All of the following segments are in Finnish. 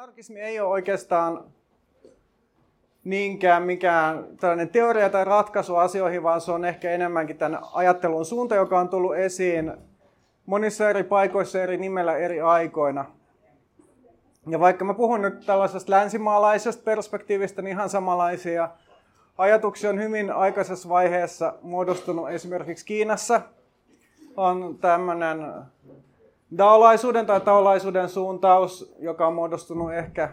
Anarkismi ei ole oikeastaan niinkään mikään tällainen teoria tai ratkaisu asioihin, vaan se on ehkä enemmänkin tämän ajattelun suunta, joka on tullut esiin monissa eri paikoissa eri nimellä eri aikoina. Ja vaikka mä puhun nyt tällaisesta länsimaalaisesta perspektiivistä, niin ihan samanlaisia ajatuksia on hyvin aikaisessa vaiheessa muodostunut esimerkiksi Kiinassa. On tämmöinen daolaisuuden tai taolaisuuden suuntaus, joka on muodostunut ehkä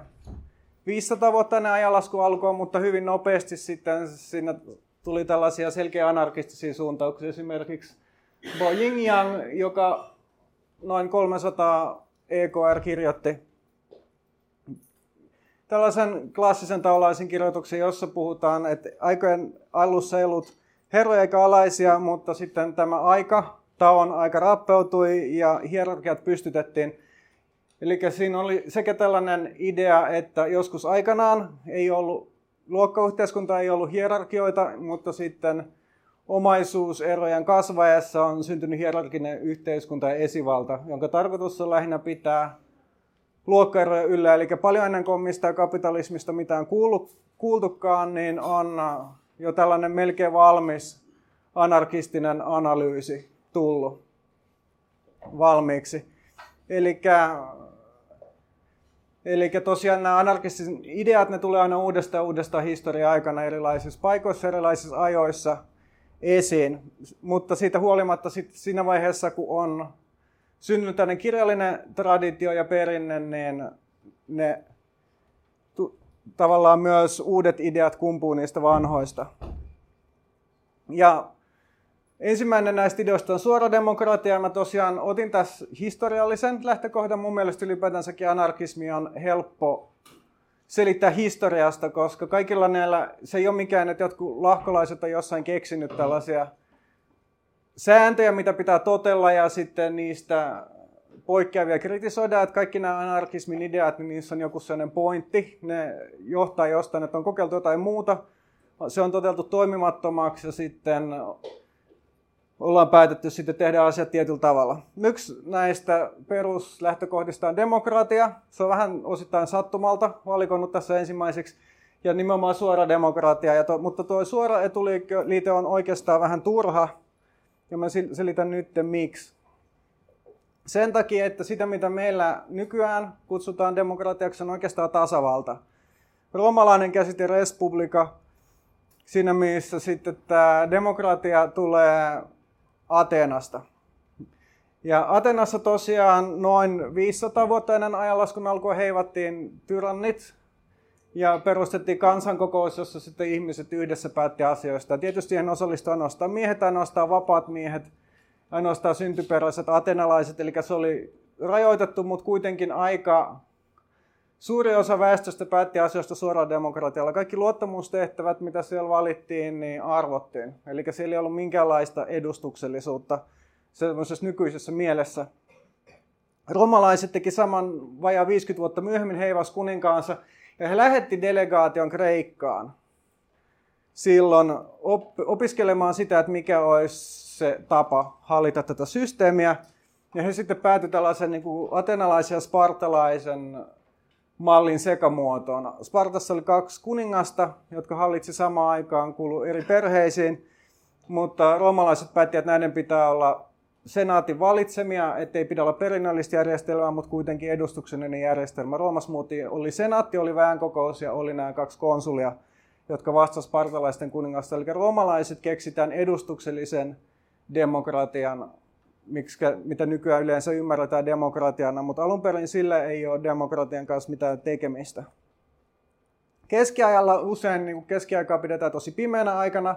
500 vuotta ennen ajanlaskun alkua, mutta hyvin nopeasti sitten siinä tuli tällaisia selkeä anarkistisia suuntauksia. Esimerkiksi Bo Yingyang, joka noin 300 EKR kirjoitti tällaisen klassisen taulaisen kirjoituksen, jossa puhutaan, että aikojen alussa ei ollut herroja eikä alaisia, mutta sitten tämä aika, taon aika rappeutui ja hierarkiat pystytettiin. Eli siinä oli sekä tällainen idea, että joskus aikanaan ei ollut, luokkayhteiskunta ei ollut hierarkioita, mutta sitten omaisuuserojen kasvaessa on syntynyt hierarkinen yhteiskunta ja esivalta, jonka tarkoitus on lähinnä pitää luokkaeroja yllä. Eli paljon ennen kuin mistään kapitalismista mitään kuullut, kuultukaan, niin on jo tällainen melkein valmis anarkistinen analyysi tullut valmiiksi. Eli tosiaan nämä anarkistiset ideat, ne tulee aina uudestaan uudestaan historia-aikana erilaisissa paikoissa, erilaisissa ajoissa esiin. Mutta siitä huolimatta sit siinä vaiheessa, kun on syntynyt tämmöinen kirjallinen traditio ja perinne, niin ne tu- tavallaan myös uudet ideat kumpuu niistä vanhoista. Ja ensimmäinen näistä ideoista on suora demokratia. Mä tosiaan otin tässä historiallisen lähtökohdan. Mun mielestä ylipäätänsäkin anarkismi on helppo selittää historiasta, koska kaikilla näillä, se ei ole mikään, että jotkut lahkolaiset on jossain keksinyt tällaisia sääntöjä, mitä pitää totella ja sitten niistä poikkeavia kritisoidaan, että kaikki nämä anarkismin ideat, niin niissä on joku sellainen pointti, ne johtaa jostain, että on kokeiltu jotain muuta, se on toteltu toimimattomaksi ja sitten ollaan päätetty sitten tehdä asiat tietyllä tavalla. Yksi näistä peruslähtökohdista on demokratia. Se on vähän osittain sattumalta valikonnut tässä ensimmäiseksi. Ja nimenomaan suora demokratia. Ja to, mutta tuo suora etuliite on oikeastaan vähän turha. Ja mä selitän nyt miksi. Sen takia, että sitä mitä meillä nykyään kutsutaan demokratiaksi on oikeastaan tasavalta. Roomalainen käsite respublika, siinä missä sitten tämä demokratia tulee Atenasta. Ja Atenassa tosiaan noin 500 vuotta ennen ajanlaskun alkua heivattiin tyrannit ja perustettiin kansankokous, jossa sitten ihmiset yhdessä päätti asioista. Tietysti siihen osallistui ainoastaan miehet, ainoastaan vapaat miehet, ainoastaan syntyperäiset atenalaiset, eli se oli rajoitettu, mutta kuitenkin aika Suuri osa väestöstä päätti asioista suoraan demokratialla. Kaikki luottamustehtävät, mitä siellä valittiin, niin arvottiin. Eli siellä ei ollut minkäänlaista edustuksellisuutta sellaisessa nykyisessä mielessä. Romalaiset teki saman vajaa 50 vuotta myöhemmin heivas kuninkaansa ja he lähetti delegaation Kreikkaan silloin op- opiskelemaan sitä, että mikä olisi se tapa hallita tätä systeemiä. Ja he sitten päätyi tällaisen niin kuin atenalaisen ja spartalaisen mallin sekamuotoon. Spartassa oli kaksi kuningasta, jotka hallitsi samaan aikaan, kuulu eri perheisiin, mutta roomalaiset päättivät, että näiden pitää olla senaatin valitsemia, ettei pidä olla perinnöllistä järjestelmää, mutta kuitenkin edustuksellinen järjestelmä. Roomas muutti, oli senaatti, oli väenkokous ja oli nämä kaksi konsulia, jotka vastasivat spartalaisten kuningasta. Eli roomalaiset keksitään edustuksellisen demokratian miksi, mitä nykyään yleensä ymmärretään demokratiana, mutta alun perin sillä ei ole demokratian kanssa mitään tekemistä. Keskiajalla usein niin keskiaikaa pidetään tosi pimeänä aikana,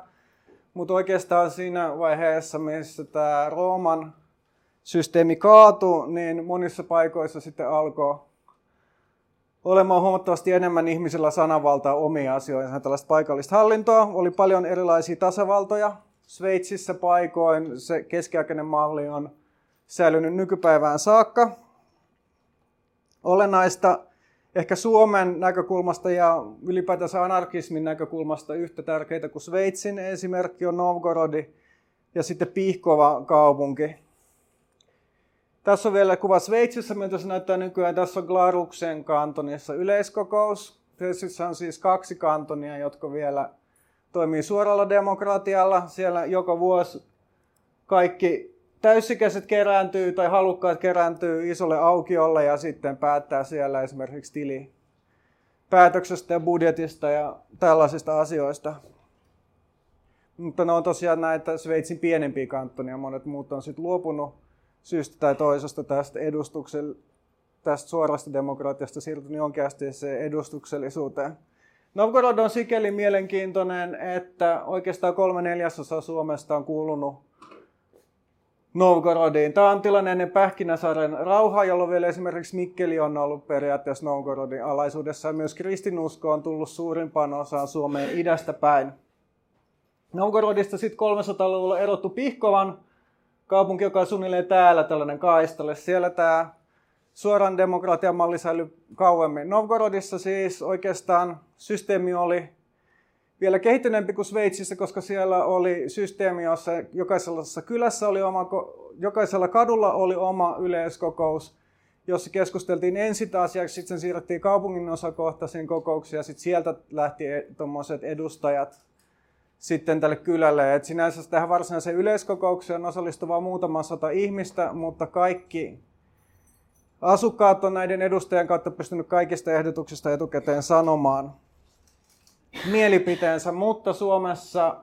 mutta oikeastaan siinä vaiheessa, missä tämä Rooman systeemi kaatui, niin monissa paikoissa sitten alkoi olemaan huomattavasti enemmän ihmisillä sananvaltaa omia asioihin. Tällaista paikallista hallintoa, oli paljon erilaisia tasavaltoja, Sveitsissä paikoin se keskiaikainen malli on säilynyt nykypäivään saakka. Olennaista ehkä Suomen näkökulmasta ja ylipäätänsä anarkismin näkökulmasta yhtä tärkeitä kuin Sveitsin esimerkki on Novgorodi ja sitten Pihkova kaupunki. Tässä on vielä kuva Sveitsissä, miltä se näyttää nykyään. Tässä on Glaruksen kantonissa yleiskokous. Sveitsissä on siis kaksi kantonia, jotka vielä toimii suoralla demokratialla. Siellä joka vuosi kaikki täysikäiset kerääntyy tai halukkaat kerääntyy isolle aukiolle ja sitten päättää siellä esimerkiksi tili päätöksestä ja budjetista ja tällaisista asioista. Mutta ne on tosiaan näitä Sveitsin pienempiä kanttonia. Monet muut on sitten luopunut syystä tai toisesta tästä edustuksel, tästä suorasta demokratiasta siirtynyt jonkin se edustuksellisuuteen. Novgorod on sikäli mielenkiintoinen, että oikeastaan kolme neljäsosaa Suomesta on kuulunut Novgorodiin. Tämä on tilanne ennen Pähkinäsaaren rauhaa, jolloin vielä esimerkiksi Mikkeli on ollut periaatteessa Novgorodin alaisuudessa. Ja myös kristinusko on tullut suurimpaan osaan Suomeen idästä päin. Novgorodista sitten 300-luvulla erottu Pihkovan kaupunki, joka on suunnilleen täällä tällainen kaistalle. Siellä tämä suoran demokratian malli säilyi kauemmin. Novgorodissa siis oikeastaan systeemi oli vielä kehittyneempi kuin Sveitsissä, koska siellä oli systeemi, jossa jokaisella kylässä oli oma, jokaisella kadulla oli oma yleiskokous, jossa keskusteltiin ensin asiaksi, sitten siirrettiin kaupungin osakohtaisiin kokouksiin ja sitten sieltä lähti e- tuommoiset edustajat sitten tälle kylälle. Et sinänsä tähän varsinaiseen yleiskokoukseen osallistuvaa muutama sata ihmistä, mutta kaikki asukkaat on näiden edustajien kautta pystynyt kaikista ehdotuksista etukäteen sanomaan mielipiteensä, mutta Suomessa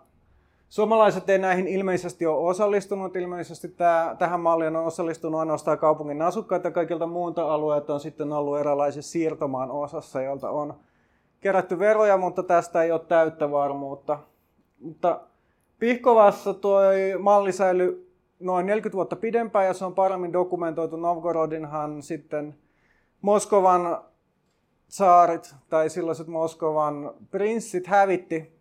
suomalaiset ei näihin ilmeisesti ole osallistunut. Ilmeisesti tämä, tähän malliin on osallistunut ainoastaan kaupungin asukkaat ja kaikilta muilta alueilta on sitten ollut eräänlaisessa siirtomaan osassa, jolta on kerätty veroja, mutta tästä ei ole täyttä varmuutta. Mutta Pihkovassa tuo malli säilyi noin 40 vuotta pidempään ja se on paremmin dokumentoitu. Novgorodinhan sitten Moskovan saarit tai silloiset Moskovan prinssit hävitti.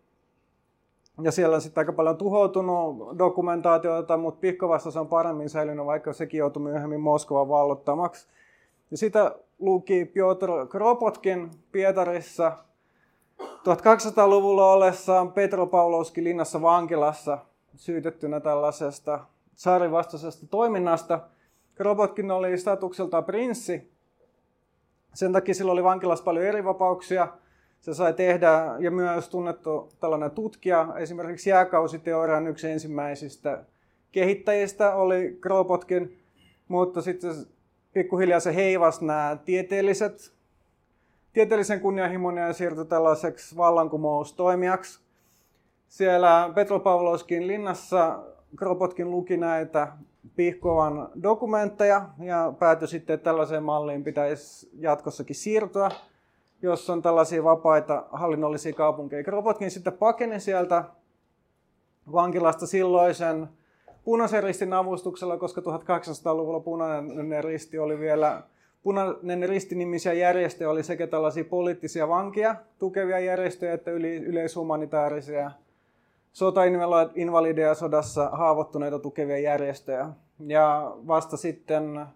Ja siellä on sitten aika paljon tuhoutunut dokumentaatiota, mutta Pihkovassa on paremmin säilynyt, vaikka sekin joutui myöhemmin Moskovan vallottamaksi. Ja sitä luki Piotr Kropotkin Pietarissa 1200-luvulla ollessaan Petropavlovskin linnassa vankilassa syytettynä tällaisesta saarin vastaisesta toiminnasta. Kropotkin oli statukseltaan prinssi, sen takia sillä oli vankilassa paljon eri vapauksia. Se sai tehdä, ja myös tunnettu tällainen tutkija, esimerkiksi jääkausiteorian yksi ensimmäisistä kehittäjistä oli Kropotkin, mutta sitten pikkuhiljaa se heivasi nämä tieteelliset, tieteellisen kunnianhimon ja siirtyi tällaiseksi vallankumoustoimijaksi. Siellä Petropavlovskin linnassa Kropotkin luki näitä Pihkovan dokumentteja ja päätyi sitten, että tällaiseen malliin pitäisi jatkossakin siirtyä, jos on tällaisia vapaita hallinnollisia kaupunkeja. Kropotkin sitten pakeni sieltä vankilasta silloisen punaisen ristin avustuksella, koska 1800-luvulla punainen risti oli vielä Punainen risti-nimisiä järjestöjä oli sekä tällaisia poliittisia vankia tukevia järjestöjä että yleishumanitaarisia sotainvalideja sodassa haavoittuneita tukevia järjestöjä. Ja vasta sitten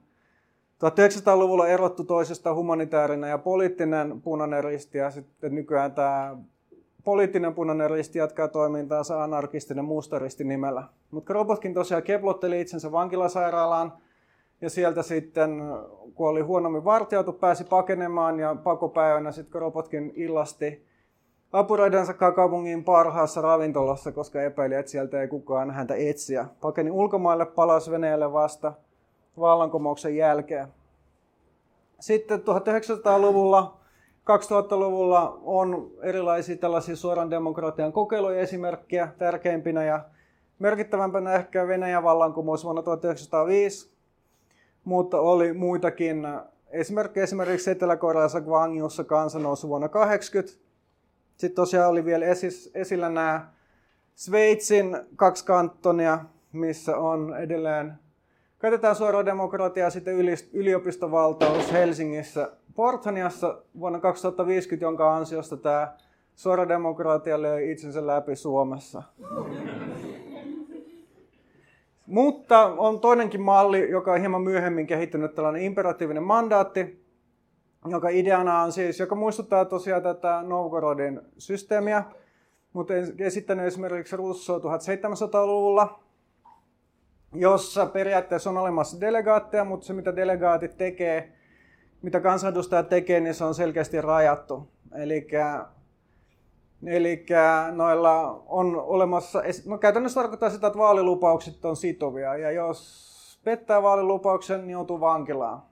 1900-luvulla erottu toisesta humanitaarinen ja poliittinen punainen risti ja sitten nykyään tämä poliittinen punainen risti jatkaa toimintaansa anarkistinen musta risti nimellä. Mutta Kropotkin tosiaan keplotteli itsensä vankilasairaalaan ja sieltä sitten, kun oli huonommin vartioitu, pääsi pakenemaan ja pakopäivänä sitten Kropotkin illasti apuraidansa kaupungin parhaassa ravintolassa, koska epäili, että sieltä ei kukaan häntä etsiä. Pakeni ulkomaille, palasi Venäjälle vasta vallankumouksen jälkeen. Sitten 1900-luvulla, 2000-luvulla on erilaisia tällaisia suoran demokratian kokeiluja esimerkkejä tärkeimpinä ja merkittävämpänä ehkä Venäjän vallankumous vuonna 1905, mutta oli muitakin esimerkkejä esimerkiksi Etelä-Koreassa Gwangjussa kansanousu vuonna 80, sitten tosiaan oli vielä esis, esillä nämä Sveitsin kaksi kantonia, missä on edelleen Käytetään suoraa demokratiaa sitten yliopistovaltaus Helsingissä Porthaniassa vuonna 2050, jonka ansiosta tämä suora demokratia löi itsensä läpi Suomessa. Mutta on toinenkin malli, joka on hieman myöhemmin kehittynyt, tällainen imperatiivinen mandaatti, joka ideana on siis, joka muistuttaa tosiaan tätä Novgorodin systeemiä, mutta esittänyt esimerkiksi Russo 1700-luvulla. jossa periaatteessa on olemassa delegaatteja, mutta se mitä delegaatit tekee, mitä kansanedustajat tekee, niin se on selkeästi rajattu. Eli noilla on olemassa, no käytännössä tarkoittaa sitä, että vaalilupaukset on sitovia, ja jos pettää vaalilupauksen, niin joutuu vankilaan.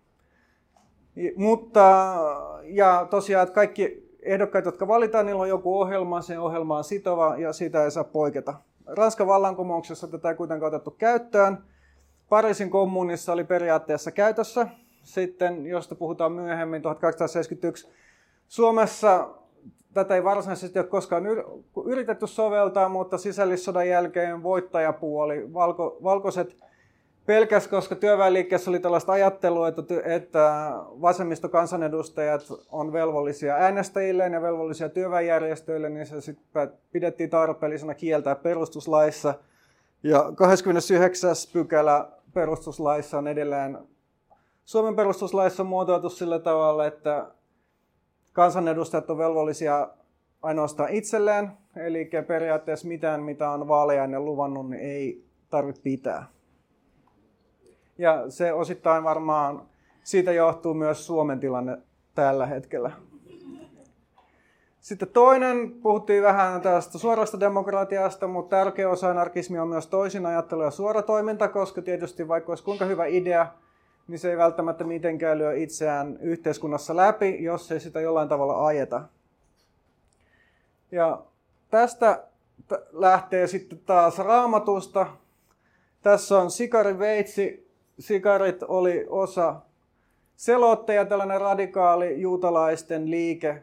Mutta, ja tosiaan, että kaikki ehdokkaat, jotka valitaan, niillä on joku ohjelma, se ohjelma on sitova ja siitä ei saa poiketa. Ranskan vallankumouksessa tätä ei kuitenkaan otettu käyttöön. Pariisin kommunissa oli periaatteessa käytössä. Sitten, josta puhutaan myöhemmin, 1871. Suomessa tätä ei varsinaisesti ole koskaan yritetty soveltaa, mutta sisällissodan jälkeen voittajapuoli, valko, valkoiset pelkäs, koska työväenliikkeessä oli tällaista ajattelua, että, että vasemmistokansanedustajat on velvollisia äänestäjilleen ja velvollisia työväenjärjestöille, niin se sitten pidettiin tarpeellisena kieltää perustuslaissa. Ja 29. pykälä perustuslaissa on edelleen, Suomen perustuslaissa on muotoiltu sillä tavalla, että kansanedustajat on velvollisia ainoastaan itselleen, eli periaatteessa mitään, mitä on vaaleja luvannut, niin ei tarvitse pitää. Ja se osittain varmaan siitä johtuu myös Suomen tilanne tällä hetkellä. Sitten toinen, puhuttiin vähän tästä suorasta demokratiasta, mutta tärkeä osa anarkismia on myös toisin ajattelu ja suora toiminta, koska tietysti vaikka olisi kuinka hyvä idea, niin se ei välttämättä mitenkään lyö itseään yhteiskunnassa läpi, jos ei sitä jollain tavalla ajeta. Ja tästä lähtee sitten taas raamatusta. Tässä on Sikari Veitsi sikarit oli osa selotteja, tällainen radikaali juutalaisten liike,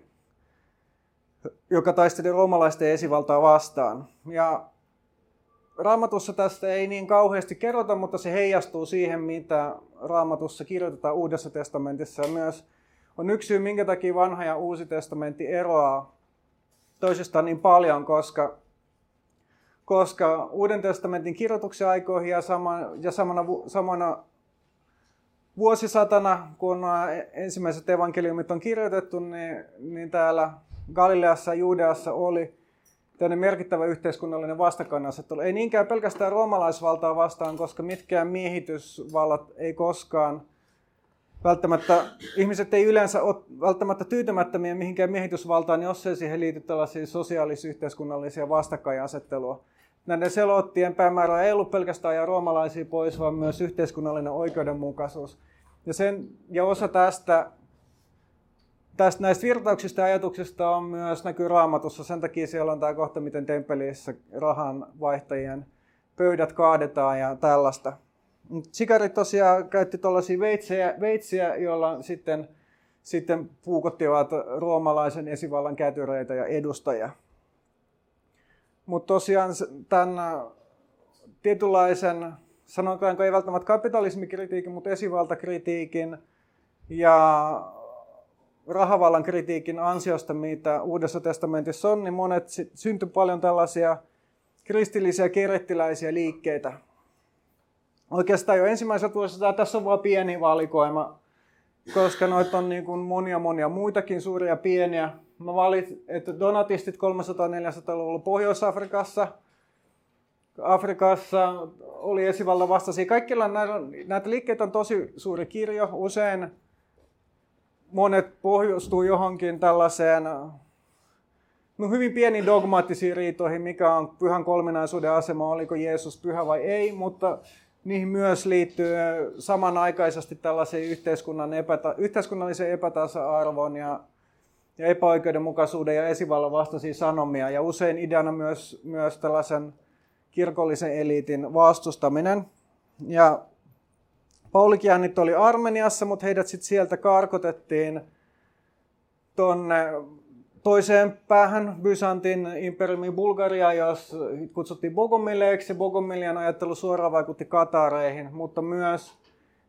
joka taisteli roomalaisten esivaltaa vastaan. Ja Raamatussa tästä ei niin kauheasti kerrota, mutta se heijastuu siihen, mitä Raamatussa kirjoitetaan Uudessa testamentissa. Ja myös on yksi syy, minkä takia vanha ja uusi testamentti eroaa toisistaan niin paljon, koska koska Uuden testamentin kirjoituksen aikoihin ja, sama, ja samana, samana vuosisatana, kun ensimmäiset evankeliumit on kirjoitettu, niin, niin täällä Galileassa ja Juudeassa oli tämmöinen merkittävä yhteiskunnallinen vastakkainasettelu. Ei niinkään pelkästään roomalaisvaltaa vastaan, koska mitkään miehitysvallat ei koskaan välttämättä, ihmiset ei yleensä ole välttämättä tyytymättömiä mihinkään miehitysvaltaan, jos ei siihen liity tällaisia sosiaalis-yhteiskunnallisia vastakkainasettelua näiden selottien päämäärä ei ollut pelkästään ajaa roomalaisia pois, vaan myös yhteiskunnallinen oikeudenmukaisuus. Ja, sen, ja osa tästä, tästä näistä virtauksista ja ajatuksista on myös näkyy raamatussa. Sen takia siellä on tämä kohta, miten temppelissä rahan vaihtajien pöydät kaadetaan ja tällaista. Sikarit tosiaan käytti tuollaisia veitsiä, veitsiä, joilla sitten, sitten puukottivat roomalaisen esivallan kätyreitä ja edustajia. Mutta tosiaan tämän tietynlaisen, sanotaanko ei välttämättä kapitalismikritiikin, mutta esivaltakritiikin ja rahavallan kritiikin ansiosta, mitä Uudessa testamentissa on, niin monet syntyi paljon tällaisia kristillisiä kerettiläisiä liikkeitä. Oikeastaan jo ensimmäisenä vuosina tässä on vain pieni valikoima, koska noita on niin kuin monia monia muitakin suuria pieniä Mä valitsin, että donatistit 300-400-luvulla Pohjois-Afrikassa, Afrikassa oli esivallan vastaisia. Kaikilla näitä, näitä liikkeitä on tosi suuri kirjo. Usein monet pohjustuu johonkin tällaiseen no hyvin pieniin dogmaattisiin riitoihin, mikä on pyhän kolminaisuuden asema, oliko Jeesus pyhä vai ei, mutta niihin myös liittyy samanaikaisesti tällaisen yhteiskunnan epäta- yhteiskunnallisen epätasa-arvon ja ja epäoikeudenmukaisuuden ja esivallan vastaisia sanomia. Ja usein ideana myös, myös tällaisen kirkollisen eliitin vastustaminen. Ja Paulikianit oli Armeniassa, mutta heidät sitten sieltä karkotettiin tuonne toiseen päähän Byzantin imperiumin Bulgaria, jos kutsuttiin Bogomileeksi. Bogomilian ajattelu suoraan vaikutti Katareihin, mutta myös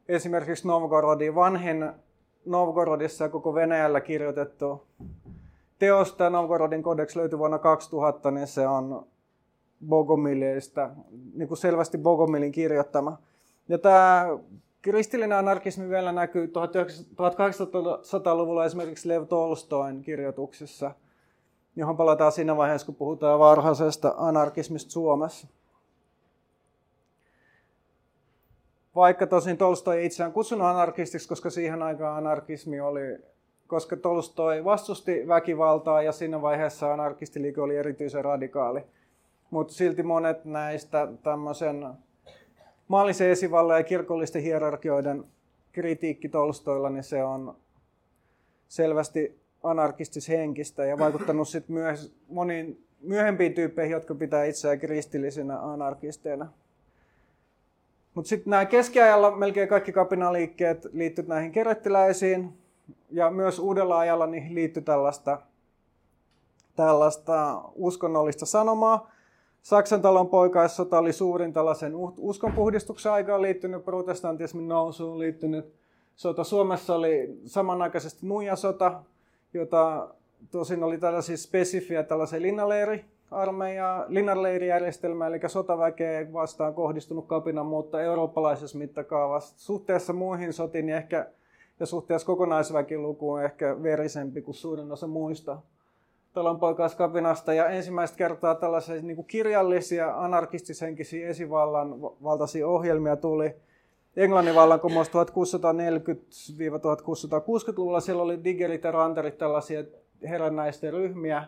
esimerkiksi Novgorodin vanhin Novgorodissa ja koko Venäjällä kirjoitettu teosta. Novgorodin kodex löytyi vuonna 2000, niin se on Bogomilista, niin kuin selvästi Bogomilin kirjoittama. Ja tämä kristillinen anarkismi vielä näkyy 1800-luvulla esimerkiksi Lev Tolstoin kirjoituksissa, johon palataan siinä vaiheessa, kun puhutaan varhaisesta anarkismista Suomessa. Vaikka tosin Tolstoi itseään kutsunut anarkistiksi, koska siihen aikaan anarkismi oli, koska Tolstoi vastusti väkivaltaa ja siinä vaiheessa anarkistiliike oli erityisen radikaali. Mutta silti monet näistä tämmöisen maallisen esivallan ja kirkollisten hierarkioiden kritiikki Tolstoilla, niin se on selvästi anarkistishenkistä ja vaikuttanut sitten myös moniin myöhempiin tyyppeihin, jotka pitää itseään kristillisinä anarkisteina. Mutta sitten nämä keskiajalla melkein kaikki kapinaliikkeet liittyvät näihin kerettiläisiin ja myös uudella ajalla niihin liittyy tällaista, tällaista uskonnollista sanomaa. Saksan talon poikaissota oli suurin tällaisen uskonpuhdistuksen aikaan liittynyt protestantismin nousuun liittynyt sota. Suomessa oli samanaikaisesti nuijasota, jota tosin oli tällaisia spesifiä tällaisia linnaleiri armeija, linnanleirijärjestelmä, eli sotaväkeä vastaan kohdistunut kapina, mutta eurooppalaisessa mittakaavassa suhteessa muihin sotiin ehkä, ja suhteessa kokonaisväkilukuun ehkä verisempi kuin suurin osa muista talonpoikaiskapinasta. Ja ensimmäistä kertaa tällaisia niin kuin kirjallisia anarkistishenkisiä esivallan valtaisia ohjelmia tuli Englannin vallankumous 1640-1660-luvulla. Siellä oli digerit ja ranterit tällaisia herännäisten ryhmiä,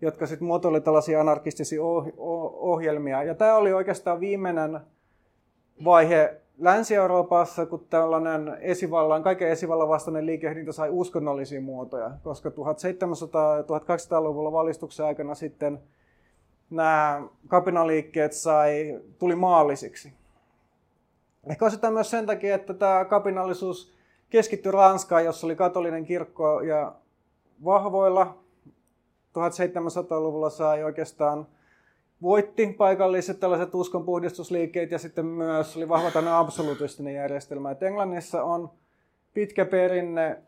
jotka sitten muotoili tällaisia anarkistisia ohjelmia. Ja tämä oli oikeastaan viimeinen vaihe Länsi-Euroopassa, kun tällainen esivallan, kaiken esivallan vastainen liikehdintä sai uskonnollisia muotoja, koska 1700- ja 1200-luvulla valistuksen aikana sitten nämä kapinaliikkeet sai, tuli maallisiksi. Ehkä osittain myös sen takia, että tämä kapinallisuus keskittyi Ranskaan, jossa oli katolinen kirkko ja vahvoilla 1700-luvulla sai oikeastaan voitti paikalliset tällaiset uskonpuhdistusliikkeet ja sitten myös oli vahva tämmöinen absolutistinen järjestelmä. Et Englannissa on pitkä perinne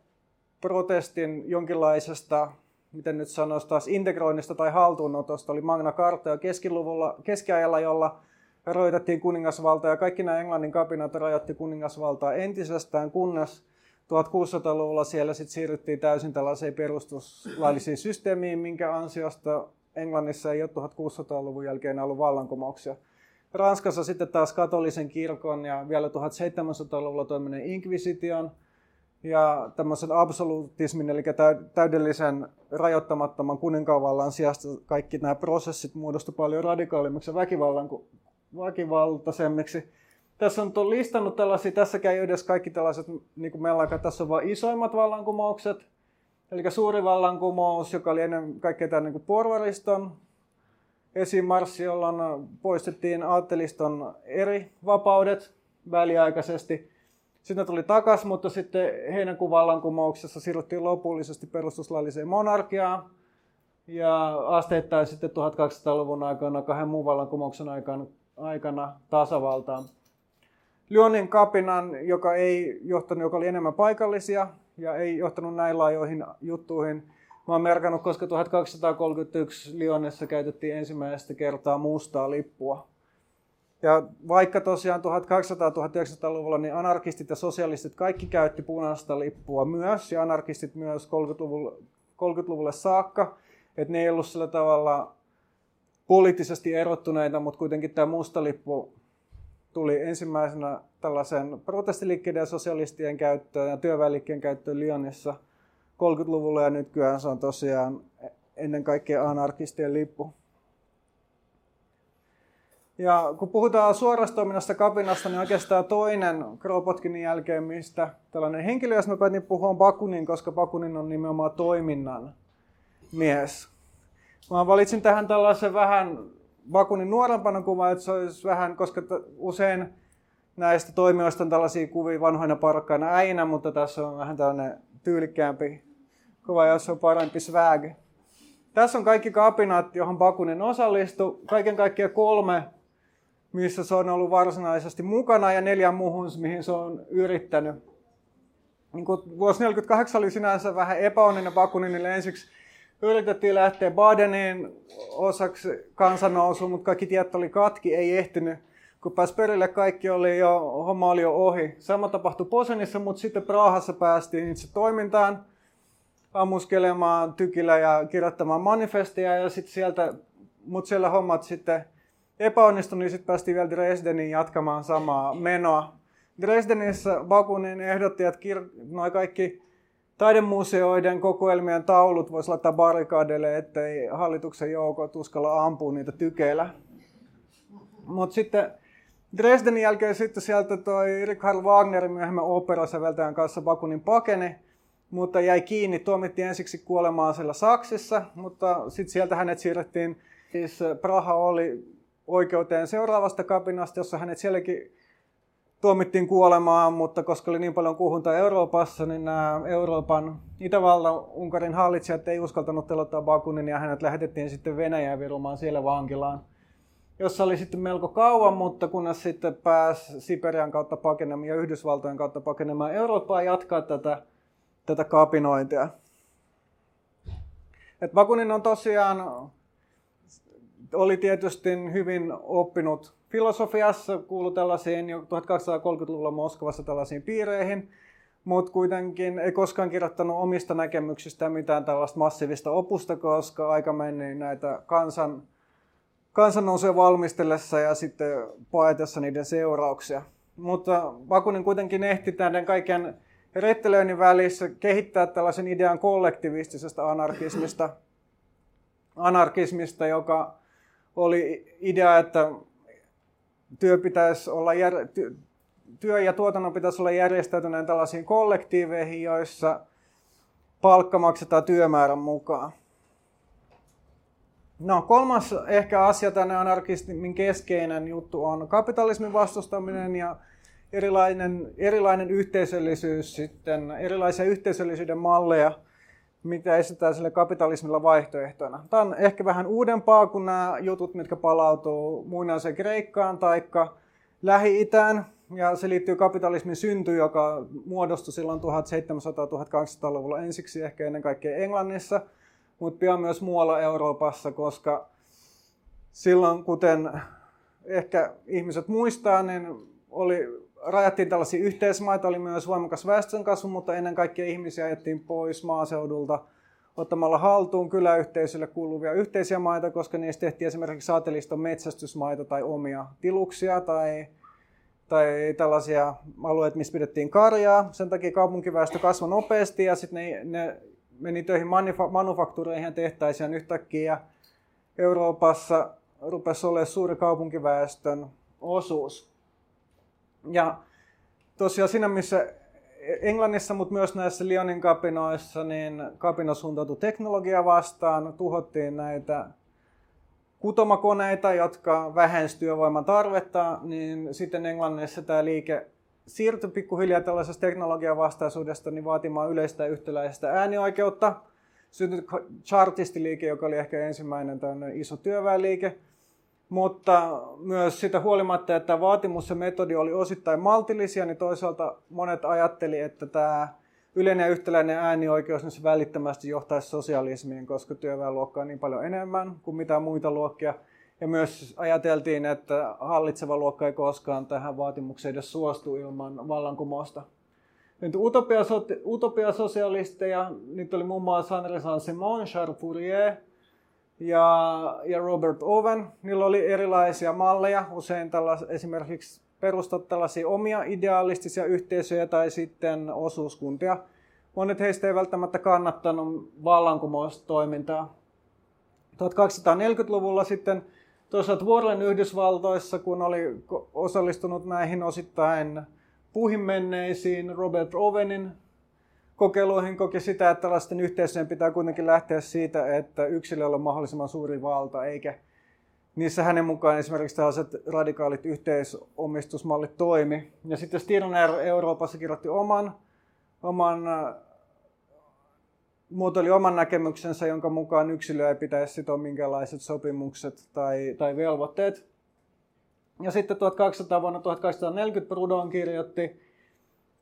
protestin jonkinlaisesta, miten nyt sanoisi taas, integroinnista tai haltuunotosta. Oli Magna Carta jo keskiluvulla, keskiajalla, jolla rajoitettiin kuningasvaltaa ja kaikki nämä Englannin kapinat rajoitti kuningasvaltaa entisestään, kunnes 1600-luvulla siellä sitten siirryttiin täysin tällaiseen perustuslaillisiin systeemiin, minkä ansiosta Englannissa ei ole 1600-luvun jälkeen ollut vallankumouksia. Ranskassa sitten taas katolisen kirkon ja vielä 1700-luvulla toimineen inkvisition ja tämmöisen absolutismin, eli täydellisen rajoittamattoman kuninkaanvallan sijasta kaikki nämä prosessit muodostu paljon radikaalimmiksi ja väkivallan, väkivaltaisemmiksi tässä on listannut tällaisia, tässä käy edes kaikki tällaiset, niin kuin meillä aika, tässä on vain isoimmat vallankumoukset, eli suuri vallankumous, joka oli ennen kaikkea tämän niin porvariston esimarssi, jolloin poistettiin aatteliston eri vapaudet väliaikaisesti. Sitten tuli takas, mutta sitten heinäkuun vallankumouksessa siirryttiin lopullisesti perustuslailliseen monarkiaan. Ja asteittain sitten 1200-luvun aikana, kahden muun vallankumouksen aikana, aikana tasavaltaan. Lyonin kapinan, joka, ei johtanut, joka oli enemmän paikallisia ja ei johtanut näin laajoihin juttuihin. Mä oon merkannut, koska 1231 Lyonissa käytettiin ensimmäistä kertaa mustaa lippua. Ja vaikka tosiaan 1800-1900-luvulla niin anarkistit ja sosialistit kaikki käytti punaista lippua myös, ja anarkistit myös 30-luvulle, 30-luvulle saakka, että ne ei ollut sillä tavalla poliittisesti erottuneita, mutta kuitenkin tämä musta lippu tuli ensimmäisenä tällaisen protestiliikkeiden ja sosialistien käyttöön ja työväenliikkeen käyttöön Lyonissa 30-luvulla ja nykyään se on tosiaan ennen kaikkea anarkistien lippu. Ja kun puhutaan suorasta toiminnasta kapinasta, niin oikeastaan toinen Kropotkinin jälkeen, mistä tällainen henkilö, jos mä päätin puhua, on Bakunin, koska Bakunin on nimenomaan toiminnan mies. Mä valitsin tähän tällaisen vähän Bakunin nuorempana kuva, että se olisi vähän, koska usein näistä toimijoista on tällaisia kuvia vanhoina parkkaina äinä, mutta tässä on vähän tällainen tyylikkäämpi kuva, jossa on parempi swag. Tässä on kaikki kapinat, johon Bakunin osallistui. Kaiken kaikkiaan kolme, missä se on ollut varsinaisesti mukana ja neljä muuhun, mihin se on yrittänyt. Niin vuosi 1948 oli sinänsä vähän epäonninen Bakuninille ensiksi yritettiin lähteä Badenin osaksi kansannousuun, mutta kaikki tiet oli katki, ei ehtinyt. Kun pääsi perille, kaikki oli jo, homma oli jo ohi. Sama tapahtui Posenissa, mutta sitten Praahassa päästiin itse toimintaan ammuskelemaan tykillä ja kirjoittamaan manifestia ja sitten sieltä, mutta siellä hommat sitten epäonnistui, niin sitten päästiin vielä Dresdeniin jatkamaan samaa menoa. Dresdenissä Bakunin ehdotti, että kir- noi kaikki taidemuseoiden kokoelmien taulut voisi laittaa barrikadeille, ettei hallituksen joukot uskalla ampua niitä tykeillä. Mutta sitten Dresdenin jälkeen sitten sieltä toi Richard Wagner myöhemmin operasäveltäjän kanssa Bakunin pakeni, mutta jäi kiinni. Tuomittiin ensiksi kuolemaan siellä Saksissa, mutta sitten sieltä hänet siirrettiin, siis Praha oli oikeuteen seuraavasta kapinasta, jossa hänet sielläkin tuomittiin kuolemaan, mutta koska oli niin paljon kuhunta Euroopassa, niin nämä Euroopan Itävallan Unkarin hallitsijat ei uskaltanut telottaa Bakunin ja hänet lähetettiin sitten Venäjään virumaan siellä vankilaan, jossa oli sitten melko kauan, mutta kunnes sitten pääsi Siperian kautta pakenemaan ja Yhdysvaltojen kautta pakenemaan Eurooppaa jatkaa tätä, tätä kapinointia. Et Bakunin on tosiaan, oli tietysti hyvin oppinut filosofiassa kuului tällaisiin jo 1230-luvulla Moskovassa tällaisiin piireihin, mutta kuitenkin ei koskaan kirjoittanut omista näkemyksistä mitään tällaista massiivista opusta, koska aika meni näitä kansan, kansannousuja valmistellessa ja sitten paetessa niiden seurauksia. Mutta Bakunin kuitenkin ehti tämän kaiken rettelöinnin välissä kehittää tällaisen idean kollektivistisesta anarkismista, anarkismista joka oli idea, että työ, pitäisi olla jär, työ ja tuotannon pitäisi olla järjestäytyneen tällaisiin kollektiiveihin, joissa palkka maksetaan työmäärän mukaan. No kolmas ehkä asia tänne anarkismin keskeinen juttu on kapitalismin vastustaminen ja erilainen, erilainen yhteisöllisyys sitten, erilaisia yhteisöllisyyden malleja – mitä esitetään sille kapitalismilla vaihtoehtona. Tämä on ehkä vähän uudempaa kuin nämä jutut, mitkä palautuu muinaiseen Kreikkaan tai Lähi-Itään. Ja se liittyy kapitalismin syntyyn, joka muodostui silloin 1700-1800-luvulla ensiksi ehkä ennen kaikkea Englannissa, mutta pian myös muualla Euroopassa, koska silloin, kuten ehkä ihmiset muistaa, niin oli rajattiin tällaisia yhteismaita, oli myös voimakas väestönkasvu, mutta ennen kaikkea ihmisiä ajettiin pois maaseudulta ottamalla haltuun kyläyhteisölle kuuluvia yhteisiä maita, koska niistä tehtiin esimerkiksi saateliston metsästysmaita tai omia tiluksia tai, tai tällaisia alueita, missä pidettiin karjaa. Sen takia kaupunkiväestö kasvoi nopeasti ja sitten ne, ne meni töihin manufaktuureihin ja tehtaisiin yhtäkkiä Euroopassa rupesi olemaan suuri kaupunkiväestön osuus. Ja tosiaan siinä, missä Englannissa, mutta myös näissä Lyonin kapinoissa, niin kapina suuntautui teknologia vastaan, tuhottiin näitä kutomakoneita, jotka vähensivät työvoiman tarvetta, niin sitten Englannissa tämä liike siirtyi pikkuhiljaa tällaisesta teknologian vastaisuudesta niin vaatimaan yleistä yhtäläistä äänioikeutta. Syntyi chartistiliike, joka oli ehkä ensimmäinen iso työväenliike. Mutta myös sitä huolimatta, että vaatimus ja metodi oli osittain maltillisia, niin toisaalta monet ajatteli, että tämä yleinen ja yhtäläinen äänioikeus niin se välittömästi johtaisi sosialismiin, koska työväenluokka on niin paljon enemmän kuin mitä muita luokkia. Ja myös ajateltiin, että hallitseva luokka ei koskaan tähän vaatimukseen edes suostu ilman vallankumousta. Nyt utopia, utopia sosialisteja, nyt oli muun muassa Henri Saint-Simon, Charles Fourier, ja, ja Robert Owen. Niillä oli erilaisia malleja, usein tällas, esimerkiksi perustat tällaisia omia idealistisia yhteisöjä tai sitten osuuskuntia. Monet heistä ei välttämättä kannattanut vallankumoustoimintaa. 1240-luvulla sitten toisaalta vuorolen Yhdysvaltoissa, kun oli osallistunut näihin osittain puhimenneisiin Robert Owenin kokeiluihin koki sitä, että tällaisten yhteisöjen pitää kuitenkin lähteä siitä, että yksilöllä on mahdollisimman suuri valta, eikä niissä hänen mukaan esimerkiksi tällaiset radikaalit yhteisomistusmallit toimi. Ja sitten Stirner Euroopassa kirjoitti oman, oman muotoili oman näkemyksensä, jonka mukaan yksilö ei pitäisi sitoa minkälaiset sopimukset tai, tai velvoitteet. Ja sitten 1200 vuonna 1840 Proudhon kirjoitti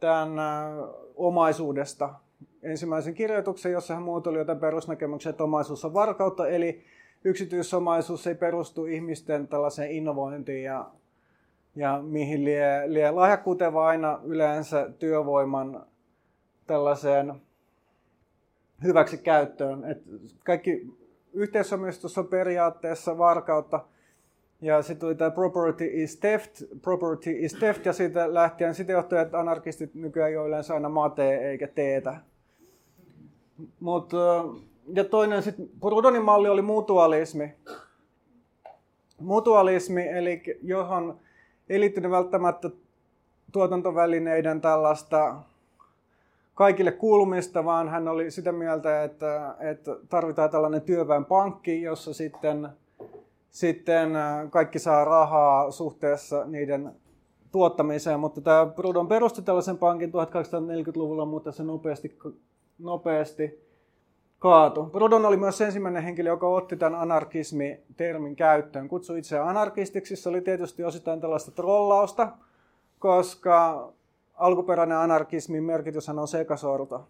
tämän omaisuudesta ensimmäisen kirjoituksen, jossa hän muotoili jotain perusnäkemyksiä, että omaisuus on varkautta, eli yksityisomaisuus ei perustu ihmisten tällaiseen innovointiin ja, ja mihin lie, lie lahjakkuuteen, vaan aina yleensä työvoiman tällaiseen hyväksi käyttöön. Et kaikki yhteisomistus on periaatteessa varkautta, Ja sitten tuli tämä property is theft, property is theft, ja siitä lähtien sitten johtui, että anarkistit nykyään jo yleensä aina mate eikä teetä. Mut, ja toinen sitten, Prudonin malli oli mutualismi. Mutualismi, eli johon ei liittynyt välttämättä tuotantovälineiden tällaista kaikille kuulumista, vaan hän oli sitä mieltä, että, että tarvitaan tällainen työväenpankki, jossa sitten, sitten kaikki saa rahaa suhteessa niiden tuottamiseen, mutta tämä Prudon perusti tällaisen pankin 1840-luvulla, mutta se nopeasti, nopeasti kaatu. Prudon oli myös ensimmäinen henkilö, joka otti tämän anarkismi-termin käyttöön. Kutsui itseään anarkistiksi. Se oli tietysti osittain tällaista trollausta, koska alkuperäinen anarkismin merkityshän on sekasorto,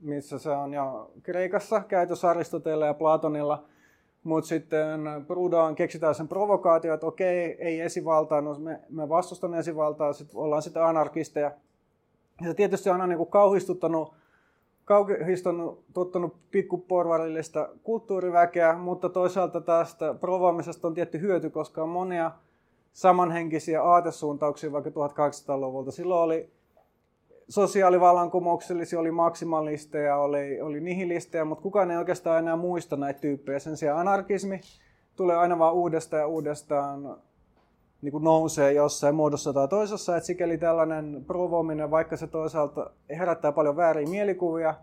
missä se on jo Kreikassa käytössä Aristoteella ja Platonilla. Mutta sitten Proudhon keksitään sen provokaatio, että okei, ei esivaltaa, no me, me vastustamme esivaltaa, sit ollaan sitten anarkisteja. Ja se tietysti on aina niin kauhistuttanut, kauhistuttanut tottunut pikkuporvarillista kulttuuriväkeä, mutta toisaalta tästä provoamisesta on tietty hyöty, koska on monia samanhenkisiä aatesuuntauksia vaikka 1800-luvulta. Silloin oli sosiaalivallankumouksellisia, oli maksimalisteja, oli, oli nihilisteja, mutta kukaan ei oikeastaan enää muista näitä tyyppejä. Sen sijaan anarkismi tulee aina vaan uudestaan ja uudestaan niin kuin nousee jossain muodossa tai toisessa. Et sikäli tällainen provoaminen, vaikka se toisaalta herättää paljon vääriä mielikuvia,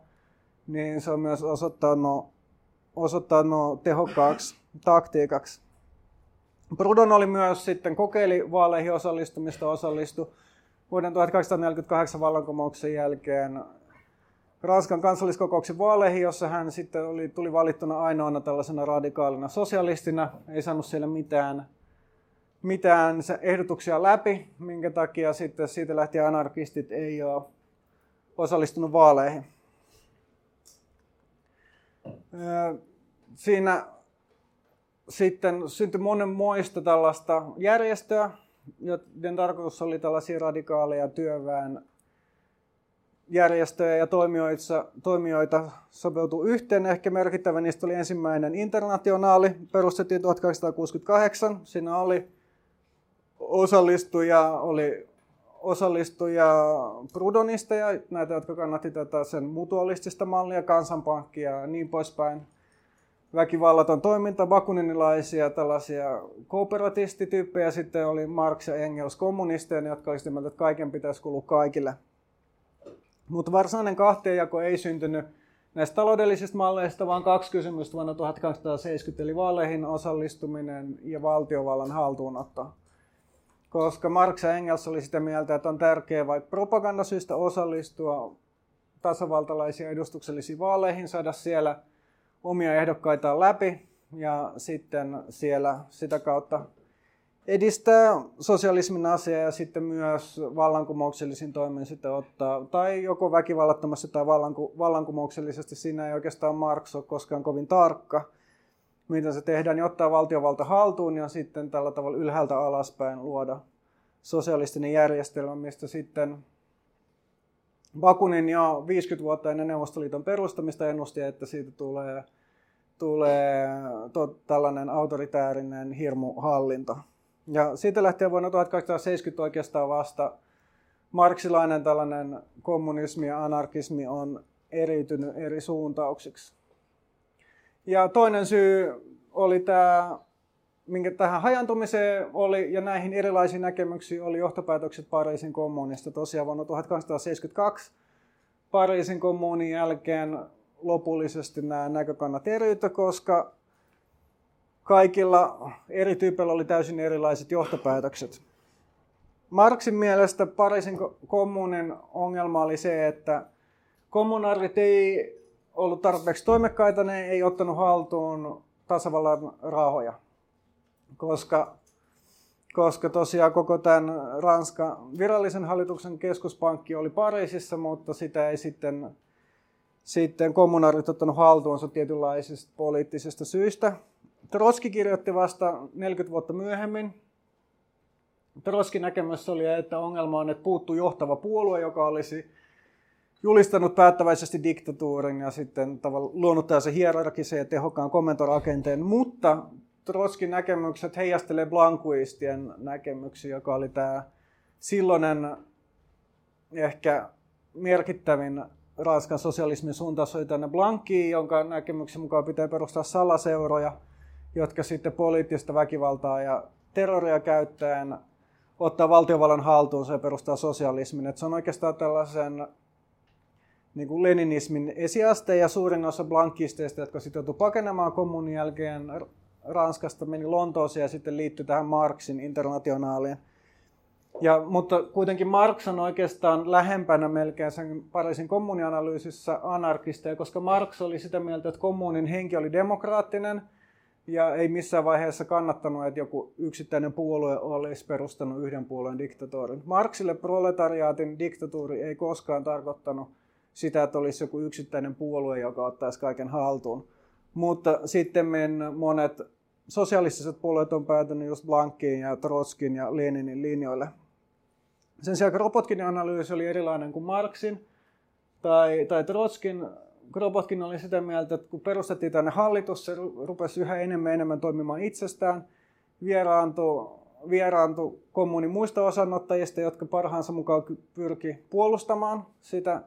niin se on myös osoittanut, osoittanut tehokkaaksi taktiikaksi. Proudhon oli myös sitten kokeili vaaleihin osallistumista, osallistui vuoden 1848 vallankumouksen jälkeen Ranskan kansalliskokouksen vaaleihin, jossa hän sitten oli, tuli valittuna ainoana tällaisena radikaalina sosialistina, ei saanut siellä mitään, mitään ehdotuksia läpi, minkä takia sitten siitä lähtien anarkistit ei ole osallistunut vaaleihin. Siinä sitten syntyi monenmoista tällaista järjestöä, joiden tarkoitus oli tällaisia radikaaleja työväen järjestöjä ja toimijoita, toimijoita sopeutu yhteen. Ehkä merkittävä niistä oli ensimmäinen internationaali, perustettiin 1868. Siinä oli osallistuja, oli osallistuja Prudonisteja, näitä, jotka kannatti tätä sen mutualistista mallia, kansanpankkia ja niin poispäin väkivallaton toiminta, bakuninilaisia, tällaisia kooperatistityyppejä, sitten oli Marx ja Engels kommunisteja, jotka olisivat mieltä, että kaiken pitäisi kuulua kaikille. Mutta varsinainen kahteenjako ei syntynyt näistä taloudellisista malleista, vaan kaksi kysymystä vuonna 1870, eli vaaleihin osallistuminen ja valtiovallan haltuunotto. Koska Marx ja Engels oli sitä mieltä, että on tärkeää vaikka propagandasyistä osallistua tasavaltalaisiin edustuksellisiin vaaleihin, saada siellä – omia ehdokkaitaan läpi ja sitten siellä sitä kautta edistää sosialismin asiaa ja sitten myös vallankumouksellisin toimin sitten ottaa, tai joko väkivallattomasti tai vallanku, vallankumouksellisesti, siinä ei oikeastaan Marx ole koskaan kovin tarkka, miten se tehdään, niin ottaa valtiovalta haltuun ja sitten tällä tavalla ylhäältä alaspäin luoda sosialistinen järjestelmä, mistä sitten Bakunin jo 50 vuotta ennen Neuvostoliiton perustamista ennusti, että siitä tulee, tulee to, tällainen autoritäärinen hirmuhallinto. Ja siitä lähtien vuonna 1870 oikeastaan vasta marksilainen tällainen kommunismi ja anarkismi on eriytynyt eri suuntauksiksi. Ja toinen syy oli tämä minkä tähän hajantumiseen oli ja näihin erilaisiin näkemyksiin oli johtopäätökset Pariisin kommunista. Tosiaan vuonna 1872 Pariisin kommunin jälkeen lopullisesti nämä näkökannat eriytyi, koska kaikilla eri tyypeillä oli täysin erilaiset johtopäätökset. Marksin mielestä Pariisin kommunin ongelma oli se, että kommunaarit ei ollut tarpeeksi toimekkaita, ne ei ottanut haltuun tasavallan rahoja koska, koska tosiaan koko tämän Ranskan virallisen hallituksen keskuspankki oli Pariisissa, mutta sitä ei sitten, sitten kommunaarit ottanut haltuunsa tietynlaisista poliittisista syistä. Troski kirjoitti vasta 40 vuotta myöhemmin. Troskin näkemys oli, että ongelma on, että puuttuu johtava puolue, joka olisi julistanut päättäväisesti diktatuurin ja sitten luonut tällaisen hierarkisen ja tehokkaan komentorakenteen, mutta Trotskin näkemykset heijastelee blankuistien näkemyksiä, joka oli tämä silloinen ehkä merkittävin Ranskan sosialismin suuntaus oli tänne Blankiin, jonka näkemyksen mukaan pitää perustaa salaseuroja, jotka sitten poliittista väkivaltaa ja terroria käyttäen ottaa valtiovallan haltuunsa ja perustaa sosialismin. Et se on oikeastaan tällaisen niin kuin leninismin esiaste ja suurin osa blankkisteista, jotka joutui pakenemaan kommunin jälkeen Ranskasta, meni Lontooseen ja sitten liittyi tähän Marxin internationaaliin. Ja, mutta kuitenkin Marx on oikeastaan lähempänä melkein sen Pariisin kommunianalyysissä anarkisteja, koska Marx oli sitä mieltä, että kommunin henki oli demokraattinen ja ei missään vaiheessa kannattanut, että joku yksittäinen puolue olisi perustanut yhden puolueen diktatuurin. Marxille proletariaatin diktatuuri ei koskaan tarkoittanut sitä, että olisi joku yksittäinen puolue, joka ottaisi kaiken haltuun. Mutta sitten monet sosialistiset puolueet on päätynyt just Blankiin ja Trotskin ja Leninin linjoille. Sen sijaan Kropotkin analyysi oli erilainen kuin Marxin tai, tai Trotskin. Kropotkin oli sitä mieltä, että kun perustettiin tänne hallitus, se rupesi yhä enemmän enemmän toimimaan itsestään, vieraantui, vieraantui kommunin muista osanottajista, jotka parhaansa mukaan pyrki puolustamaan sitä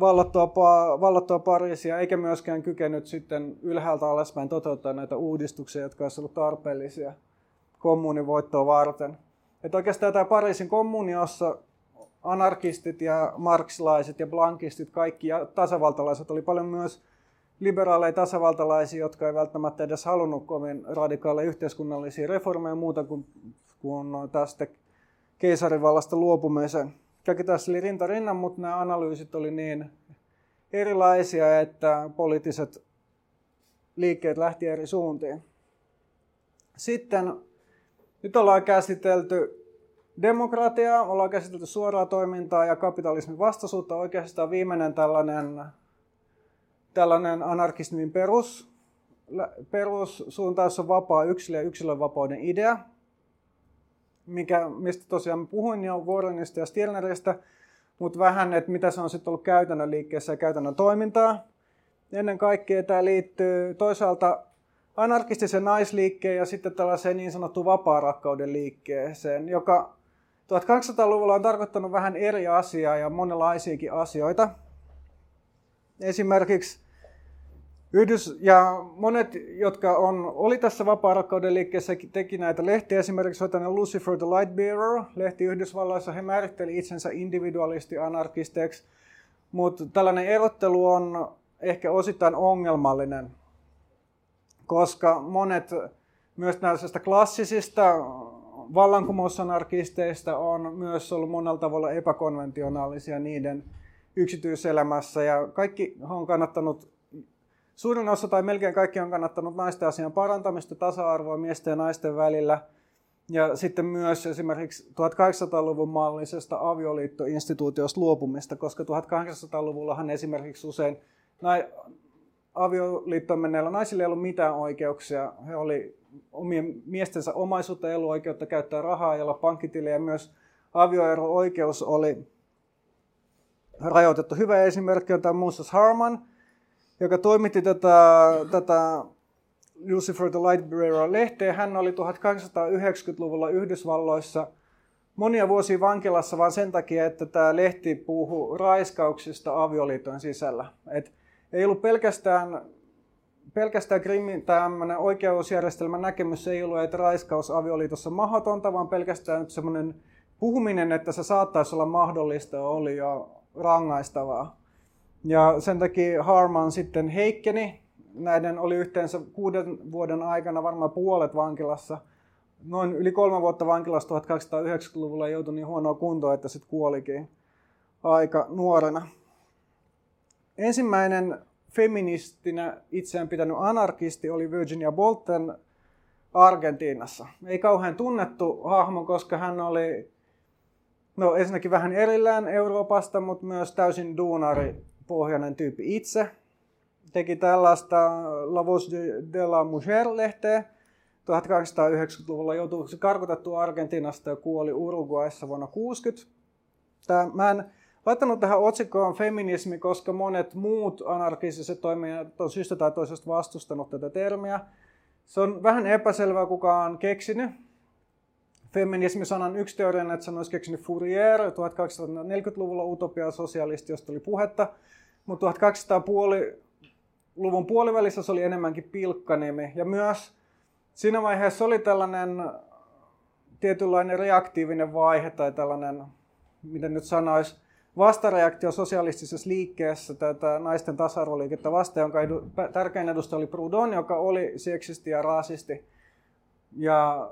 vallattua, vallattua Pariisia, eikä myöskään kykenyt sitten ylhäältä alaspäin toteuttaa näitä uudistuksia, jotka olisivat olleet tarpeellisia kommunin voittoa varten. Että oikeastaan tämä Pariisin kommuni, jossa anarkistit ja marksilaiset ja blankistit, kaikki ja tasavaltalaiset, oli paljon myös liberaaleja tasavaltalaisia, jotka ei välttämättä edes halunnut kovin radikaaleja yhteiskunnallisia reformeja muuta kuin, kuin tästä keisarivallasta luopumisen kaikki tässä oli rinta rinnan, mutta nämä analyysit oli niin erilaisia, että poliittiset liikkeet lähti eri suuntiin. Sitten nyt ollaan käsitelty demokratiaa, ollaan käsitelty suoraa toimintaa ja kapitalismin vastaisuutta. Oikeastaan viimeinen tällainen, tällainen anarkismin perus, perussuuntaus on vapaa yksilö ja yksilönvapauden idea mikä, mistä tosiaan puhuin jo Warrenista ja Stirneristä, mutta vähän, että mitä se on sitten ollut käytännön liikkeessä ja käytännön toimintaa. Ennen kaikkea tämä liittyy toisaalta anarkistiseen naisliikkeen ja sitten tällaiseen niin sanottuun vapaa-rakkauden liikkeeseen, joka 1200-luvulla on tarkoittanut vähän eri asiaa ja monenlaisiakin asioita. Esimerkiksi Yhdys, ja monet, jotka on, oli tässä vapaa liikkeessä, teki näitä lehtiä. Esimerkiksi on Lucifer the Light Bearer, lehti Yhdysvalloissa. He määritteli itsensä individualisti anarkisteiksi, mutta tällainen erottelu on ehkä osittain ongelmallinen, koska monet myös näistä klassisista vallankumousanarkisteista on myös ollut monella tavalla epäkonventionaalisia niiden yksityiselämässä. Ja kaikki on kannattanut Suurin osa tai melkein kaikki on kannattanut naisten asian parantamista, tasa-arvoa miesten ja naisten välillä. Ja sitten myös esimerkiksi 1800-luvun mallisesta avioliittoinstituutiosta luopumista, koska 1800-luvullahan esimerkiksi usein avioliittoon menneillä naisilla ei ollut mitään oikeuksia. He oli omien miestensä omaisuutta, ei ollut oikeutta käyttää rahaa, jolla pankkitilejä ja myös avioero-oikeus oli rajoitettu. Hyvä esimerkki on tämä Moses Harman, joka toimitti tätä, tätä Lucifer the Light Bearer-lehteä. Hän oli 1890-luvulla Yhdysvalloissa monia vuosia vankilassa vain sen takia, että tämä lehti puhuu raiskauksista avioliiton sisällä. Et ei ollut pelkästään, pelkästään krimin, tämmöinen oikeusjärjestelmän näkemys ei ollut, että raiskaus avioliitossa on mahdotonta, vaan pelkästään semmoinen puhuminen, että se saattaisi olla mahdollista, oli jo rangaistavaa. Ja sen takia Harman sitten heikkeni. Näiden oli yhteensä kuuden vuoden aikana varmaan puolet vankilassa. Noin yli kolme vuotta vankilassa 1890-luvulla joutui niin huonoa kuntoa, että sitten kuolikin aika nuorena. Ensimmäinen feministinä itseään pitänyt anarkisti oli Virginia Bolton Argentiinassa. Ei kauhean tunnettu hahmo, koska hän oli no, ensinnäkin vähän erillään Euroopasta, mutta myös täysin duunari pohjainen tyyppi itse. Teki tällaista La Voz de la Mujer-lehteä. 1890-luvulla joutui karkotettu Argentiinasta ja kuoli Uruguayssa vuonna 60. Tämä, mä en laittanut tähän otsikkoon feminismi, koska monet muut anarkistiset toimijat on syystä tai toisesta vastustanut tätä termiä. Se on vähän epäselvää, kuka on keksinyt. Feminismi-sanan yksi teoria, että sen olisi keksinyt Fourier 1240-luvulla utopia sosialisti, josta oli puhetta. Mutta 1200-luvun puolivälissä se oli enemmänkin pilkkanimi. Ja myös siinä vaiheessa oli tällainen tietynlainen reaktiivinen vaihe tai tällainen, miten nyt sanoisi, vastareaktio sosialistisessa liikkeessä tätä naisten tasa-arvoliikettä vastaan, jonka edu, tärkein edustaja oli Proudhon, joka oli seksisti ja rasisti. Ja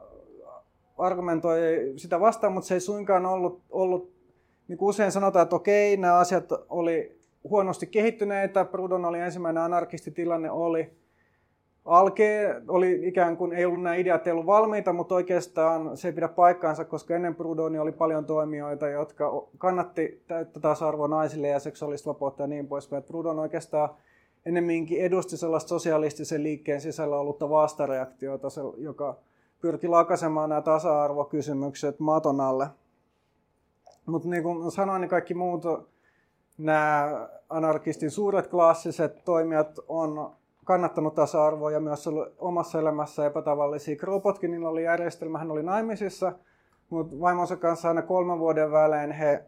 argumentoi sitä vastaan, mutta se ei suinkaan ollut, ollut niin kuin usein sanotaan, että okei, nämä asiat oli huonosti kehittyneitä, Proudhon oli ensimmäinen anarkisti, tilanne oli alkee, oli ikään kuin, ei ollut nämä ideat ei ollut valmiita, mutta oikeastaan se ei pidä paikkaansa, koska ennen Prudhonia oli paljon toimijoita, jotka kannatti täyttä tasa-arvoa naisille ja seksuaalista vapautta ja niin poispäin. Proudhon oikeastaan ennemminkin edusti sellaista sosialistisen liikkeen sisällä ollutta vastareaktiota, joka pyrki lakasemaan nämä tasa-arvokysymykset maton alle. Mutta niin kuin sanoin, niin kaikki muut nämä anarkistin suuret klassiset toimijat on kannattanut tasa-arvoa ja myös ollut omassa elämässä epätavallisia. Kropotkinilla oli järjestelmä, hän oli naimisissa, mutta vaimonsa kanssa aina kolmen vuoden välein he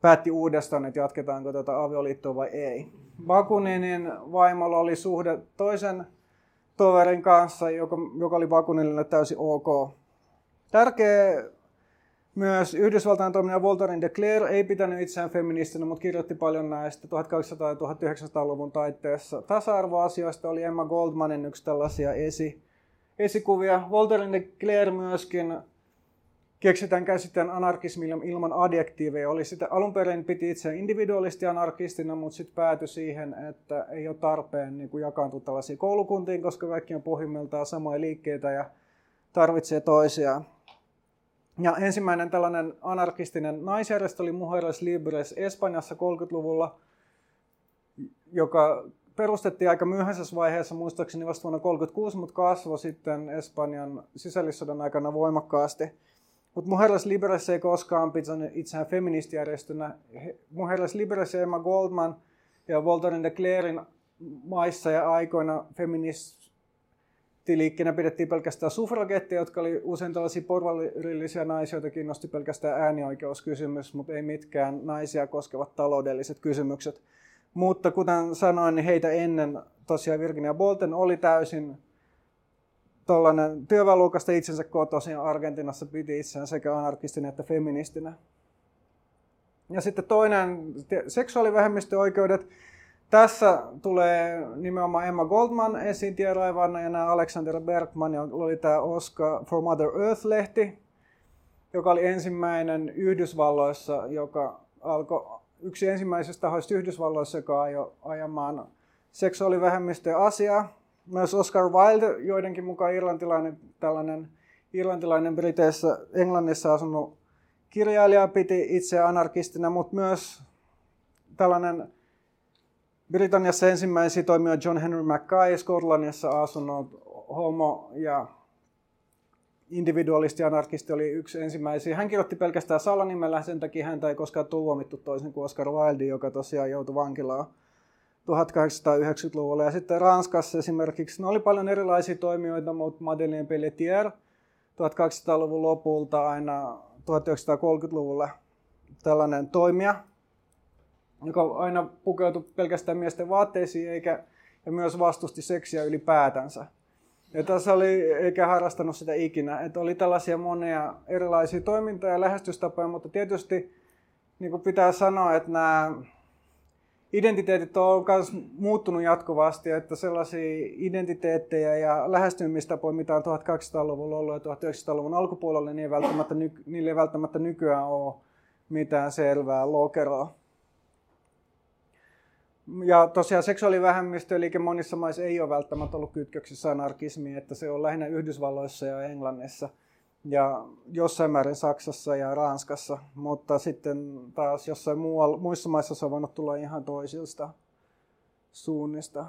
päätti uudestaan, että jatketaanko tätä avioliittoa vai ei. Bakuninin vaimolla oli suhde toisen toverin kanssa, joka, joka oli Bakuninille täysin ok. Tärkeä myös Yhdysvaltain toiminnan Voltairin de Clare ei pitänyt itseään feministinä, mutta kirjoitti paljon näistä 1800- ja 1900-luvun taitteessa. Tasa-arvoasioista oli Emma Goldmanin yksi tällaisia esi, esikuvia. Voltairin de Clare myöskin keksitään käsitteen anarkismi ilman adjektiiveja. Oli sitä, alun perin piti itse individualisti anarkistina, mutta sitten päätyi siihen, että ei ole tarpeen niin jakaantua tällaisiin koulukuntiin, koska kaikki on pohjimmiltaan samoja liikkeitä ja tarvitsee toisiaan. Ja ensimmäinen tällainen anarkistinen naisjärjestö oli Mujeres Libres Espanjassa 30-luvulla, joka perustettiin aika myöhäisessä vaiheessa, muistaakseni vasta vuonna 1936, mutta kasvoi sitten Espanjan sisällissodan aikana voimakkaasti. Mutta Mujeres Libres ei koskaan pitänyt itseään feministijärjestönä. Mujeres Libres ja Emma Goldman ja Voltairin de Clairin maissa ja aikoina feminist, liikkeenä pidettiin pelkästään suffragetteja, jotka oli usein tällaisia porvarillisia naisia, joita kiinnosti pelkästään äänioikeuskysymys, mutta ei mitkään naisia koskevat taloudelliset kysymykset. Mutta kuten sanoin, niin heitä ennen tosiaan Virginia Bolten oli täysin tuollainen työväenluokasta itsensä kotoisin Argentinassa piti itseään sekä anarkistina että feministinä. Ja sitten toinen, seksuaalivähemmistöoikeudet. Tässä tulee nimenomaan Emma Goldman esiin tieraivana ja nämä Alexander Bergman, ja oli tämä Oscar for Mother Earth-lehti, joka oli ensimmäinen Yhdysvalloissa, joka alkoi yksi ensimmäisistä tahoista Yhdysvalloissa, joka ajoi ajamaan seksuaalivähemmistöjen asiaa. Myös Oscar Wilde, joidenkin mukaan irlantilainen, tällainen irlantilainen Briteissä, Englannissa asunut kirjailija, piti itse anarkistina, mutta myös tällainen Britanniassa ensimmäisiä toimia John Henry Mackay, Skotlannissa asunut homo ja individualisti anarkisti oli yksi ensimmäisiä. Hän kirjoitti pelkästään salanimellä, sen takia häntä ei koskaan tuomittu toisin kuin Oscar Wilde, joka tosiaan joutui vankilaan 1890-luvulla. Ja sitten Ranskassa esimerkiksi, no oli paljon erilaisia toimijoita, mutta Madeleine Pelletier 1200-luvun lopulta aina 1930-luvulle tällainen toimija, joka aina pukeutui pelkästään miesten vaatteisiin eikä, ja myös vastusti seksiä ylipäätänsä. Ja tässä oli, eikä harrastanut sitä ikinä. Että oli tällaisia monia erilaisia toimintoja ja lähestystapoja, mutta tietysti niin kuin pitää sanoa, että nämä identiteetit on myös muuttunut jatkuvasti, että sellaisia identiteettejä ja lähestymistapoja, mitä on 1200-luvulla ollut ja 1900-luvun alkupuolella, niin ei välttämättä, niille ei välttämättä nykyään ole mitään selvää lokeroa. Ja tosiaan seksuaalivähemmistöliike monissa maissa ei ole välttämättä ollut kytköksissä anarkismiin, että se on lähinnä Yhdysvalloissa ja Englannissa ja jossain määrin Saksassa ja Ranskassa, mutta sitten taas jossain muualla, muissa maissa se on voinut tulla ihan toisilta suunnista.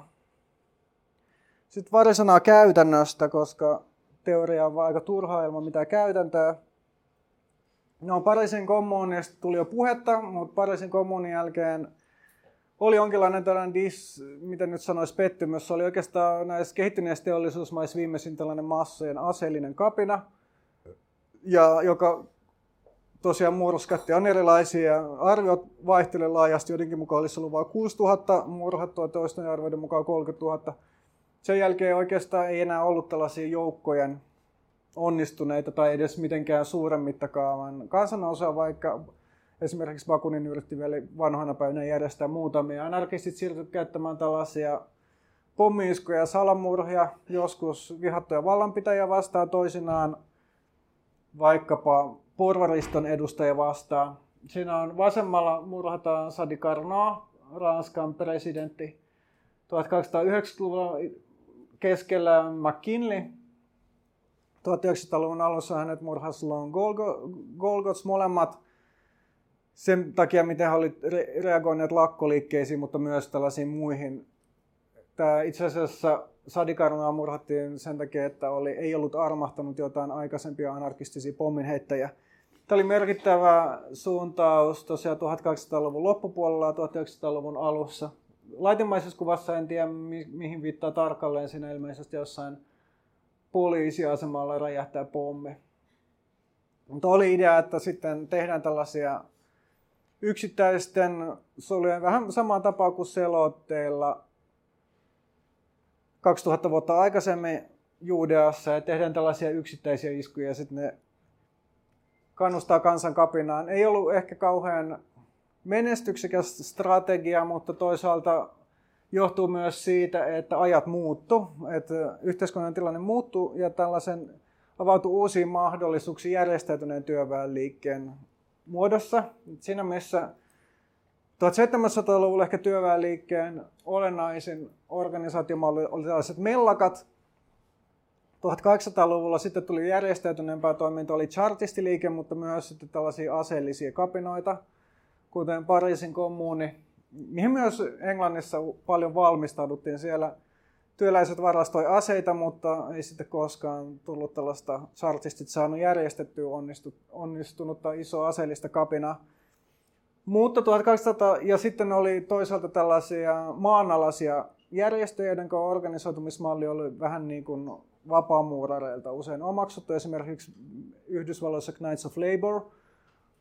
Sitten pari sanaa käytännöstä, koska teoria on aika turhaa ilman mitään käytäntöä. No Pariisin kommunista tuli jo puhetta, mutta Pariisin kommunin jälkeen oli jonkinlainen tällainen dis, miten nyt sanoisi, pettymys. Se oli oikeastaan näissä kehittyneissä teollisuusmaissa viimeisin tällainen massojen aseellinen kapina, ja joka tosiaan murskatti on erilaisia. Arviot vaihtelevat laajasti, joidenkin mukaan olisi ollut vain 6000 murhattua, toisten arvioiden mukaan 30 000. Sen jälkeen oikeastaan ei enää ollut tällaisia joukkojen onnistuneita tai edes mitenkään suuren mittakaavan kansanosa, vaikka esimerkiksi Bakunin yritti vielä vanhoina päivinä järjestää muutamia. Anarkistit siirtyivät käyttämään tällaisia pommiiskuja ja salamurhia, joskus vihattuja vallanpitäjiä vastaan toisinaan, vaikkapa porvariston edustajia vastaan. Siinä on vasemmalla murhataan Sadi Carnot, Ranskan presidentti. 1290-luvulla keskellä McKinley. 1900-luvun alussa hänet murhasi Long Golgots molemmat sen takia, miten he olivat reagoineet lakkoliikkeisiin, mutta myös tällaisiin muihin. Tämä itse asiassa Sadikarnaa murhattiin sen takia, että oli, ei ollut armahtanut jotain aikaisempia anarkistisia pomminheittäjiä. Tämä oli merkittävä suuntaus tosiaan 1200-luvun loppupuolella ja 1900-luvun alussa. Laitemaisessa kuvassa en tiedä, mi- mihin viittaa tarkalleen. Siinä ilmeisesti jossain poliisiasemalla räjähtää pommi. Mutta oli idea, että sitten tehdään tällaisia yksittäisten solujen, vähän samaan tapaa kuin selotteilla 2000 vuotta aikaisemmin Juudeassa ja tehdään tällaisia yksittäisiä iskuja ja sitten ne kannustaa kansan kapinaan. Ei ollut ehkä kauhean menestyksekäs strategia, mutta toisaalta johtuu myös siitä, että ajat muuttu, että yhteiskunnan tilanne muuttuu ja tällaisen avautui uusiin mahdollisuuksiin järjestäytyneen työväenliikkeen muodossa. Siinä mielessä 1700-luvulla ehkä työväenliikkeen olennaisin organisaatiomalli oli tällaiset mellakat. 1800-luvulla sitten tuli järjestäytyneempää toiminta, oli chartistiliike, mutta myös sitten tällaisia aseellisia kapinoita, kuten Pariisin kommuuni, mihin myös Englannissa paljon valmistauduttiin. Siellä työläiset varastoi aseita, mutta ei sitten koskaan tullut tällaista chartistit saanut järjestettyä onnistunutta isoa aseellista kapinaa. Mutta 1200, ja sitten oli toisaalta tällaisia maanalaisia järjestöjä, joiden organisoitumismalli oli vähän niin kuin vapaamuurareilta usein omaksuttu. Esimerkiksi Yhdysvalloissa Knights of Labor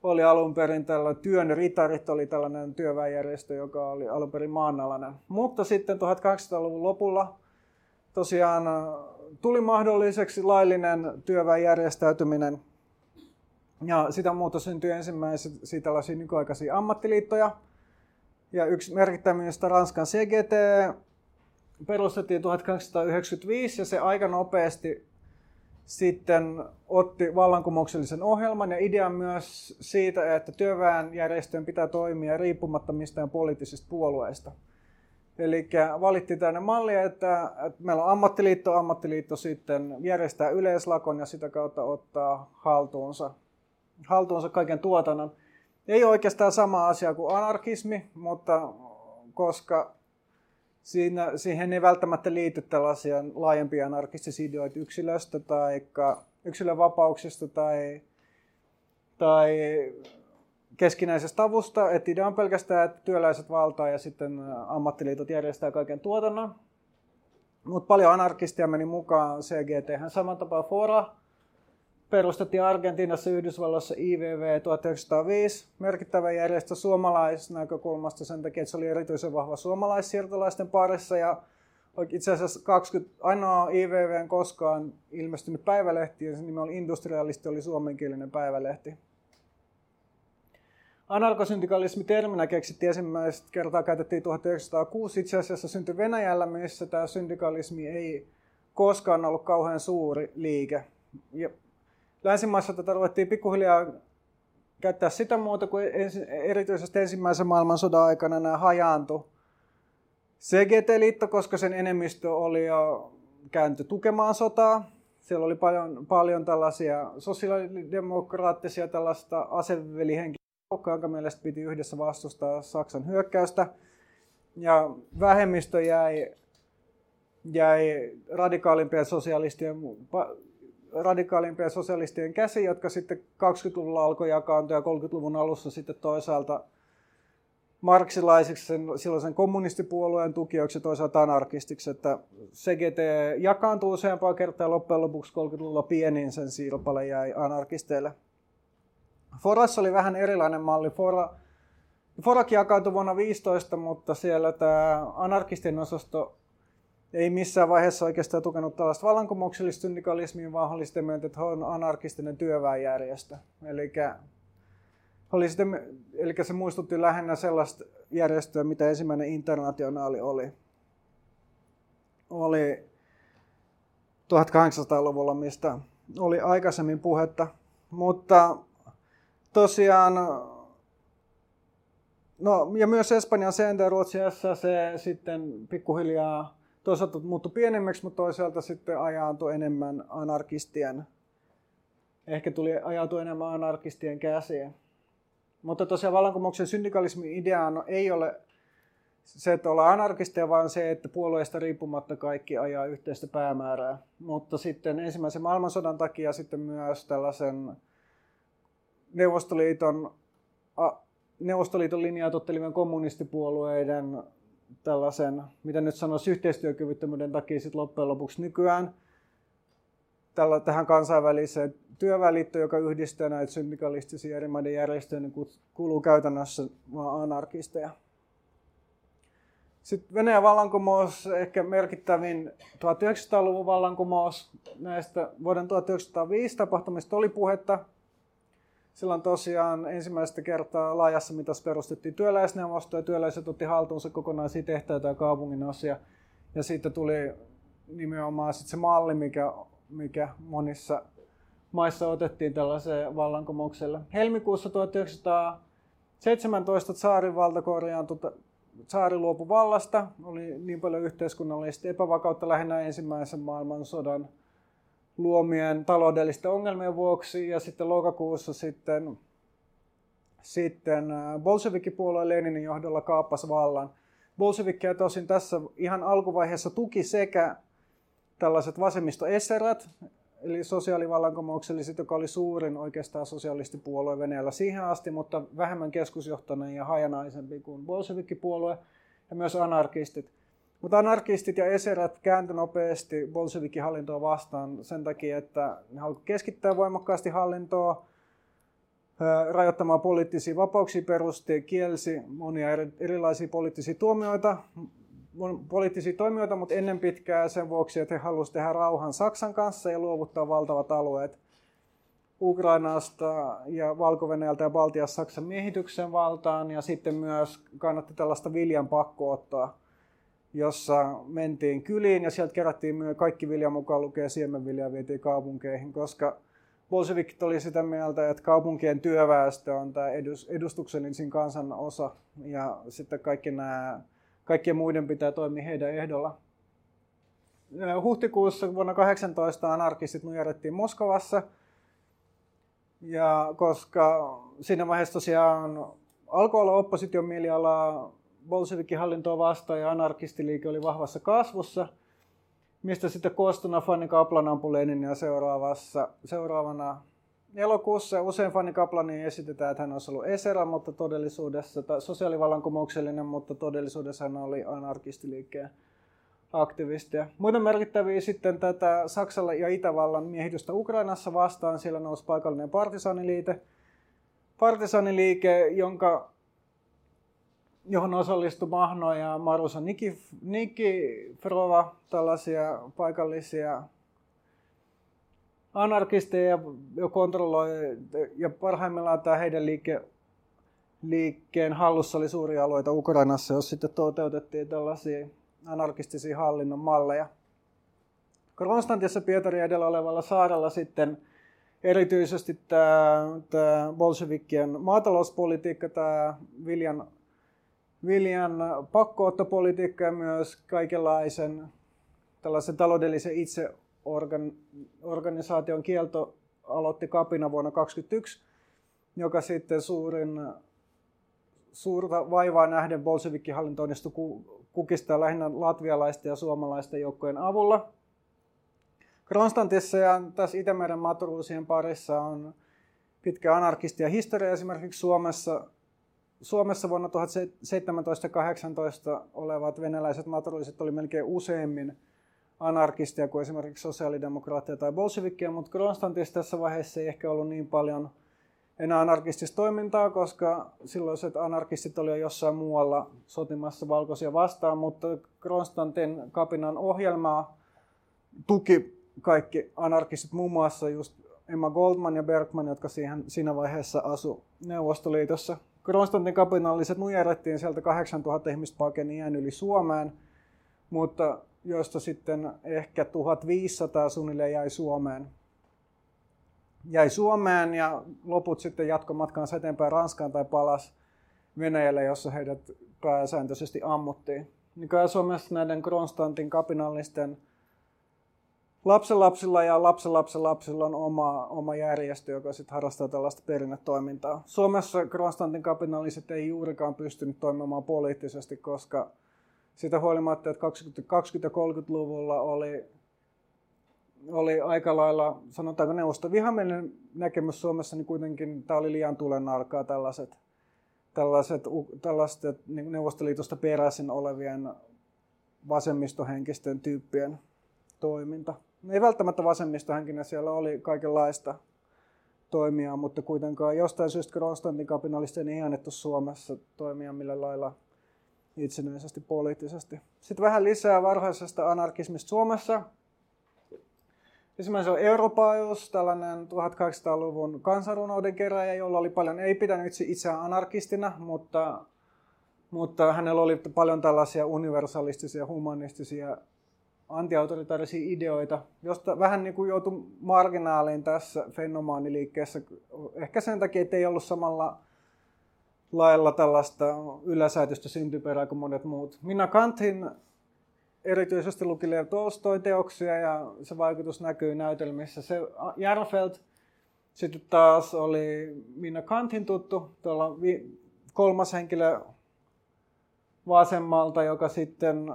oli alun perin tällainen työn ritarit, oli tällainen työväenjärjestö, joka oli alun perin maanalainen. Mutta sitten 1800-luvun lopulla tosiaan tuli mahdolliseksi laillinen työväenjärjestäytyminen ja sitä muuta syntyi ensimmäisiä tällaisia nykyaikaisia ammattiliittoja. Ja yksi merkittävimmistä Ranskan CGT perustettiin 1895 ja se aika nopeasti sitten otti vallankumouksellisen ohjelman ja idean myös siitä, että työväenjärjestöjen pitää toimia riippumatta mistään poliittisista puolueista. Eli valittiin tänne malli, että, että meillä on ammattiliitto, ammattiliitto sitten järjestää yleislakon ja sitä kautta ottaa haltuunsa haltuunsa kaiken tuotannon. Ei oikeastaan sama asia kuin anarkismi, mutta koska siinä, siihen ei välttämättä liity tällaisia laajempia anarkistisia ideoita yksilöstä tai yksilön vapauksista tai, tai keskinäisestä avusta. Että idea on pelkästään, että työläiset valtaa ja sitten ammattiliitot järjestää kaiken tuotannon. Mutta paljon anarkistia meni mukaan CGT, saman tapaan Fora, perustettiin Argentiinassa Yhdysvalloissa IVV 1905, merkittävä järjestö suomalaisnäkökulmasta sen takia, että se oli erityisen vahva suomalaissiirtolaisten parissa ja itse asiassa 20, ainoa IVVn koskaan ilmestynyt päivälehti, ja sen nimi oli Industrialisti, oli suomenkielinen päivälehti. Anarkosyndikalismi terminä keksittiin ensimmäistä kertaa, käytettiin 1906. Itse asiassa syntyi Venäjällä, missä tämä syndikalismi ei koskaan ollut kauhean suuri liike. Ja länsimaissa tätä ruvettiin pikkuhiljaa käyttää sitä muuta kuin erityisesti ensimmäisen maailmansodan aikana nämä hajaantu. CGT-liitto, koska sen enemmistö oli jo käänty tukemaan sotaa. Siellä oli paljon, paljon tällaisia sosiaalidemokraattisia tällaista asevelihenkilöä, jonka mielestä piti yhdessä vastustaa Saksan hyökkäystä. Ja vähemmistö jäi, jäi radikaalimpien sosialistien radikaalimpien sosialistien käsi, jotka sitten 20-luvulla alkoi jakaantua ja 30-luvun alussa sitten toisaalta marksilaisiksi, sen, silloisen kommunistipuolueen tukijoiksi ja toisaalta anarkistiksi, että CGT jakaantuu useampaa kertaa loppujen lopuksi 30-luvulla pienin sen siirpale jäi anarkisteille. Forassa oli vähän erilainen malli. Fora, Forakin jakautui vuonna 15, mutta siellä tämä anarkistien osasto ei missään vaiheessa oikeastaan tukenut tällaista vallankumouksellista syndikalismia, vaan oli sitä mieltä, että on anarkistinen työväenjärjestö. Eli oli sitten, eli se muistutti lähinnä sellaista järjestöä, mitä ensimmäinen internationaali oli. Oli 1800-luvulla, mistä oli aikaisemmin puhetta. Mutta tosiaan, no ja myös Espanjan CNT Ruotsiassa se sitten pikkuhiljaa toisaalta muuttui pienemmäksi, mutta toisaalta sitten ajaantui enemmän anarkistien, ehkä tuli ajautui enemmän anarkistien käsiin. Mutta tosiaan vallankumouksen syndikalismin idea ei ole se, että ollaan anarkisteja, vaan se, että puolueesta riippumatta kaikki ajaa yhteistä päämäärää. Mutta sitten ensimmäisen maailmansodan takia sitten myös tällaisen Neuvostoliiton, Neuvostoliiton linjaa tottelivien kommunistipuolueiden tällaisen, mitä nyt sanoisi, yhteistyökyvyttömyyden takia sitten loppujen lopuksi nykyään tällä, tähän kansainväliseen työväliittoon, joka yhdistää näitä syndikalistisia eri maiden järjestöjä, niin kuuluu käytännössä vaan anarkisteja. Sitten Venäjän vallankumous, ehkä merkittävin 1900-luvun vallankumous näistä vuoden 1905 tapahtumista oli puhetta. Silloin tosiaan ensimmäistä kertaa laajassa mitassa perustettiin työläisneuvosto ja työläiset otti haltuunsa kokonaisia tehtäitä ja kaupungin osia. Ja siitä tuli nimenomaan sit se malli, mikä, mikä monissa maissa otettiin tällaiseen vallankumoukselle. Helmikuussa 1917 tsaarin valta korjaantui, tsaari luopui vallasta. Oli niin paljon yhteiskunnallista epävakautta lähinnä ensimmäisen maailmansodan luomien taloudellisten ongelmien vuoksi. Ja sitten lokakuussa sitten, sitten äh, Bolshevikipuolue Leninin johdolla kaappasi vallan. Bolshevikkeja tosin tässä ihan alkuvaiheessa tuki sekä tällaiset vasemmistoesserät, eli sosiaalivallankumoukselliset, joka oli suurin oikeastaan sosialistipuolue Venäjällä siihen asti, mutta vähemmän keskusjohtoinen ja hajanaisempi kuin bolshevikkipuolue, ja myös anarkistit. Mutta anarkistit ja eserät kääntyi nopeasti bolshevikin hallintoa vastaan sen takia, että ne halusivat keskittää voimakkaasti hallintoa, rajoittamaan poliittisia vapauksia perusti, kielsi monia erilaisia poliittisia tuomioita, poliittisia toimijoita, mutta ennen pitkää sen vuoksi, että he halusivat tehdä rauhan Saksan kanssa ja luovuttaa valtavat alueet Ukrainasta ja valko ja Baltiassa Saksan miehityksen valtaan. Ja sitten myös kannatti tällaista viljan pakkoottoa, jossa mentiin kyliin ja sieltä kerättiin myös kaikki vilja mukaan lukee siemenviljaa vietiin kaupunkeihin, koska Bolshevikit oli sitä mieltä, että kaupunkien työväestö on tämä edustuksellisin kansan osa ja sitten kaikki nämä kaikkien muiden pitää toimia heidän ehdolla. Huhtikuussa vuonna 18 anarkistit nujerrettiin Moskovassa. Ja koska siinä vaiheessa tosiaan alkoi olla opposition mielialaa Bolshevikin hallintoa vastaan ja anarkistiliike oli vahvassa kasvussa, mistä sitten koostuna Fanny Kaplan ampui Leninia seuraavassa, seuraavana elokuussa usein Fanny Kaplanin esitetään, että hän olisi ollut Esera, mutta todellisuudessa, tai sosiaalivallankumouksellinen, mutta todellisuudessa hän oli anarkistiliikkeen aktivistia. Muita merkittäviä sitten tätä Saksalla ja Itävallan miehitystä Ukrainassa vastaan. Siellä nousi paikallinen partisaniliite. Partisaniliike, jonka, johon osallistui Mahno ja Marusa Nikifrova, tällaisia paikallisia anarkisteja ja kontrolloi, ja parhaimmillaan tämä heidän liike, liikkeen hallussa oli suuria alueita Ukrainassa, jos sitten toteutettiin tällaisia anarkistisia hallinnon malleja. Konstantissa Pietari edellä olevalla saarella sitten erityisesti tämä, tämä bolshevikkien maatalouspolitiikka, tämä viljan, viljan pakkoottopolitiikka ja myös kaikenlaisen tällaisen taloudellisen itse organ, organisaation kielto aloitti kapina vuonna 2021, joka sitten suurin, suurta vaivaa nähden Bolshevikin hallinto onnistui kukistaa lähinnä latvialaisten ja suomalaisten joukkojen avulla. Konstantissa ja tässä Itämeren maturuusien parissa on pitkä anarkistia historia. Esimerkiksi Suomessa Suomessa vuonna 1718 olevat venäläiset naturaliset oli melkein useimmin anarkistia kuin esimerkiksi sosiaalidemokraattia tai bolshevikkia, mutta Konstantissa tässä vaiheessa ei ehkä ollut niin paljon enää anarkistista toimintaa, koska silloiset anarkistit olivat jossain muualla sotimassa valkoisia vastaan, mutta Konstantin kapinan ohjelmaa tuki kaikki anarkistit, muun muassa just Emma Goldman ja Bergman, jotka siihen, siinä vaiheessa asu Neuvostoliitossa. Konstantin kapinalliset nujerettiin sieltä 8000 ihmistä pakeni iän yli Suomeen, mutta joista sitten ehkä 1500 suunnilleen jäi Suomeen. Jäi Suomeen ja loput sitten jatkomatkaansa eteenpäin Ranskaan tai palas Venäjälle, jossa heidät pääsääntöisesti ammuttiin. Niin Suomessa näiden Konstantin kapinallisten lapsenlapsilla ja lapsenlapsenlapsilla on oma, oma järjestö, joka sitten harrastaa tällaista perinnetoimintaa. Suomessa Konstantin kapinalliset ei juurikaan pystynyt toimimaan poliittisesti, koska sitä huolimatta, että 20- 30-luvulla oli, oli aika lailla, sanotaanko neuvosto vihamielinen näkemys Suomessa, niin kuitenkin tämä oli liian tulen arkaa tällaiset, tällaiset, tällaiset niin Neuvostoliitosta peräisin olevien vasemmistohenkisten tyyppien toiminta. Ei välttämättä vasemmistohenkinen, siellä oli kaikenlaista toimia, mutta kuitenkaan jostain syystä Konstantin kapinallisten ei annettu Suomessa toimia millä lailla itsenäisesti poliittisesti. Sitten vähän lisää varhaisesta anarkismista Suomessa. Esimerkiksi on Europaeus, tällainen 1800-luvun kansanrunouden keräjä, jolla oli paljon, ei pitänyt itseään anarkistina, mutta, mutta hänellä oli paljon tällaisia universalistisia, humanistisia, antiautoritaarisia ideoita, josta vähän niin kuin joutui marginaaliin tässä fenomaaniliikkeessä. Ehkä sen takia, että ei ollut samalla lailla tällaista yläsäätöstä syntyperää kuin monet muut. Minä Kantin erityisesti luki Lev Tolstoy teoksia ja se vaikutus näkyy näytelmissä. Se Järfeld sitten taas oli Minna Kantin tuttu, tuolla kolmas henkilö vasemmalta, joka sitten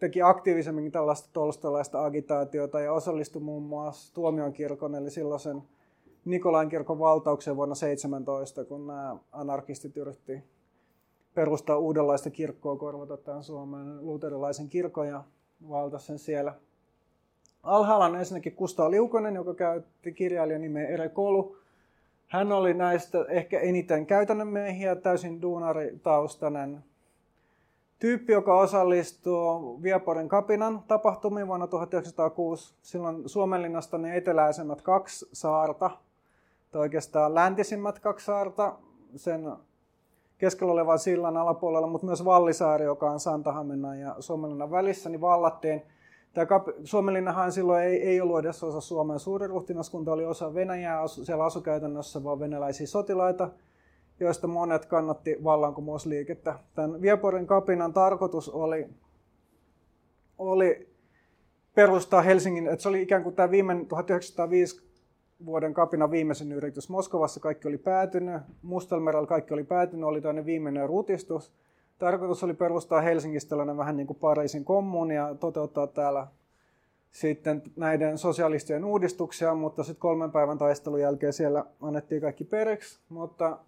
teki aktiivisemmin tällaista tolstolaista agitaatiota ja osallistui muun muassa tuomionkirkon eli silloisen Nikolain kirkon valtaukseen vuonna 17, kun nämä anarkistit yritti perustaa uudenlaista kirkkoa, korvata tämän Suomen luterilaisen kirkon ja valtasi sen siellä. Alhaalla on ensinnäkin Kustaa Liukonen, joka käytti kirjailijan nimeä Ere Kolu. Hän oli näistä ehkä eniten käytännön miehiä, täysin duunaritaustainen tyyppi, joka osallistuu Vieporin kapinan tapahtumiin vuonna 1906. Silloin Suomenlinnasta ne eteläisemmät kaksi saarta, tai oikeastaan läntisimmät kaksi saarta, sen keskellä olevan sillan alapuolella, mutta myös Vallisaari, joka on Santahaminan ja Suomenlinnan välissä, niin vallattiin. Tämä Suomenlinnahan silloin ei, ei ollut edes osa Suomen suuriruhtinaskunta, oli osa Venäjää, siellä asukäytännössä vaan venäläisiä sotilaita, joista monet kannatti vallankumousliikettä. Tämän Vieporin kapinan tarkoitus oli, oli perustaa Helsingin, että se oli ikään kuin tämä viimeinen 1905 vuoden kapina viimeisen yritys. Moskovassa kaikki oli päätynyt, Mustelmerellä kaikki oli päätynyt, oli tämmöinen viimeinen rutistus. Tarkoitus oli perustaa Helsingistä tällainen vähän niin kuin Pariisin kommuuni ja toteuttaa täällä sitten näiden sosialistien uudistuksia, mutta sitten kolmen päivän taistelun jälkeen siellä annettiin kaikki periksi, mutta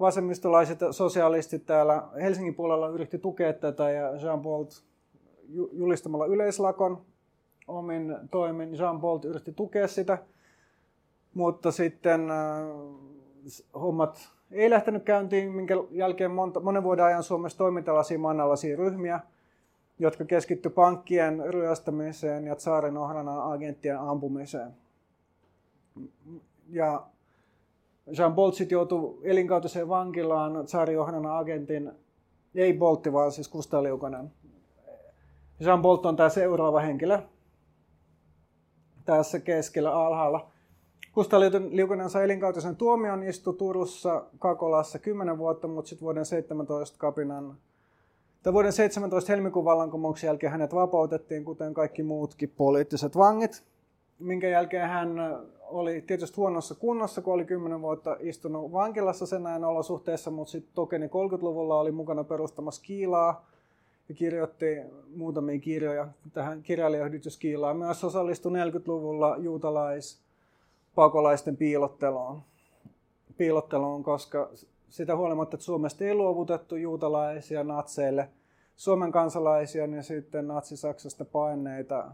vasemmistolaiset sosialistit täällä Helsingin puolella yritti tukea tätä ja Jean Paul julistamalla yleislakon omin toimin Jean Paul yritti tukea sitä, mutta sitten äh, hommat ei lähtenyt käyntiin, minkä jälkeen monta, monen vuoden ajan Suomessa toimi tällaisia manalaisia ryhmiä, jotka keskittyivät pankkien ryöstämiseen ja Tsaarin ohrana agenttien ampumiseen. Ja Jean Bolt sitten joutui elinkautiseen vankilaan tsaariohdana agentin, ei Boltti, vaan siis Kustaa Liukonen. Jean Bolt on tämä seuraava henkilö tässä keskellä alhaalla. Kustaa Liukonen sai elinkautisen tuomion, istui Turussa Kakolassa 10 vuotta, mutta sitten vuoden 17 kapinan tai vuoden 17 helmikuun vallankumouksen jälkeen hänet vapautettiin, kuten kaikki muutkin poliittiset vangit, minkä jälkeen hän oli tietysti huonossa kunnossa, kun oli 10 vuotta istunut vankilassa sen näin olosuhteessa, mutta sitten Tokeni 30-luvulla oli mukana perustamassa Kiilaa ja kirjoitti muutamia kirjoja tähän kirjailijayhdistys Kiilaa. Myös osallistui 40-luvulla juutalais pakolaisten piilotteluun, piilotteluun, koska sitä huolimatta, että Suomesta ei luovutettu juutalaisia natseille, Suomen kansalaisia, niin sitten natsi-Saksasta paineita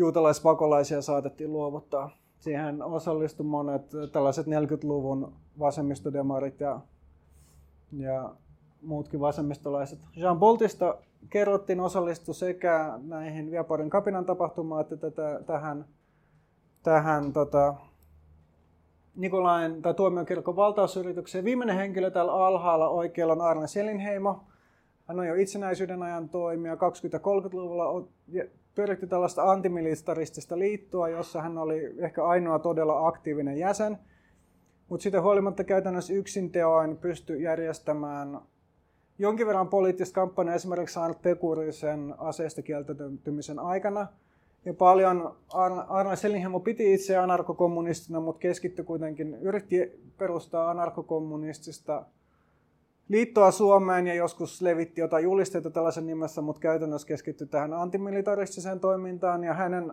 juutalaispakolaisia saatettiin luovuttaa. Siihen osallistui monet tällaiset 40-luvun vasemmistodemarit ja, ja muutkin vasemmistolaiset. Jean Boltista kerrottiin osallistu sekä näihin Viaparin kapinan tapahtumaan että tätä, tähän, tähän tota, Nikolain tai tuomiokirkon valtausyritykseen. Viimeinen henkilö täällä alhaalla oikealla on Arne Selinheimo. Hän on jo itsenäisyyden ajan toimija. 20-30-luvulla pyöritti tällaista antimilitaristista liittoa, jossa hän oli ehkä ainoa todella aktiivinen jäsen. Mutta sitten huolimatta käytännössä yksin teoin pystyi järjestämään jonkin verran poliittista kampanjaa esimerkiksi Arne Pekurisen aseesta kieltäytymisen aikana. Ja paljon Arne Selinhemo piti itse anarkokommunistina, mutta keskittyi kuitenkin, yritti perustaa anarkokommunistista liittoa Suomeen ja joskus levitti jotain julisteita tällaisen nimessä, mutta käytännössä keskittyi tähän antimilitaristiseen toimintaan ja hänen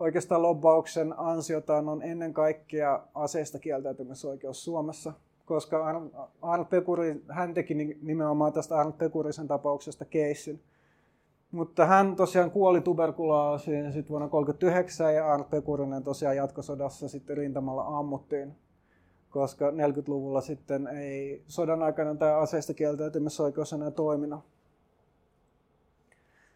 oikeastaan lobbauksen ansiotaan on ennen kaikkea aseista kieltäytymisoikeus Suomessa koska Arnold Pekuri, hän teki nimenomaan tästä Arnold Pekurisen tapauksesta keissin. Mutta hän tosiaan kuoli tuberkuloosiin sitten vuonna 1939 ja Arnold Pekurinen tosiaan jatkosodassa sitten rintamalla ammuttiin, koska 40-luvulla sitten ei sodan aikana tämä aseista kieltäytymisoikeus enää toiminut.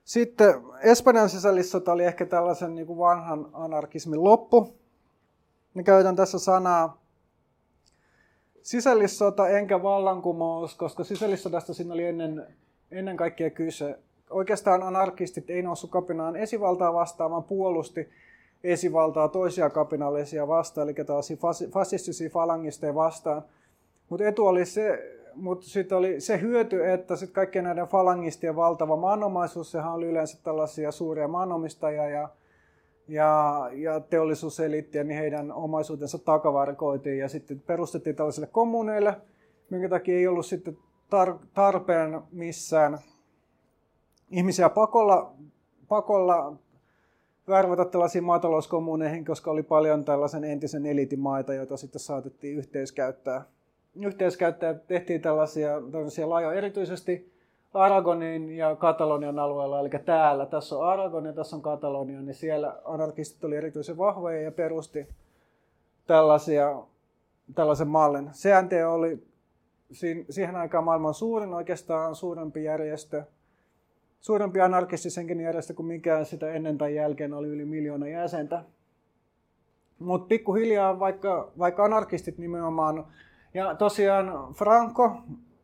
Sitten Espanjan sisällissota oli ehkä tällaisen niin kuin vanhan anarkismin loppu. Me käytän tässä sanaa sisällissota enkä vallankumous, koska sisällissodasta siinä oli ennen, ennen kaikkea kyse. Oikeastaan anarkistit ei noussut kapinaan esivaltaa vastaan, vaan puolusti esivaltaa toisia kapinallisia vastaan, eli tällaisia fasistisia falangisteja vastaan. Mutta etu oli se, mutta sitten oli se hyöty, että sitten kaikkien näiden falangistien valtava maanomaisuus, sehän oli yleensä tällaisia suuria maanomistajia ja ja, ja teollisuuseliittiä, niin heidän omaisuutensa takavarikoitiin ja sitten perustettiin tällaisille kommuneille, minkä takia ei ollut sitten tar- tarpeen missään ihmisiä pakolla, pakolla värvätä tällaisiin maatalouskommuneihin, koska oli paljon tällaisen entisen eliitin maita, joita sitten saatettiin yhteiskäyttää. Yhteiskäyttää tehtiin tällaisia, tällaisia laajoja erityisesti Aragonin ja Katalonian alueella, eli täällä, tässä on Aragon ja tässä on Katalonia, niin siellä anarkistit oli erityisen vahvoja ja perusti tällaisia, tällaisen mallin. CNT oli siihen aikaan maailman suurin, oikeastaan suurempi järjestö, suurempi anarkistisenkin järjestö kuin mikään sitä ennen tai jälkeen oli yli miljoona jäsentä. Mutta pikkuhiljaa, vaikka, vaikka anarkistit nimenomaan, ja tosiaan Franco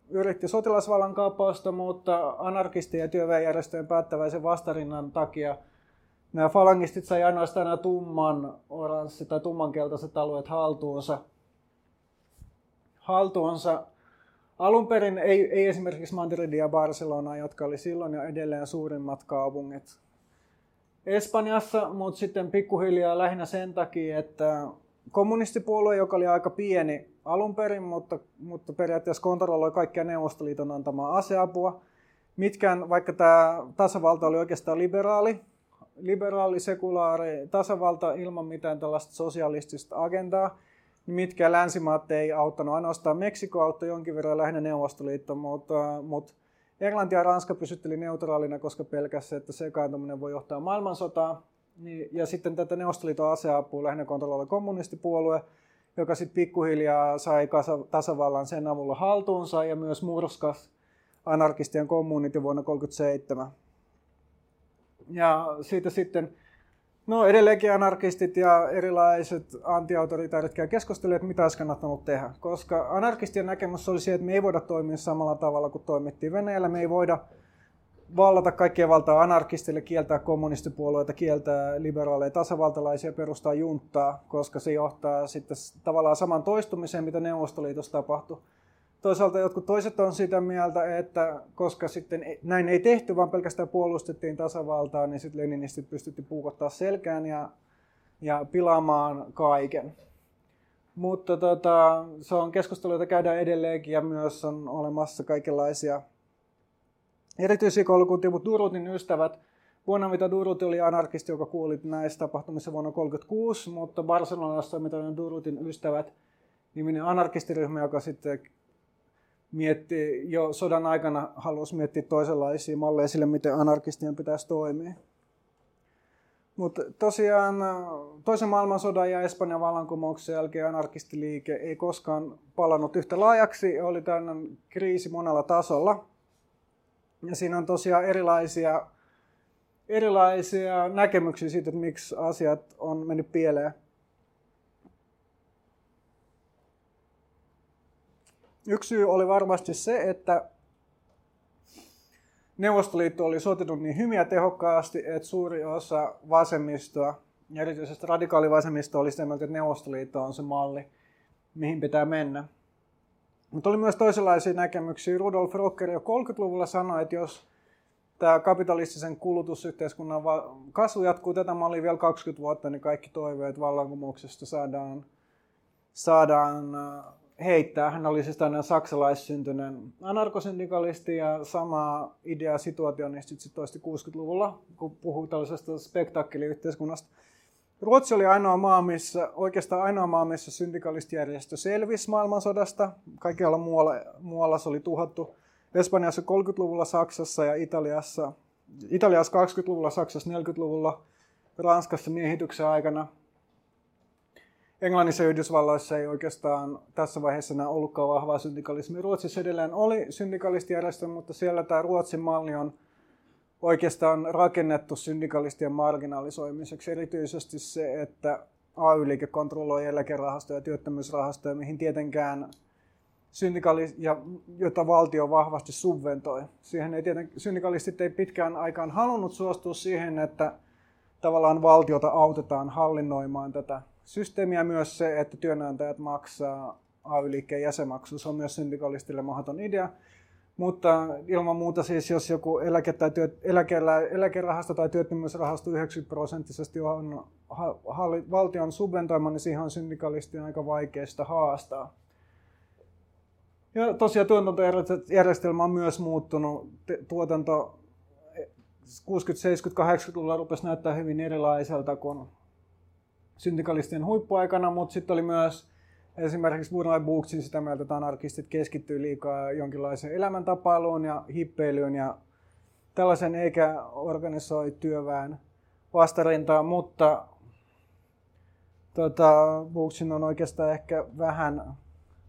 yritti sotilasvallan kaappausta, mutta anarkistien ja työväenjärjestöjen päättäväisen vastarinnan takia nämä falangistit sai ainoastaan nämä tumman oranssi tai tummankeltaiset alueet haltuunsa. haltuunsa. Alun perin ei, ei esimerkiksi Madrid ja Barcelona, jotka oli silloin jo edelleen suurimmat kaupungit Espanjassa, mutta sitten pikkuhiljaa lähinnä sen takia, että kommunistipuolue, joka oli aika pieni alun perin, mutta, mutta periaatteessa kontrolloi kaikkia Neuvostoliiton antamaa aseapua. Mitkään, vaikka tämä tasavalta oli oikeastaan liberaali, liberaali, sekulaari tasavalta ilman mitään tällaista sosialistista agendaa, niin mitkään länsimaat ei auttanut. Ainoastaan Meksiko auttoi jonkin verran lähinnä Neuvostoliitto, mutta, mutta Englanti ja Ranska pysytteli neutraalina, koska pelkäsi, että sekaantuminen voi johtaa maailmansotaan. Niin, ja sitten tätä Neuvostoliiton aseapua lähinnä kontrolloi kommunistipuolue, joka sitten pikkuhiljaa sai tasavallan sen avulla haltuunsa ja myös murskas anarkistien kommunit vuonna 1937. Ja siitä sitten, no edelleenkin anarkistit ja erilaiset antiautoritaarit käy keskustelemaan, että mitä olisi kannattanut tehdä. Koska anarkistien näkemys oli se, että me ei voida toimia samalla tavalla kuin toimittiin Venäjällä, me ei voida vallata kaikkien valtaa anarkistille, kieltää kommunistipuolueita, kieltää liberaaleja tasavaltalaisia, perustaa junttaa, koska se johtaa sitten tavallaan saman toistumiseen, mitä Neuvostoliitossa tapahtui. Toisaalta jotkut toiset on sitä mieltä, että koska sitten näin ei tehty, vaan pelkästään puolustettiin tasavaltaa, niin sitten leninistit pystyttiin puukottaa selkään ja, ja pilaamaan kaiken. Mutta tota, se on keskustelu, jota käydään edelleenkin ja myös on olemassa kaikenlaisia erityisiä koulukuntia, mutta Durutin ystävät, mitä Durut oli anarkisti, joka kuoli näissä tapahtumissa vuonna 1936, mutta Barcelonassa mitä Durutin ystävät niminen anarkistiryhmä, joka sitten mietti jo sodan aikana halusi miettiä toisenlaisia malleja sille, miten anarkistien pitäisi toimia. Mutta tosiaan toisen maailmansodan ja Espanjan vallankumouksen jälkeen anarkistiliike ei koskaan palannut yhtä laajaksi. Oli tämmöinen kriisi monella tasolla. Ja siinä on tosiaan erilaisia, erilaisia näkemyksiä siitä, että miksi asiat on mennyt pieleen. Yksi syy oli varmasti se, että Neuvostoliitto oli sotinut niin ja tehokkaasti, että suuri osa vasemmistoa, ja erityisesti radikaalivasemmisto oli sitä mieltä, että Neuvostoliitto on se malli, mihin pitää mennä. Mutta oli myös toisenlaisia näkemyksiä. Rudolf Rocker jo 30-luvulla sanoi, että jos tämä kapitalistisen kulutusyhteiskunnan kasvu jatkuu tätä mallia vielä 20 vuotta, niin kaikki toiveet vallankumouksesta saadaan, saadaan heittää. Hän oli siis tämmöinen saksalaissyntyinen anarkosyndikalisti ja sama idea situationistit sitten toisti 60-luvulla, kun puhuu tällaisesta spektaakkeliyhteiskunnasta. Ruotsi oli ainoa maa, missä, oikeastaan ainoa maa, missä syndikalistijärjestö selvisi maailmansodasta. Kaikkialla muualla, muualla se oli tuhottu. Espanjassa 30-luvulla, Saksassa ja Italiassa, Italiassa 20-luvulla, Saksassa 40-luvulla, Ranskassa miehityksen aikana – Englannissa ja Yhdysvalloissa ei oikeastaan tässä vaiheessa enää ollutkaan vahvaa syndikalismia. Ruotsissa edelleen oli syndikalistijärjestö, mutta siellä tämä Ruotsin malli on oikeastaan rakennettu syndikalistien marginalisoimiseksi. Erityisesti se, että AY-liike kontrolloi eläkerahastoja ja työttömyysrahastoja, mihin tietenkään syndikaali- ja jota valtio vahvasti subventoi. Siihen ei tieten, syndikalistit ei pitkään aikaan halunnut suostua siihen, että tavallaan valtiota autetaan hallinnoimaan tätä systeemiä myös se, että työnantajat maksaa AY-liikkeen jäsenmaksu. Se on myös syndikalistille mahdoton idea. Mutta ilman muuta siis, jos joku eläke tai työt, eläkeellä, eläkerahasto tai työttömyysrahasto 90 prosenttisesti on ha, halli, valtion subventoima, niin siihen on syndikalistien aika vaikeasta haastaa. Ja tosiaan tuotantojärjestelmä on myös muuttunut. Tuotanto 60-, 70-, 80-luvulla rupesi näyttää hyvin erilaiselta kuin syndikalistien huippuaikana, mutta sitten oli myös esimerkiksi Burnout Booksin sitä mieltä, että anarkistit keskittyy liikaa jonkinlaiseen elämäntapailuun ja hippeilyyn ja tällaisen eikä organisoi työväen vastarintaa, mutta tota, Booksin on oikeastaan ehkä vähän,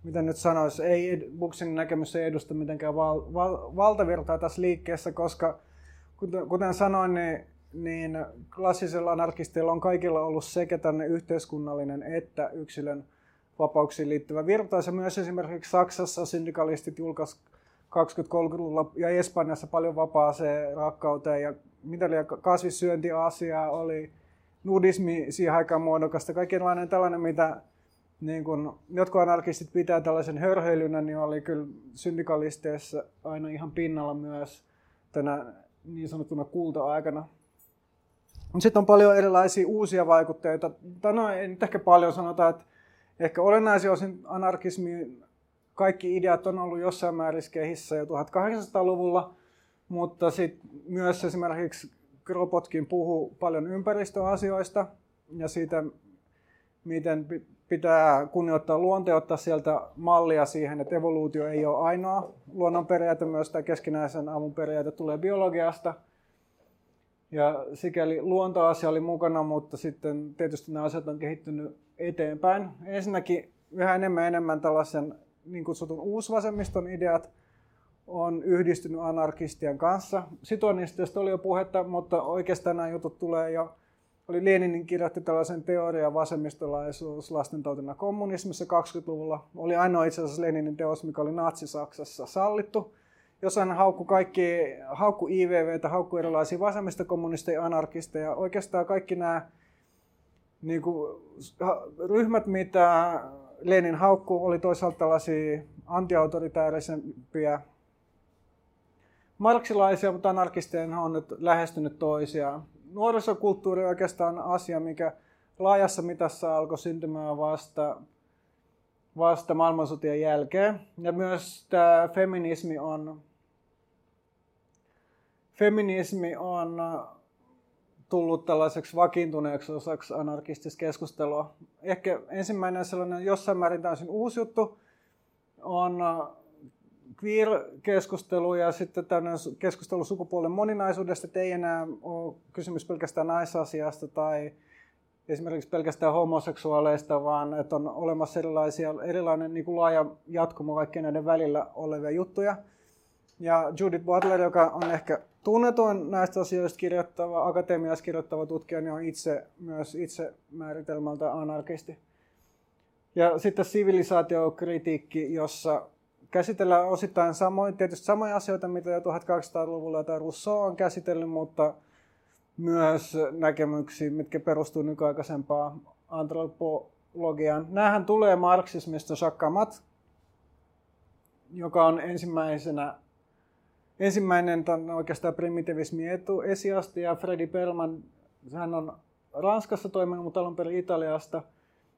mitä nyt sanoisi, ei, Booksin näkemys ei edusta mitenkään val, val, valtavirtaa tässä liikkeessä, koska kuten, kuten sanoin, niin niin klassisella anarkisteilla on kaikilla ollut sekä tänne yhteiskunnallinen että yksilön vapauksiin liittyvä virtaus. Ja myös esimerkiksi Saksassa syndikalistit julkaisivat 20-30-luvulla ja Espanjassa paljon vapaaseen rakkauteen ja mitä oli kasvissyöntiasiaa oli, nudismi siihen aikaan muodokasta, kaikenlainen tällainen, mitä niin kun jotkut anarkistit pitää tällaisen hörhöilynä, niin oli kyllä syndikalisteissa aina ihan pinnalla myös tänä niin sanottuna kulta-aikana. Sitten on paljon erilaisia uusia vaikutteita. Tai no, ei nyt ehkä paljon sanota, että ehkä olennaisia osin anarkismi, kaikki ideat on ollut jossain määrin kehissä jo 1800-luvulla, mutta sitten myös esimerkiksi Kropotkin puhuu paljon ympäristöasioista ja siitä, miten pitää kunnioittaa luontoa, ottaa sieltä mallia siihen, että evoluutio ei ole ainoa luonnonperiaate, myös tämä keskinäisen avun periaate tulee biologiasta – ja sikäli luontoasia oli mukana, mutta sitten tietysti nämä asiat on kehittynyt eteenpäin. Ensinnäkin yhä enemmän enemmän tällaisen niin kutsutun uusvasemmiston ideat on yhdistynyt anarkistien kanssa. Sitonistöistä oli jo puhetta, mutta oikeastaan nämä jutut tulee jo oli Leninin kirjoitti tällaisen teoria vasemmistolaisuus lastentautina kommunismissa 20-luvulla. Oli ainoa itse asiassa Leninin teos, mikä oli Natsi-Saksassa sallittu hän haukku kaikki, haukku IVVtä, haukku erilaisia vasemmistokommunisteja, anarkisteja. Oikeastaan kaikki nämä niin kuin, ryhmät, mitä Lenin haukku, oli toisaalta tällaisia antiautoritäärisempiä marksilaisia, mutta anarkisteja on nyt lähestynyt toisiaan. Nuorisokulttuuri on oikeastaan asia, mikä laajassa mitassa alkoi syntymään vasta, vasta maailmansotien jälkeen. Ja myös tämä feminismi on feminismi on tullut tällaiseksi vakiintuneeksi osaksi anarkistista keskustelua. Ehkä ensimmäinen sellainen jossain määrin täysin uusi juttu on queer-keskustelu ja sitten tämmöinen keskustelu sukupuolen moninaisuudesta, että ei enää ole kysymys pelkästään naisasiasta tai esimerkiksi pelkästään homoseksuaaleista, vaan että on olemassa erilaisia, erilainen niin kuin laaja jatkumo kaikkien näiden välillä olevia juttuja. Ja Judith Butler, joka on ehkä tunnetuin näistä asioista kirjoittava, akatemiassa kirjoittava tutkija, niin on itse myös itse määritelmältä anarkisti. Ja sitten sivilisaatiokritiikki, jossa käsitellään osittain samoin, tietysti samoja asioita, mitä jo 1800-luvulla tai Rousseau on käsitellyt, mutta myös näkemyksiä, mitkä perustuu nykyaikaisempaan antropologiaan. Nämähän tulee marksismista Camat, joka on ensimmäisenä ensimmäinen on oikeastaan primitivismi etu, esiasti ja Freddy Perlman, hän on Ranskassa toiminut, mutta alun perin Italiasta.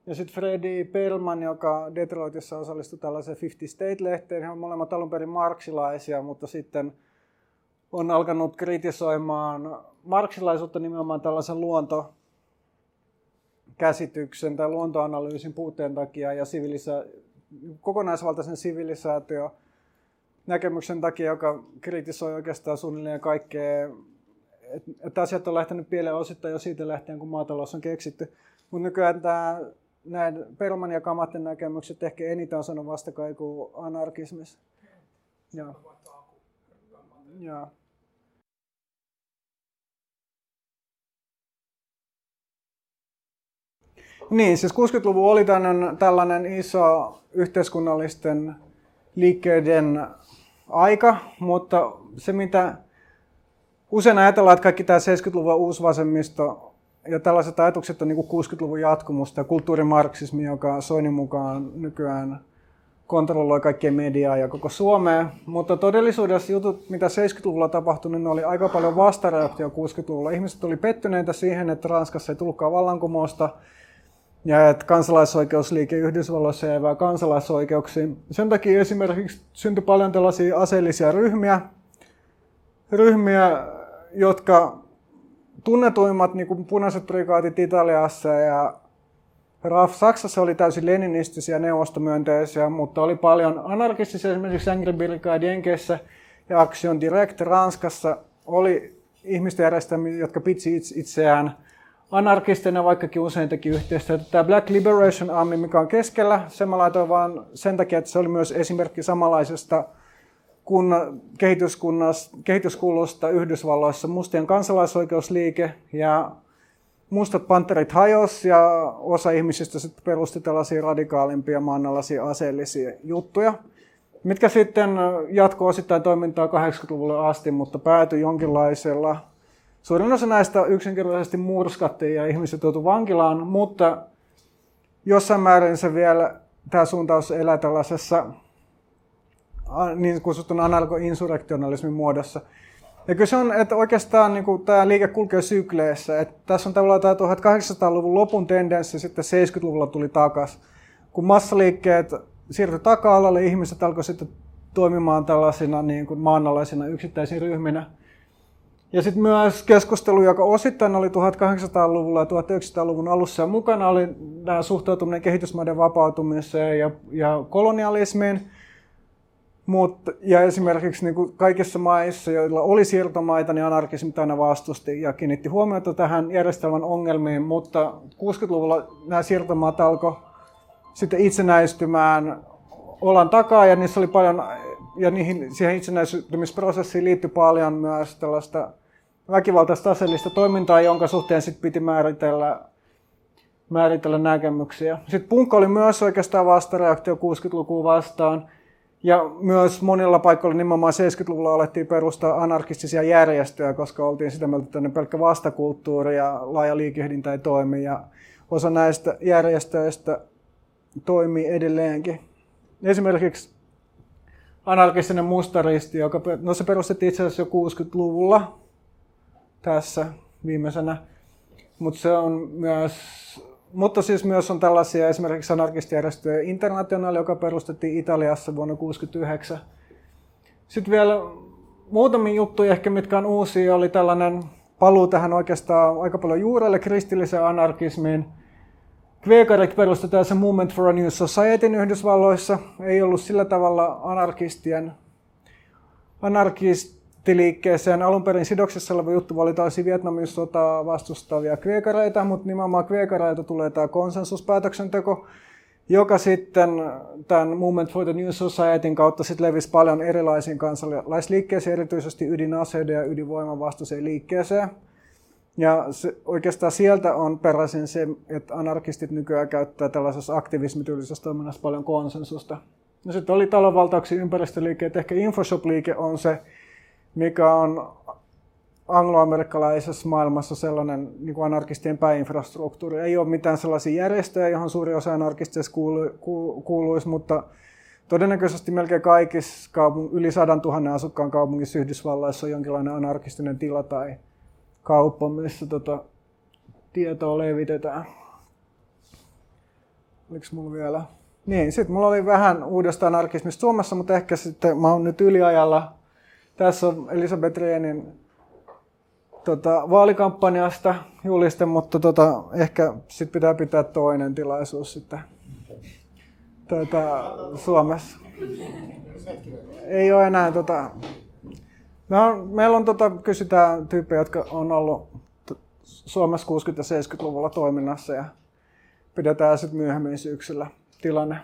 Ja sitten Freddy Perlman, joka Detroitissa osallistui tällaiseen 50 State-lehteen, he on molemmat alun perin marksilaisia, mutta sitten on alkanut kritisoimaan marksilaisuutta nimenomaan tällaisen luonto käsityksen tai luontoanalyysin puutteen takia ja sivilisa- kokonaisvaltaisen sivilisaatio näkemyksen takia, joka kritisoi oikeastaan suunnilleen kaikkea, että asiat on lähtenyt pieleen osittain jo siitä lähtien, kun maatalous on keksitty. Mutta nykyään tämä, näin Perman ja Kamatten näkemykset ehkä eniten on sanonut vastakaiku anarkismissa. Joo. Joo. Niin, siis 60-luvun oli tällainen, tällainen iso yhteiskunnallisten liikkeiden aika, mutta se mitä usein ajatellaan, että kaikki tämä 70-luvun uusvasemmisto ja tällaiset ajatukset on niin 60-luvun jatkumusta ja kulttuurimarksismi, joka Soinin mukaan nykyään kontrolloi kaikkien mediaa ja koko Suomea. Mutta todellisuudessa jutut, mitä 70-luvulla tapahtui, niin ne oli aika paljon vastareaktio 60-luvulla. Ihmiset oli pettyneitä siihen, että Ranskassa ei tullutkaan vallankumousta ja että kansalaisoikeusliike Yhdysvalloissa jäi kansalaisoikeuksiin. Sen takia esimerkiksi syntyi paljon tällaisia aseellisia ryhmiä, ryhmiä jotka tunnetuimmat niin kuin punaiset prikaatit Italiassa ja RAF Saksassa oli täysin leninistisiä neuvostomyönteisiä, mutta oli paljon anarkistisia, esimerkiksi Angry Brigade Jenkeissä ja Action Direct Ranskassa oli ihmisten järjestelmiä, jotka pitsi itseään anarkistina, vaikkakin usein teki yhteistyötä. Tämä Black Liberation Army, mikä on keskellä, se mä laitoin vaan sen takia, että se oli myös esimerkki samanlaisesta kunna, kehityskulusta Yhdysvalloissa. Mustien kansalaisoikeusliike ja mustat panterit hajos ja osa ihmisistä sitten perusti tällaisia radikaalimpia maanalaisia aseellisia juttuja, mitkä sitten jatkoi osittain toimintaa 80-luvulle asti, mutta päätyi jonkinlaisella Suurin osa näistä yksinkertaisesti murskattiin ja ihmiset joutuivat vankilaan, mutta jossain määrin se vielä, tämä suuntaus elää tällaisessa niin kutsutun anarko-insurrektionalismin muodossa. Ja kyllä se on, että oikeastaan niin kuin, tämä liike kulkee sykleissä. Että tässä on tavallaan tämä 1800-luvun lopun tendenssi, sitten 70-luvulla tuli takaisin. Kun massaliikkeet siirtyi taka-alalle, ihmiset alkoivat sitten toimimaan tällaisina niin kuin maanalaisina yksittäisinä ryhminä. Ja sitten myös keskustelu, joka osittain oli 1800-luvulla ja 1900-luvun alussa mukana oli nämä suhtautuminen kehitysmaiden vapautumiseen ja, ja kolonialismiin. Mut, ja esimerkiksi niin kuin kaikissa maissa, joilla oli siirtomaita, niin anarkismi aina vastusti ja kiinnitti huomiota tähän järjestelmän ongelmiin, mutta 60-luvulla nämä siirtomaat alkoi sitten itsenäistymään olan takaa ja niissä oli paljon ja niihin, siihen itsenäistymisprosessiin liittyi paljon myös tällaista väkivaltaista aseellista toimintaa, jonka suhteen sitten piti määritellä, määritellä näkemyksiä. Sitten punkka oli myös oikeastaan vastareaktio 60-lukuun vastaan. Ja myös monilla paikoilla nimenomaan 70-luvulla alettiin perustaa anarkistisia järjestöjä, koska oltiin sitä mieltä, että pelkkä vastakulttuuri ja laaja liikehdintä ei toimi. Ja osa näistä järjestöistä toimii edelleenkin. Esimerkiksi anarkistinen mustaristi, joka no se perustettiin itse asiassa jo 60-luvulla tässä viimeisenä. Mutta se on myös, mutta siis myös on tällaisia esimerkiksi anarkistijärjestöjä Internationaali, joka perustettiin Italiassa vuonna 1969. Sitten vielä muutamia juttuja ehkä, mitkä on uusia, oli tällainen paluu tähän oikeastaan aika paljon juurelle kristilliseen anarkismiin. Kvekarek perusti tässä Movement for a New Society Yhdysvalloissa. Ei ollut sillä tavalla anarkistien anarkistiliikkeeseen alun perin sidoksessa oleva juttu oli tällaisia Vietnamin sotaa vastustavia kvekareita, mutta nimenomaan kvekareilta tulee tämä konsensuspäätöksenteko, joka sitten tämän Movement for the New Societyn kautta sitten levisi paljon erilaisiin kansalaisliikkeisiin, erityisesti ydinaseiden ja ydinvoiman vastaiseen liikkeeseen. Ja se, oikeastaan sieltä on peräisin se, että anarkistit nykyään käyttää tällaisessa aktivismityylisessä toiminnassa paljon konsensusta. No sitten oli talonvaltauksia ympäristöliike, että ehkä Infoshop-liike on se, mikä on angloamerikkalaisessa maailmassa sellainen niin kuin anarkistien pääinfrastruktuuri. Ei ole mitään sellaisia järjestöjä, johon suuri osa anarkisteista kuulu, kuuluisi, mutta todennäköisesti melkein kaikissa kaupung- yli 100 000 asukkaan kaupungissa Yhdysvalloissa on jonkinlainen anarkistinen tila tai kauppa, missä tota, tietoa levitetään. Oliko mulla vielä? Niin, sitten mulla oli vähän uudesta anarkismista Suomessa, mutta ehkä sitten mä oon nyt yliajalla. Tässä on Elisabeth Rehnin tota, vaalikampanjasta juliste, mutta tota, ehkä sitten pitää pitää toinen tilaisuus sitten tota, Suomessa. Ei ole enää tota, on, meillä on tota, kysytään tyyppejä, jotka on ollut Suomessa 60- ja 70-luvulla toiminnassa ja pidetään sitten myöhemmin syksyllä tilanne.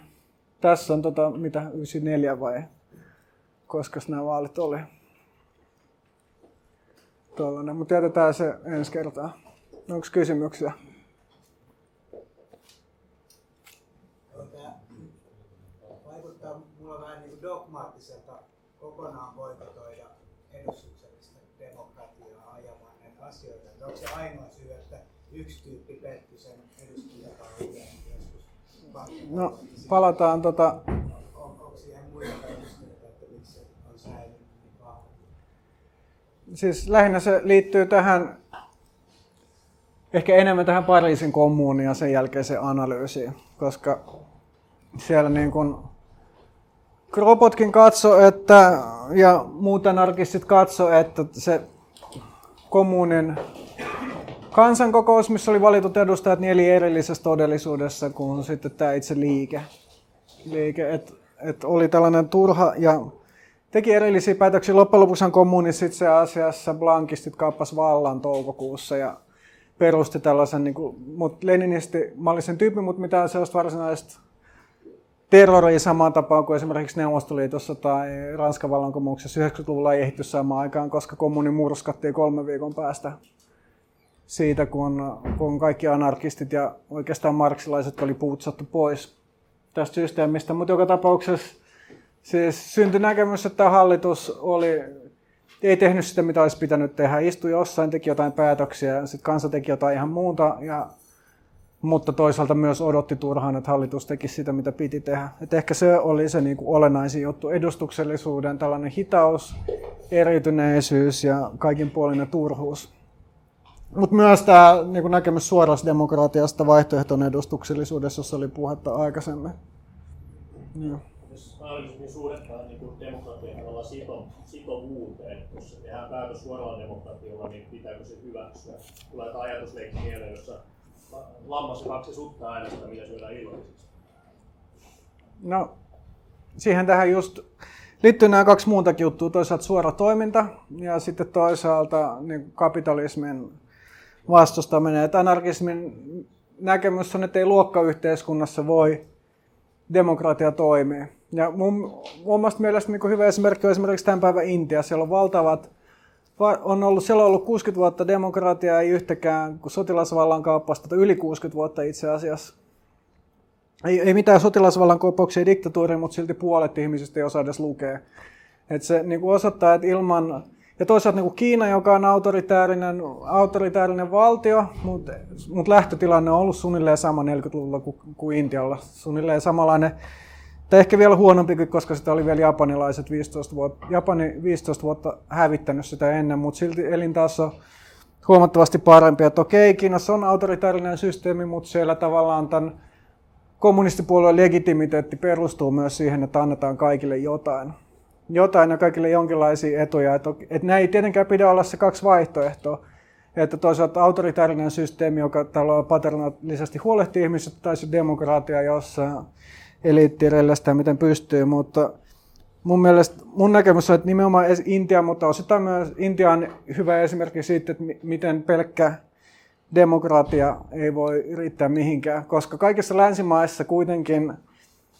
Tässä on tota, mitä 94 vai koska nämä vaalit oli. Tuollainen, mutta jätetään se ensi kertaa. Onko kysymyksiä? Vaikuttaa mulla vähän niin dogmaattiselta kokonaan boikotoida edustuksellista demokratiaa ajamaan näitä asioita. Että onko se ainoa syy, että yksi tyyppi petti sen eduskuntakauteen joskus? No, palataan tota... Onko siihen muita perusteita, että miksi se on säilynyt niin vahva? Siis lähinnä se liittyy tähän, ehkä enemmän tähän Pariisin kommuuniin ja sen jälkeen se analyysiin, koska siellä niin kuin Kropotkin katso, että, ja muut anarkistit katso, että se kommunin kansankokous, missä oli valitut edustajat, niin eli erillisessä todellisuudessa kuin sitten tämä itse liike. liike että et oli tällainen turha ja teki erillisiä päätöksiä. Loppujen lopuksi kommunissa itse asiassa blankistit kappas vallan toukokuussa ja perusti tällaisen, niin kuin, mut leninisti mallisen tyypin, mutta mitään sellaista varsinaista terroria samaan tapaan kuin esimerkiksi Neuvostoliitossa tai Ranskan vallankumouksessa 90-luvulla ei ehditty samaan aikaan, koska kommuni murskattiin kolme viikon päästä siitä, kun, kun kaikki anarkistit ja oikeastaan marksilaiset oli puutsattu pois tästä systeemistä. Mutta joka tapauksessa siis syntyi näkemys, että hallitus oli, ei tehnyt sitä, mitä olisi pitänyt tehdä. Istui jossain, teki jotain päätöksiä, sitten kansa teki jotain ihan muuta ja mutta toisaalta myös odotti turhaan, että hallitus teki sitä, mitä piti tehdä. Et ehkä se oli se niin olennaisin juttu, edustuksellisuuden tällainen hitaus, eriytyneisyys ja kaikinpuolinen turhuus. Mutta myös tämä niin näkemys suorasta demokratiasta vaihtoehton edustuksellisuudessa, jossa oli puhetta aikaisemmin. Ja. Jos anarkismin suhdettaan niin demokratian sito, sitovuuteen, jos tehdään päätös suoralla demokratialla, niin pitääkö se hyväksyä? Tulee ajatusleikki mieleen, jossa lammas ja kaksi sutta äänestä, mitä syödään illallisiksi? No, siihen tähän just liittyy nämä kaksi muutakin juttua. Toisaalta suora toiminta ja sitten toisaalta niin kapitalismin vastustaminen. Että anarkismin näkemys on, että ei luokkayhteiskunnassa voi demokratia toimia. Ja mun, mun mielestä niin hyvä esimerkki on esimerkiksi tämän päivän Intia. Siellä on valtavat on ollut, siellä on ollut 60 vuotta demokratiaa, ei yhtäkään kuin sotilasvallan kauppasta, yli 60 vuotta itse asiassa. Ei, ei mitään sotilasvallan kauppauksia diktatuuria, mutta silti puolet ihmisistä ei osaa edes lukea. Et se niin kuin osoittaa, että ilman... Ja toisaalta niin kuin Kiina, joka on autoritäärinen, autoritäärinen valtio, mutta mut lähtötilanne on ollut suunnilleen sama 40-luvulla kuin, kuin Intialla. Suunnilleen samanlainen tai ehkä vielä huonompi, koska sitä oli vielä japanilaiset 15 vuotta, Japani 15 vuotta hävittänyt sitä ennen, mutta silti elintaso huomattavasti parempi. Että okei, Kiinassa on autoritaarinen systeemi, mutta siellä tavallaan tämän kommunistipuolueen legitimiteetti perustuu myös siihen, että annetaan kaikille jotain. Jotain ja kaikille jonkinlaisia etuja. Että, että näin ei tietenkään pidä olla se kaksi vaihtoehtoa. että toisaalta autoritaarinen systeemi, joka tällä paternaalisesti huolehtii ihmisistä, tai se demokraatia, jossa eliitti sitä miten pystyy, mutta mun mielestä mun näkemys on, että nimenomaan Intia, mutta osittain myös Intia on hyvä esimerkki siitä, että miten pelkkä demokratia ei voi riittää mihinkään, koska kaikissa länsimaissa kuitenkin,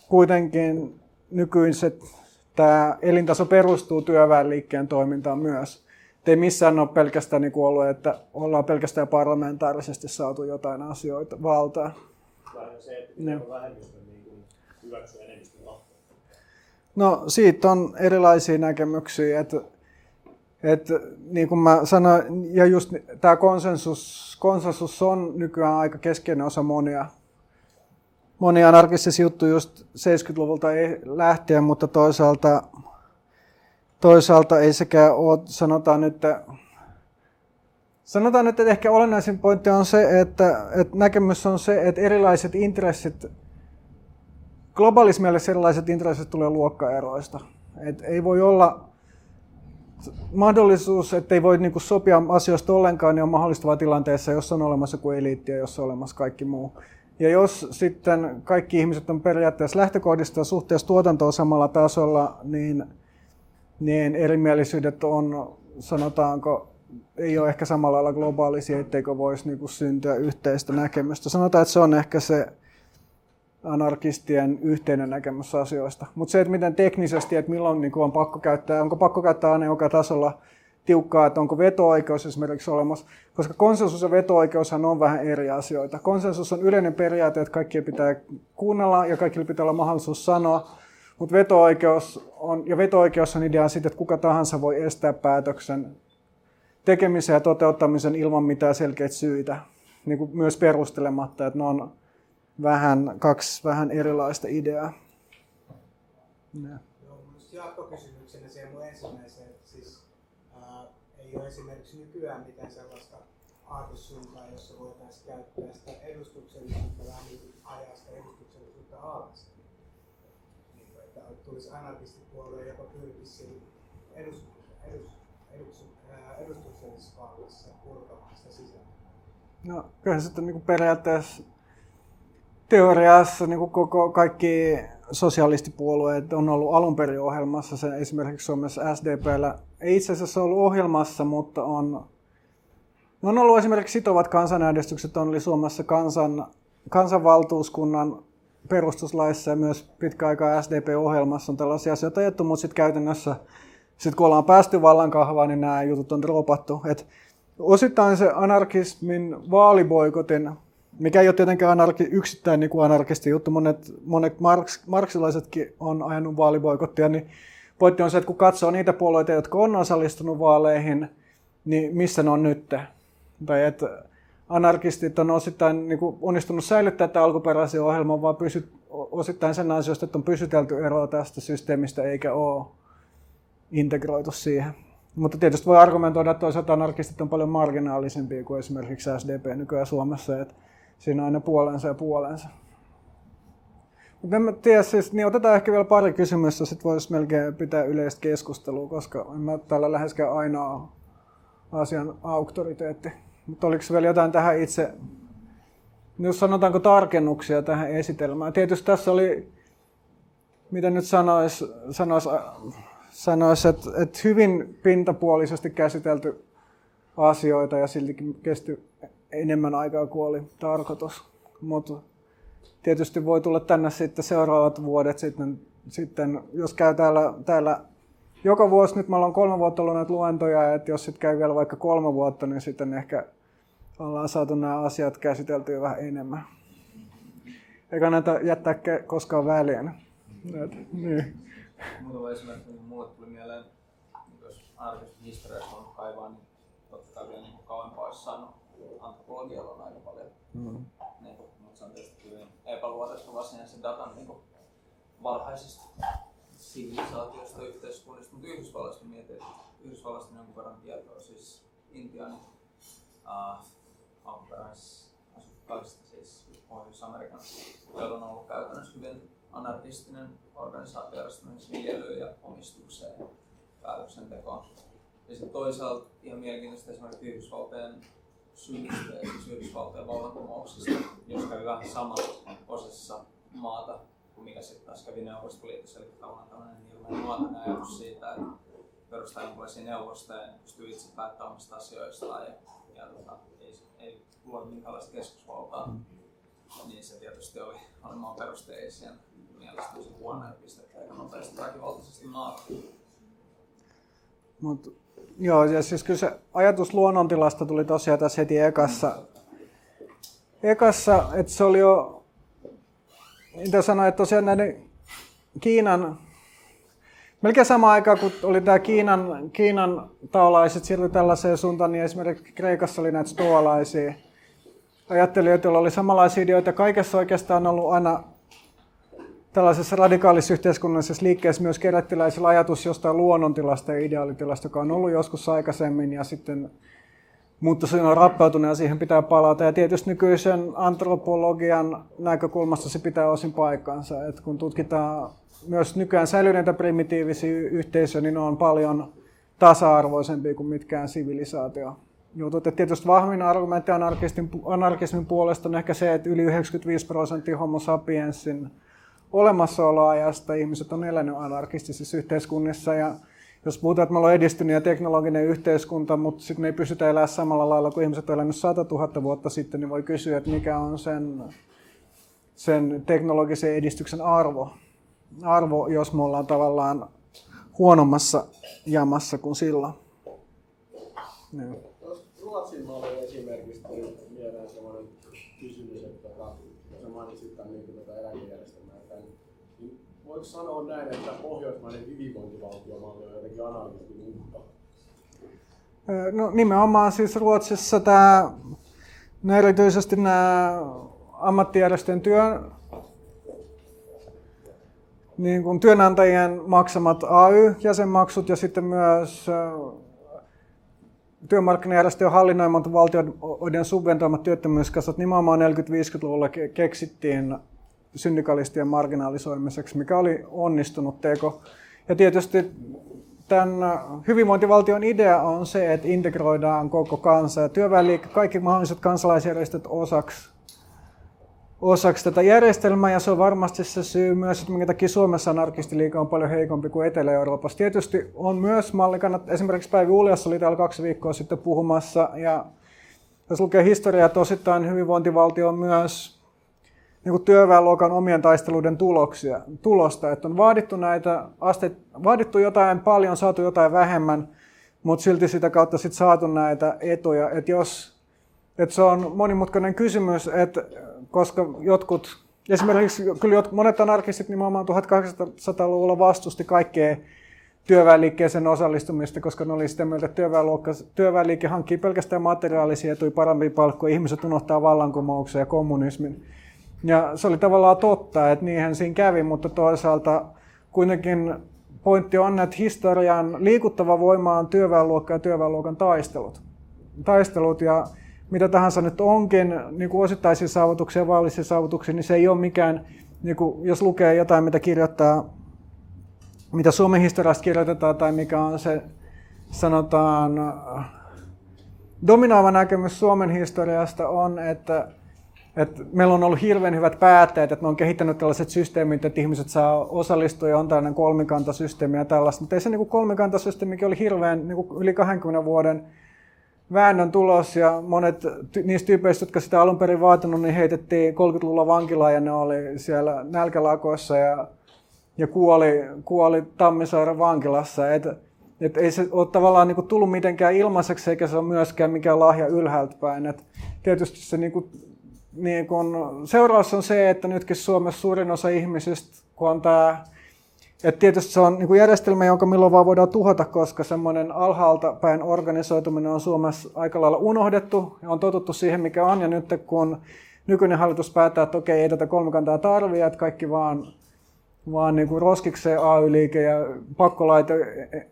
kuitenkin nykyiset tämä elintaso perustuu työväenliikkeen toimintaan myös. Et ei missään ole pelkästään niin ollut, että ollaan pelkästään parlamentaarisesti saatu jotain asioita valtaan. Se, että no. vähemmistö hyväksyä No siitä on erilaisia näkemyksiä, että, että niin kuin mä sanoin, ja just tämä konsensus, konsensus on nykyään aika keskeinen osa monia, monia anarkistisia juttuja just 70-luvulta lähtien, mutta toisaalta, toisaalta ei sekään ole, sanotaan nyt, Sanotaan nyt, että ehkä olennaisin pointti on se, että, että näkemys on se, että erilaiset intressit globaalissa mielessä erilaiset intressit tulee luokkaeroista. Et ei voi olla mahdollisuus, että ei voi niinku sopia asioista ollenkaan, niin on mahdollistava tilanteessa, jossa on olemassa kuin eliitti ja jossa on olemassa kaikki muu. Ja jos sitten kaikki ihmiset on periaatteessa lähtökohdista ja suhteessa tuotantoon samalla tasolla, niin, niin erimielisyydet on, sanotaanko, ei ole ehkä samalla lailla globaalisia, etteikö voisi niin syntyä yhteistä näkemystä. Sanotaan, että se on ehkä se anarkistien yhteinen näkemys asioista. Mutta se, että miten teknisesti, että milloin niin on pakko käyttää, onko pakko käyttää aina joka tasolla tiukkaa, että onko veto-oikeus esimerkiksi olemassa, koska konsensus ja veto-oikeushan on vähän eri asioita. Konsensus on yleinen periaate, että kaikkien pitää kuunnella ja kaikilla pitää olla mahdollisuus sanoa, mutta veto-oikeus on, ja veto-oikeus on idea siitä, että kuka tahansa voi estää päätöksen tekemisen ja toteuttamisen ilman mitään selkeitä syitä, niin kuin myös perustelematta, että ne on vähän, kaksi vähän erilaista ideaa. Ja. Jatkokysymyksenä siihen mun ensimmäiseen, että siis ää, ei ole esimerkiksi nykyään mitään sellaista aatesuuntaa, jossa voitaisiin käyttää sitä edustuksellisuutta vähän niin ajaa sitä edustuksellisuutta alas. Niin, että tulisi anarkistipuolue, joka pyrkisi edus, edus, edus, edustuksellisessa vallassa purkamaan sitä sisältöä. No, kyllä se sitten niin periaatteessa teoriassa niin kuin koko, kaikki sosialistipuolueet on ollut alun perin ohjelmassa. Se esimerkiksi Suomessa SDPllä ei itse asiassa ollut ohjelmassa, mutta on, on ollut esimerkiksi sitovat kansanäänestykset, on oli Suomessa kansan, kansanvaltuuskunnan perustuslaissa ja myös pitkä aikaa SDP-ohjelmassa on tällaisia asioita ajettu, mutta sitten käytännössä, sit kun ollaan päästy vallan kahvaan, niin nämä jutut on dropattu. Et osittain se anarkismin vaaliboikotin mikä ei ole tietenkään anarki, yksittäin niin kuin anarkisti juttu. Monet, monet marks, marksilaisetkin on ajanut vaaliboikottia, niin pointti on se, että kun katsoo niitä puolueita, jotka on osallistunut vaaleihin, niin missä ne on nyt? Tai että anarkistit on osittain niin kuin onnistunut säilyttää tämän alkuperäisen ohjelman, vaan pysyt, osittain sen ansiosta, että on pysytelty eroa tästä systeemistä, eikä ole integroitu siihen. Mutta tietysti voi argumentoida, että toisaalta anarkistit on paljon marginaalisempia kuin esimerkiksi SDP nykyään Suomessa. Että siinä on aina puolensa ja puolensa. Mutta en tiedä, siis, niin otetaan ehkä vielä pari kysymystä, sitten voisi melkein pitää yleistä keskustelua, koska en mä täällä läheskään ainoa asian auktoriteetti. Mutta oliko vielä jotain tähän itse, jos sanotaanko tarkennuksia tähän esitelmään. Tietysti tässä oli, mitä nyt sanoisi, sanois, sanois, että, että hyvin pintapuolisesti käsitelty asioita ja siltikin kesti enemmän aikaa kuin oli tarkoitus. Mutta tietysti voi tulla tänne sitten seuraavat vuodet sitten, sitten jos käy täällä, täällä joka vuosi, nyt mä olen kolme vuotta ollut näitä luentoja, että jos sitten käy vielä vaikka kolme vuotta, niin sitten ehkä ollaan saatu nämä asiat käsiteltyä vähän enemmän. Eikä näitä jättää koskaan väliin. Niin. Muutama esimerkki, niin mulle tuli mieleen, jos arvostin historiasta on kaivaa, niin totta kai vielä niin kauempaa olisi saanut antropologialla on aika paljon. Mm. Niin mutta se on tietysti hyvin epäluotettava se datan niin kuin, varhaisista sivilisaatiosta, yhteiskunnista, mutta Yhdysvalloista mietin, että Yhdysvalloista jonkun verran tietoa, siis Intian uh, alkuperäisasukkaista, siis Pohjois-Amerikassa, joilla on ollut käytännössä hyvin anarkistinen organisaatio järjestämässä viljelyyn ja omistukseen ja päätöksentekoon. Ja sitten toisaalta ihan mielenkiintoista esimerkiksi Yhdysvaltojen ja siis Yhdysvaltojen vallankumouksesta, jos kävi vähän samassa osassa maata kuin mikä sitten taas kävi Neuvostoliitossa, eli tavallaan tämmöinen hirveän nuotainen ajatus siitä, että perustaa jonkinlaisia neuvostoja ja pystyy itse päättämään omista asioistaan ja, ja tota, ei, ei luoda minkäänlaista keskusvaltaa. Niin se tietysti oli, oli maan perusteisiin mielestä huonoja pistettä eikä nopeasti väkivaltaisesti maata. Mut, joo, ja siis kyllä se ajatus luonnontilasta tuli tosiaan tässä heti ekassa, ekassa että se oli jo, mitä sanoin, että tosiaan näiden Kiinan, melkein sama aikaa kun oli tämä Kiinan, Kiinan taolaiset siirtyi tällaiseen suuntaan, niin esimerkiksi Kreikassa oli näitä stoalaisia ajattelijoita, joilla oli samanlaisia ideoita. Kaikessa oikeastaan on ollut aina tällaisessa radikaalisessa yhteiskunnallisessa liikkeessä myös kerättiläisellä ajatus jostain luonnontilasta ja ideaalitilasta, joka on ollut joskus aikaisemmin ja sitten mutta se on rappeutunut ja siihen pitää palata. Ja tietysti nykyisen antropologian näkökulmasta se pitää osin paikkansa. että kun tutkitaan myös nykyään säilyneitä primitiivisiä yhteisöjä, niin ne on paljon tasa-arvoisempia kuin mitkään sivilisaatio. Jutut. Et tietysti vahvin argumentti anarkismin puolesta on ehkä se, että yli 95 prosenttia homo sapiensin olemassaoloajasta ihmiset on elänyt anarkistisissa yhteiskunnissa ja jos puhutaan, että me ollaan edistynyt ja teknologinen yhteiskunta, mutta sitten me ei pystytä elämään samalla lailla kuin ihmiset on elänyt 100 000 vuotta sitten, niin voi kysyä, että mikä on sen, sen teknologisen edistyksen arvo. arvo, jos me ollaan tavallaan huonommassa jamassa kuin silloin. Niin. Ruotsin mallin esimerkiksi tuli mieleen sellainen kysymys, että mainitsit tämän niin tätä eläkejärjestelmää voiko sanoa näin, että pohjoismainen hyvinvointivaltiomalli on jotenkin anarkistin uhka? No nimenomaan siis Ruotsissa tämä, no erityisesti nämä ammattijärjestöjen työn, niin kuin työnantajien maksamat AY-jäsenmaksut ja sitten myös työmarkkinajärjestöjen hallinnoimat valtioiden subventoimat työttömyyskassat nimenomaan 40-50-luvulla keksittiin syndikalistien marginalisoimiseksi, mikä oli onnistunut teko. Ja tietysti tämän hyvinvointivaltion idea on se, että integroidaan koko kansa ja työväenliike, kaikki mahdolliset kansalaisjärjestöt osaksi, osaksi tätä järjestelmää ja se on varmasti se syy myös, että minkä takia Suomessa anarkistiliike on paljon heikompi kuin Etelä-Euroopassa. Tietysti on myös mallikannat, esimerkiksi Päivi Uljassa oli täällä kaksi viikkoa sitten puhumassa ja jos lukee historiaa, että osittain hyvinvointivaltio on myös niin kuin työväenluokan omien taisteluiden tuloksia, tulosta, että on vaadittu näitä asteet, vaadittu jotain paljon, saatu jotain vähemmän, mutta silti sitä kautta sit saatu näitä etuja. Että jos, että se on monimutkainen kysymys, että koska jotkut, esimerkiksi kyllä monet anarkistit nimenomaan 1800-luvulla vastusti kaikkea työväenliikkeeseen osallistumista, koska ne oli sitä mieltä, että työväenliike hankkii pelkästään materiaalisia etuja, parempia palkkoja, ihmiset unohtaa vallankumouksen ja kommunismin. Ja se oli tavallaan totta, että niinhän siinä kävi, mutta toisaalta kuitenkin pointti on, että historian liikuttava voima on työväenluokka ja työväenluokan taistelut. Taistelut ja mitä tahansa nyt onkin, niin kuin osittaisia saavutuksia ja vaallisia saavutuksia, niin se ei ole mikään, niin kuin jos lukee jotain, mitä kirjoittaa, mitä Suomen historiasta kirjoitetaan tai mikä on se, sanotaan, dominoiva näkemys Suomen historiasta on, että et meillä on ollut hirveän hyvät päättäjät, että me on kehittänyt tällaiset systeemit, että ihmiset saa osallistua ja on tällainen kolmikantasysteemi ja tällaista. Mutta ei se niin kolmikantasysteemikin oli hirveän niin yli 20 vuoden väännön tulos ja monet niistä tyypeistä, jotka sitä alun perin vaatinut, niin heitettiin 30-luvulla vankilaan ja ne oli siellä nälkälakoissa ja, ja kuoli, kuoli Tammisaaren vankilassa. Et, et ei se ole tavallaan niin kuin tullut mitenkään ilmaiseksi eikä se ole myöskään mikään lahja ylhäältä päin. Et tietysti se niin kuin niin kun, seuraus on se, että nytkin Suomessa suurin osa ihmisistä, kun on tämä että tietysti se on niin järjestelmä, jonka milloin vaan voidaan tuhota, koska semmoinen alhaalta päin organisoituminen on Suomessa aika lailla unohdettu ja on totuttu siihen, mikä on. Ja nyt kun nykyinen hallitus päättää, että okei, ei tätä kolmikantaa tarvitse, että kaikki vaan, vaan niin kuin roskikseen AY-liike ja pakkolaite,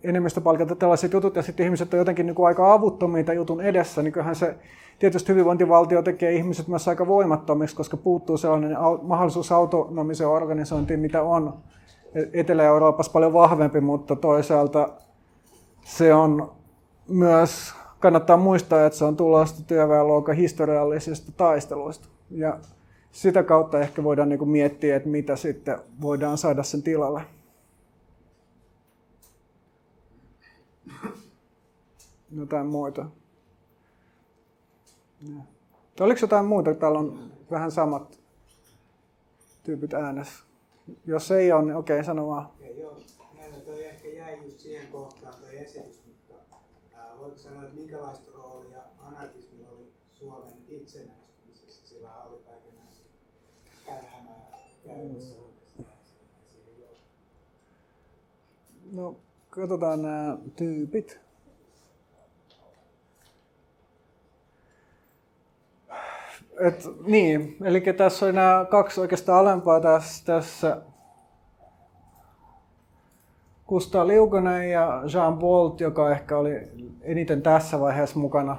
enemmistöpalkalta tällaiset jutut, ja sitten ihmiset on jotenkin niin kuin aika avuttomia tämän jutun edessä, niin kyllähän se tietysti hyvinvointivaltio tekee ihmiset myös aika voimattomiksi, koska puuttuu sellainen mahdollisuus autonomiseen organisointiin, mitä on Etelä-Euroopassa paljon vahvempi, mutta toisaalta se on myös kannattaa muistaa, että se on tulosta työväenluokan historiallisista taisteluista. Ja sitä kautta ehkä voidaan niin kuin miettiä, että mitä sitten voidaan saada sen tilalle. Jotain muita. Oliko jotain muuta? Täällä on vähän samat tyypit äänessä. Jos ei ole, niin okei, sano vaan. Ja joo, meillä toi ehkä jäi just siihen kohtaan toi esitys, mutta ää, voiko sanoa, että minkälaista roolia anarkismi oli Suomen itsenäistymisessä, sillä oli kaikenlaisia kärhämää käytössä No, katsotaan nämä tyypit. Et, niin, eli tässä oli nämä kaksi oikeastaan alempaa tässä, tässä Kustaa Liukonen ja Jean Bolt, joka ehkä oli eniten tässä vaiheessa mukana.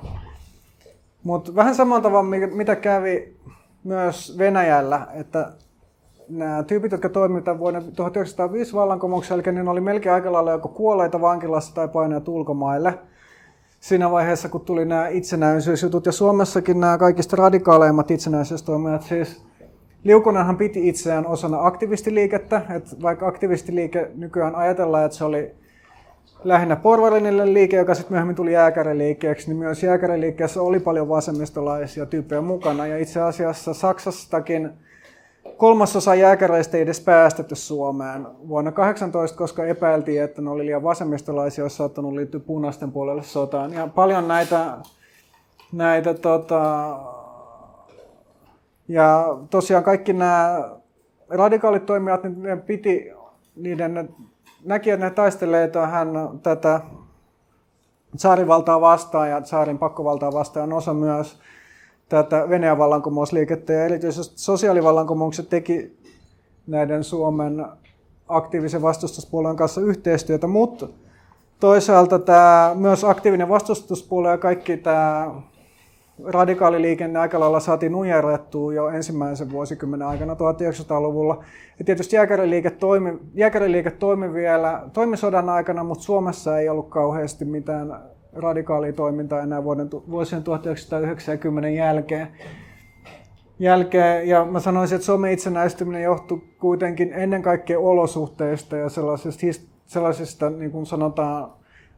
Mutta vähän samalla tavalla, mitä kävi myös Venäjällä, että nämä tyypit, jotka toimivat vuonna 1905 vallankumouksen jälkeen, niin oli melkein aika lailla joko kuolleita vankilassa tai paineet ulkomaille – siinä vaiheessa, kun tuli nämä itsenäisyysjutut. Ja Suomessakin nämä kaikista radikaaleimmat itsenäisyystoimijat, siis Liukunenhan piti itseään osana aktivistiliikettä, että vaikka aktivistiliike nykyään ajatellaan, että se oli lähinnä porvarillinen liike, joka sitten myöhemmin tuli jääkäriliikkeeksi, niin myös jääkäriliikkeessä oli paljon vasemmistolaisia tyyppejä mukana. Ja itse asiassa Saksastakin kolmasosa jääkäreistä ei edes päästetty Suomeen vuonna 18, koska epäiltiin, että ne oli liian vasemmistolaisia, olisi saattanut liittyä punaisten puolelle sotaan. Ja paljon näitä, näitä tota, ja tosiaan kaikki nämä radikaalit toimijat, niin ne piti, niiden näki, että ne taistelee tähän tätä saarivaltaa vastaan ja saarin pakkovaltaa vastaan osa myös tätä Venäjän vallankumousliikettä ja erityisesti sosiaalivallankumoukset teki näiden Suomen aktiivisen vastustuspuolueen kanssa yhteistyötä, mutta toisaalta tämä myös aktiivinen vastustuspuolue ja kaikki tämä radikaaliliikenne aika lailla saatiin nujerrettua jo ensimmäisen vuosikymmenen aikana 1900-luvulla. Ja tietysti jääkäriliike toimi, jääkäriliike toimi vielä toimisodan aikana, mutta Suomessa ei ollut kauheasti mitään radikaalia toimintaa enää vuoden, vuosien 1990 jälkeen. jälkeen. Ja mä sanoisin, että Suomen itsenäistyminen johtui kuitenkin ennen kaikkea olosuhteista ja sellaisista, sellaisista niin kuin sanotaan,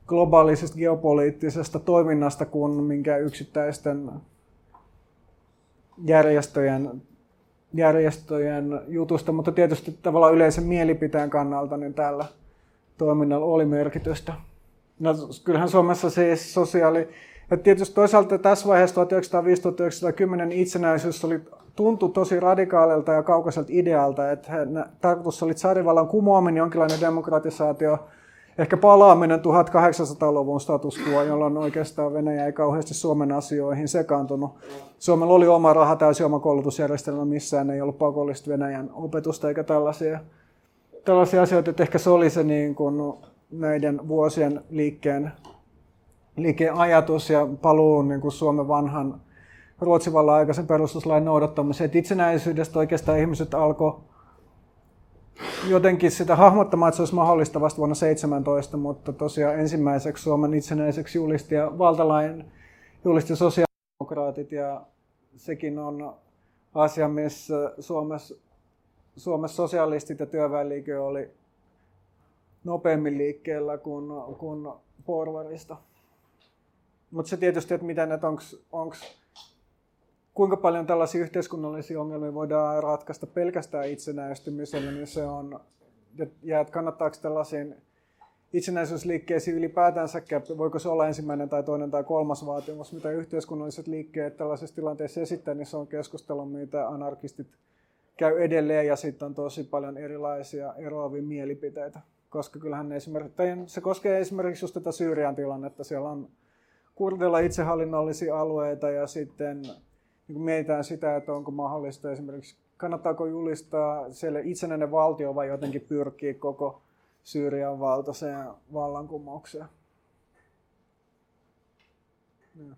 globaalisesta geopoliittisesta toiminnasta kuin minkä yksittäisten järjestöjen, järjestöjen jutusta, mutta tietysti tavallaan yleisen mielipiteen kannalta niin tällä toiminnalla oli merkitystä. No, kyllähän Suomessa siis sosiaali... Ja tietysti toisaalta tässä vaiheessa 1905-1910 itsenäisyys oli, tuntui tosi radikaalilta ja kaukaiselta idealta, että tarkoitus oli tsarivallan kumoaminen, jonkinlainen demokratisaatio, ehkä palaaminen 1800-luvun status quo, jolloin oikeastaan Venäjä ei kauheasti Suomen asioihin sekaantunut. Suomella oli oma raha, täysin oma koulutusjärjestelmä, missään ei ollut pakollista Venäjän opetusta eikä tällaisia, tällaisia asioita, että ehkä se oli se niin kuin näiden vuosien liikkeen, liikkeen ajatus ja paluu niin kuin Suomen vanhan Ruotsin vallan aikaisen perustuslain noudattamiseen. Että itsenäisyydestä oikeastaan ihmiset alkoi jotenkin sitä hahmottamaan, että se olisi mahdollista vasta vuonna 17, mutta tosiaan ensimmäiseksi Suomen itsenäiseksi julisti ja valtalain julisti sosiaalidemokraatit ja sekin on asia, missä Suomessa, Suomessa sosialistit ja työväenliike oli nopeammin liikkeellä kuin, kuin porvarista. Mutta se tietysti, että miten, että onko kuinka paljon tällaisia yhteiskunnallisia ongelmia voidaan ratkaista pelkästään itsenäistymisellä, niin se on, ja että kannattaako tällaisiin itsenäisyysliikkeisiin ylipäätänsä, voiko se olla ensimmäinen tai toinen tai kolmas vaatimus, mitä yhteiskunnalliset liikkeet tällaisessa tilanteessa esittää, niin se on keskustelu, mitä anarkistit käy edelleen ja sitten on tosi paljon erilaisia eroavia mielipiteitä koska kyllähän esimerkiksi, tai se koskee esimerkiksi just tätä Syyrian tilannetta, siellä on kurdilla itsehallinnollisia alueita ja sitten niin mietitään sitä, että onko mahdollista esimerkiksi, kannattaako julistaa siellä itsenäinen valtio vai jotenkin pyrkii koko Syyrian valtaiseen vallankumoukseen. Ja.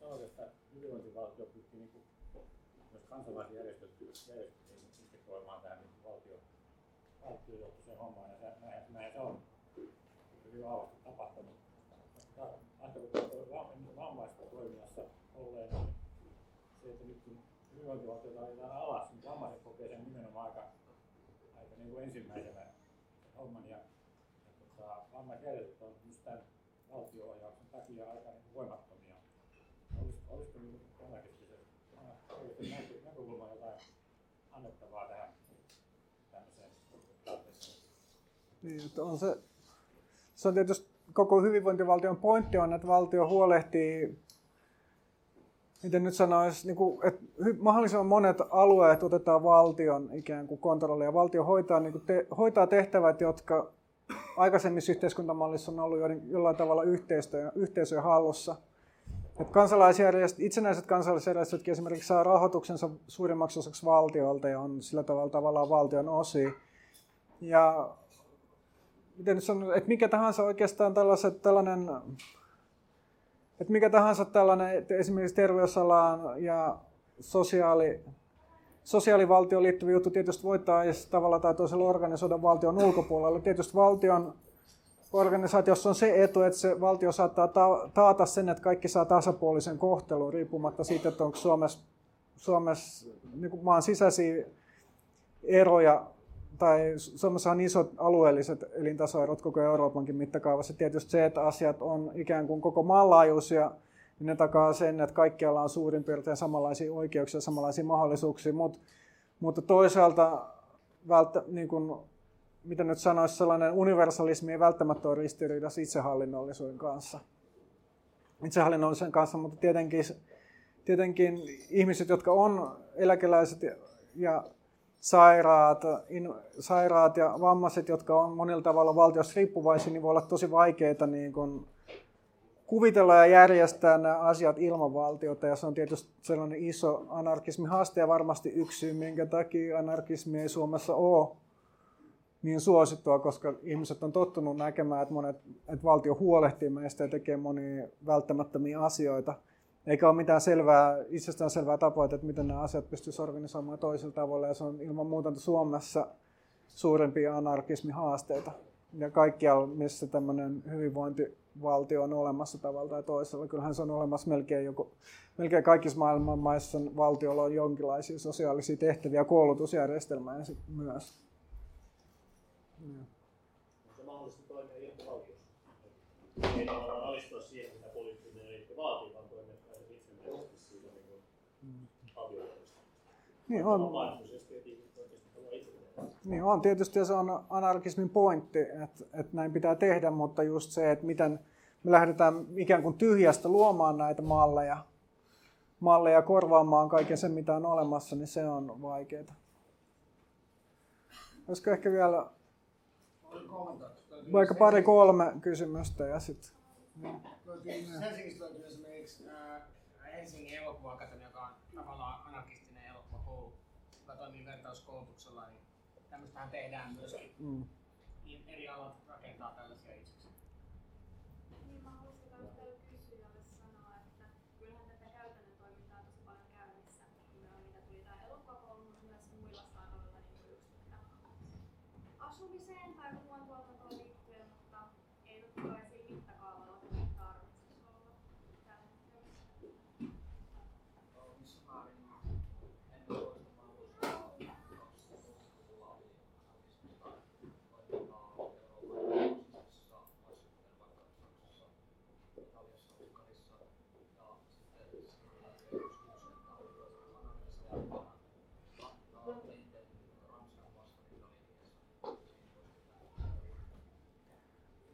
Sanoit, että hyvinvointivaltio pyrkii niin myös kansalaisjärjestöt integroimaan tähän niin täytyy joku se homma ja se, näinhän, se on hyvin vahvasti tapahtunut. Aika kun vammaisten toiminnassa olleen, niin se, että nyt kun hyvinvointivaltiota ajetaan alas, niin vammaiset kokee sen nimenomaan aika, aika niin kuin ensimmäisenä homman ja, ja tota, Niin, että on se, se on tietysti koko hyvinvointivaltion pointti on, että valtio huolehtii miten nyt sanoisi, niin kuin, että mahdollisimman monet alueet otetaan valtion ikään kuin kontrollia. Valtio hoitaa, niin kuin te, hoitaa tehtävät, jotka aikaisemmissa yhteiskuntamallissa on ollut jollain tavalla yhteisöjen, hallussa. Et kansalaisjärjestöt, itsenäiset kansalaisjärjestötkin esimerkiksi saa rahoituksensa suurimmaksi osaksi valtiolta ja on sillä tavalla tavallaan valtion osi. Ja miten sanon, että mikä tahansa oikeastaan tällaiset, tällainen että mikä tahansa tällainen että esimerkiksi terveysalaan ja sosiaali, sosiaalivaltioon liittyvä juttu tietysti edes tavalla tai toisella organisoida valtion ulkopuolella. Tietysti valtion organisaatiossa on se etu, että se valtio saattaa taata sen, että kaikki saa tasapuolisen kohtelun riippumatta siitä, että onko Suomessa, Suomessa niin maan sisäisiä eroja tai Suomessa on isot alueelliset elintasoerot koko Euroopankin mittakaavassa. Tietysti se, että asiat on ikään kuin koko maanlaajuisia, niin ne takaa sen, että kaikkialla on suurin piirtein samanlaisia oikeuksia, samanlaisia mahdollisuuksia, Mut, mutta toisaalta välttä, niin kuin, mitä nyt sanoisi, sellainen universalismi ei välttämättä ole ristiriidassa itsehallinnollisuuden kanssa. Itsehallinnollisen kanssa, mutta tietenkin, tietenkin ihmiset, jotka on eläkeläiset ja sairaat, in, sairaat ja vammaiset, jotka on monilla tavalla valtiossa riippuvaisia, niin voi olla tosi vaikeita niin kuin kuvitella ja järjestää nämä asiat ilman valtiota. Ja se on tietysti sellainen iso anarkismihaaste ja varmasti yksi syy, minkä takia anarkismi ei Suomessa ole niin suosittua, koska ihmiset on tottunut näkemään, että, monet, että valtio huolehtii meistä ja tekee monia välttämättömiä asioita – eikä ole mitään selvää, itsestään selvää tapaa, että miten nämä asiat pystyisi organisoimaan toisella tavalla. Ja se on ilman muuta Suomessa suurempia anarkismihaasteita. Ja kaikkialla, missä tämmöinen hyvinvointivaltio on olemassa tavalla tai toisella, kyllähän se on olemassa melkein, joku, melkein kaikissa maailman maissa valtiolla on jonkinlaisia sosiaalisia tehtäviä koulutusjärjestelmää myös. On se mahdollista toimia? Ei tavallaan alistua siihen, mitä poliittinen eliitti vaatii, Niin on. Niin on tietysti ja se on anarkismin pointti, että, että näin pitää tehdä, mutta just se, että miten me lähdetään ikään kuin tyhjästä luomaan näitä malleja, malleja korvaamaan kaiken sen, mitä on olemassa, niin se on vaikeaa. Olisiko ehkä vielä vaikka pari kolme kysymystä ja sitten... Helsingistä löytyy esimerkiksi Helsingin elokuva-akatemia, joka on tavallaan anarkistinen toimii vertauskoulutuksella, niin tämmöistähän tehdään myöskin. Mm. Niin eri alat rakentaa tällaisia itseksi. Niin, mä haluaisin vielä kysyjälle sanoa, että kyllähän tätä käytännön toimintaa tosi paljon käynnissä. Mitä tuli tämä elokuvakoulu, mutta myös muilla saroilla, niin kuin just asumiseen tai ruoantuotantoon liittyen, mutta ei nyt tällaisia mittakaavalla tarvitsisi olla tällä hetkellä.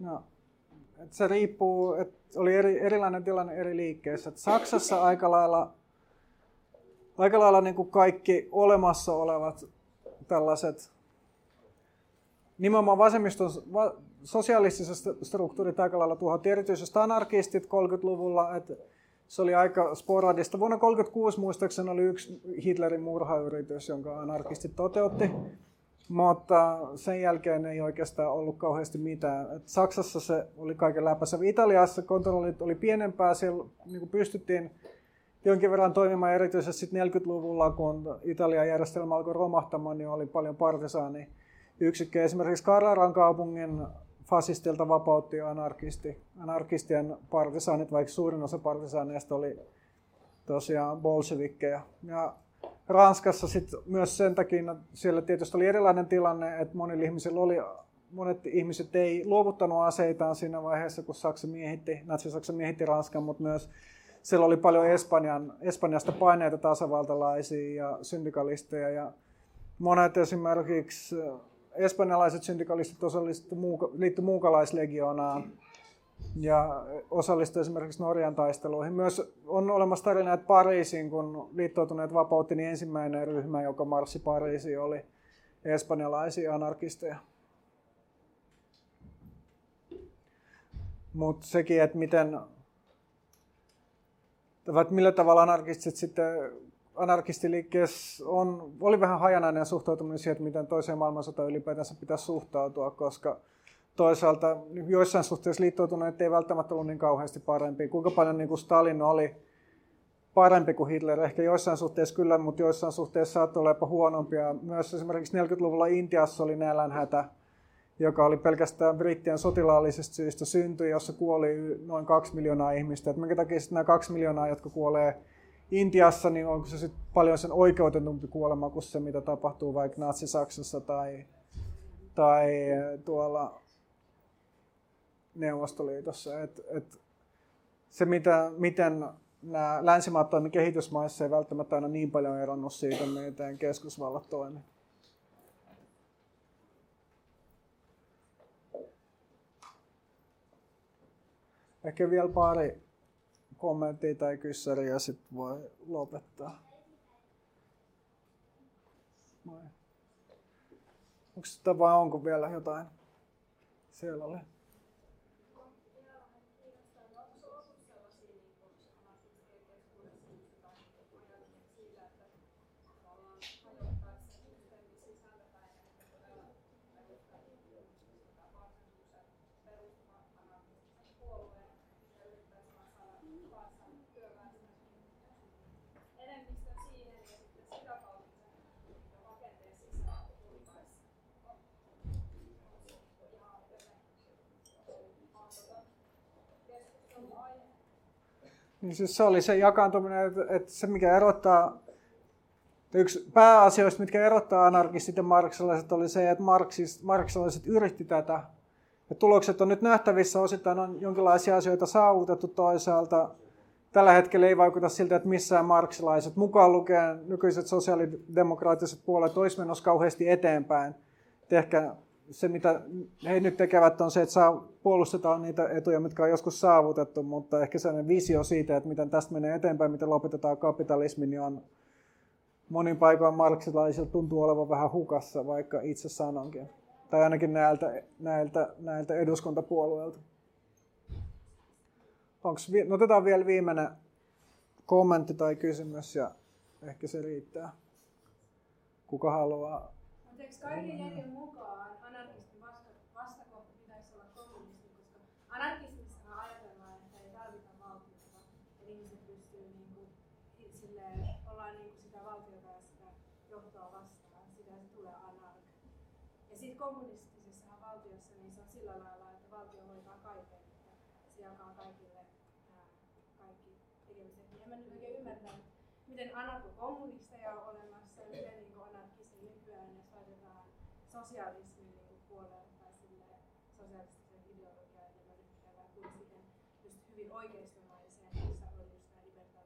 No, että se riippuu, että oli eri, erilainen tilanne eri liikkeissä. Että Saksassa aika lailla, aika lailla niin kuin kaikki olemassa olevat tällaiset nimenomaan vasemmiston va, sosialistisesta struktuurit aika lailla tuhottiin, erityisesti anarkistit 30-luvulla, että se oli aika sporadista. Vuonna 1936 muistaakseni oli yksi Hitlerin murhayritys, jonka anarkistit toteutti. Mutta sen jälkeen ei oikeastaan ollut kauheasti mitään. Et Saksassa se oli kaiken läpäisä. Italiassa kontrollit oli pienempää, siellä niin pystyttiin jonkin verran toimimaan erityisesti 40-luvulla, kun Italian järjestelmä alkoi romahtamaan, niin oli paljon partisaani yksikkö. Esimerkiksi Carraran kaupungin fasistilta vapautti anarkisti, anarkistien partisaanit, vaikka suurin osa partisaaneista oli tosiaan bolshevikkeja. Ja Ranskassa sit myös sen takia, no, siellä tietysti oli erilainen tilanne, että monilla ihmisillä oli, monet ihmiset ei luovuttanut aseitaan siinä vaiheessa, kun Saksa miehitti, Natsi-Saksa miehitti Ranskan, mutta myös siellä oli paljon Espanjan, Espanjasta paineita tasavaltalaisia ja syndikalisteja ja monet esimerkiksi espanjalaiset syndikalistit osallistuivat liittyi muukalaislegioonaan ja osallistui esimerkiksi Norjan taisteluihin. Myös on olemassa tarina, että Pariisiin, kun liittoutuneet vapautti, niin ensimmäinen ryhmä, joka marssi Pariisiin, oli espanjalaisia anarkisteja. Mutta sekin, että miten, että millä tavalla anarkistit sitten anarkistiliikkeessä on, oli vähän hajanainen suhtautuminen siihen, että miten toiseen maailmansotaan ylipäätänsä pitäisi suhtautua, koska toisaalta joissain suhteissa liittoutuneet ei välttämättä ollut niin kauheasti parempi. Kuinka paljon niin kuin Stalin oli parempi kuin Hitler, ehkä joissain suhteissa kyllä, mutta joissain suhteissa saattoi olla jopa huonompia. Myös esimerkiksi 40-luvulla Intiassa oli nälänhätä, joka oli pelkästään brittien sotilaallisesta syystä syntyi, jossa kuoli noin kaksi miljoonaa ihmistä. Et minkä takia sitten nämä kaksi miljoonaa, jotka kuolee Intiassa, niin onko se sitten paljon sen oikeutetumpi kuolema kuin se, mitä tapahtuu vaikka Natsi-Saksassa tai, tai tuolla Neuvostoliitossa. Et, et se, mitä, miten nämä länsimaat toimivat kehitysmaissa, ei välttämättä aina niin paljon eronnut siitä, miten keskusvallat toimivat. Ehkä vielä pari kommenttia tai kyssäriä ja sitten voi lopettaa. Onko sitä vai onko vielä jotain siellä? Oli? Niin siis se oli se jakaantuminen, että, että se mikä erottaa, yksi pääasioista, mitkä erottaa anarkistit ja marksalaiset, oli se, että marksalaiset yritti tätä. Ja tulokset on nyt nähtävissä, osittain on jonkinlaisia asioita saavutettu toisaalta. Tällä hetkellä ei vaikuta siltä, että missään marksilaiset, mukaan lukien nykyiset sosiaalidemokraattiset puolet, olisi menossa kauheasti eteenpäin. Et ehkä se, mitä he nyt tekevät, on se, että puolustetaan niitä etuja, mitkä on joskus saavutettu, mutta ehkä sellainen visio siitä, että miten tästä menee eteenpäin, miten lopetetaan kapitalismi, niin on monin paikoin marksilaisilta tuntuu olevan vähän hukassa, vaikka itse sanonkin. Tai ainakin näiltä, näiltä, näiltä eduskuntapuolueilta. Onks, no otetaan vielä viimeinen kommentti tai kysymys ja ehkä se riittää. Kuka haluaa? Anteeksi, kaiken järjen mukaan anarkistissahan ajatellaan, että ei tarvita valtiota, että ihmiset pystyy niin kuin, silleen, ollaan niin kuin sitä valtiota ja sitä johtoa vastaan, sitä se tulee anark. Ja sitten kommunistisessa valtiossa niin se on sillä lailla, että valtio hoitaa kaiken, että se jakaa kaikille ää, kaikki tekemiset. Ja mä nyt oikein ymmärrän, miten anarkokommunisteja on olemassa ja miten niin anarkismi nykyään, jos laitetaan sosialismin niin puolelle tai silleen sosiaalista hyvin oikeistomaiseen, missä on just nämä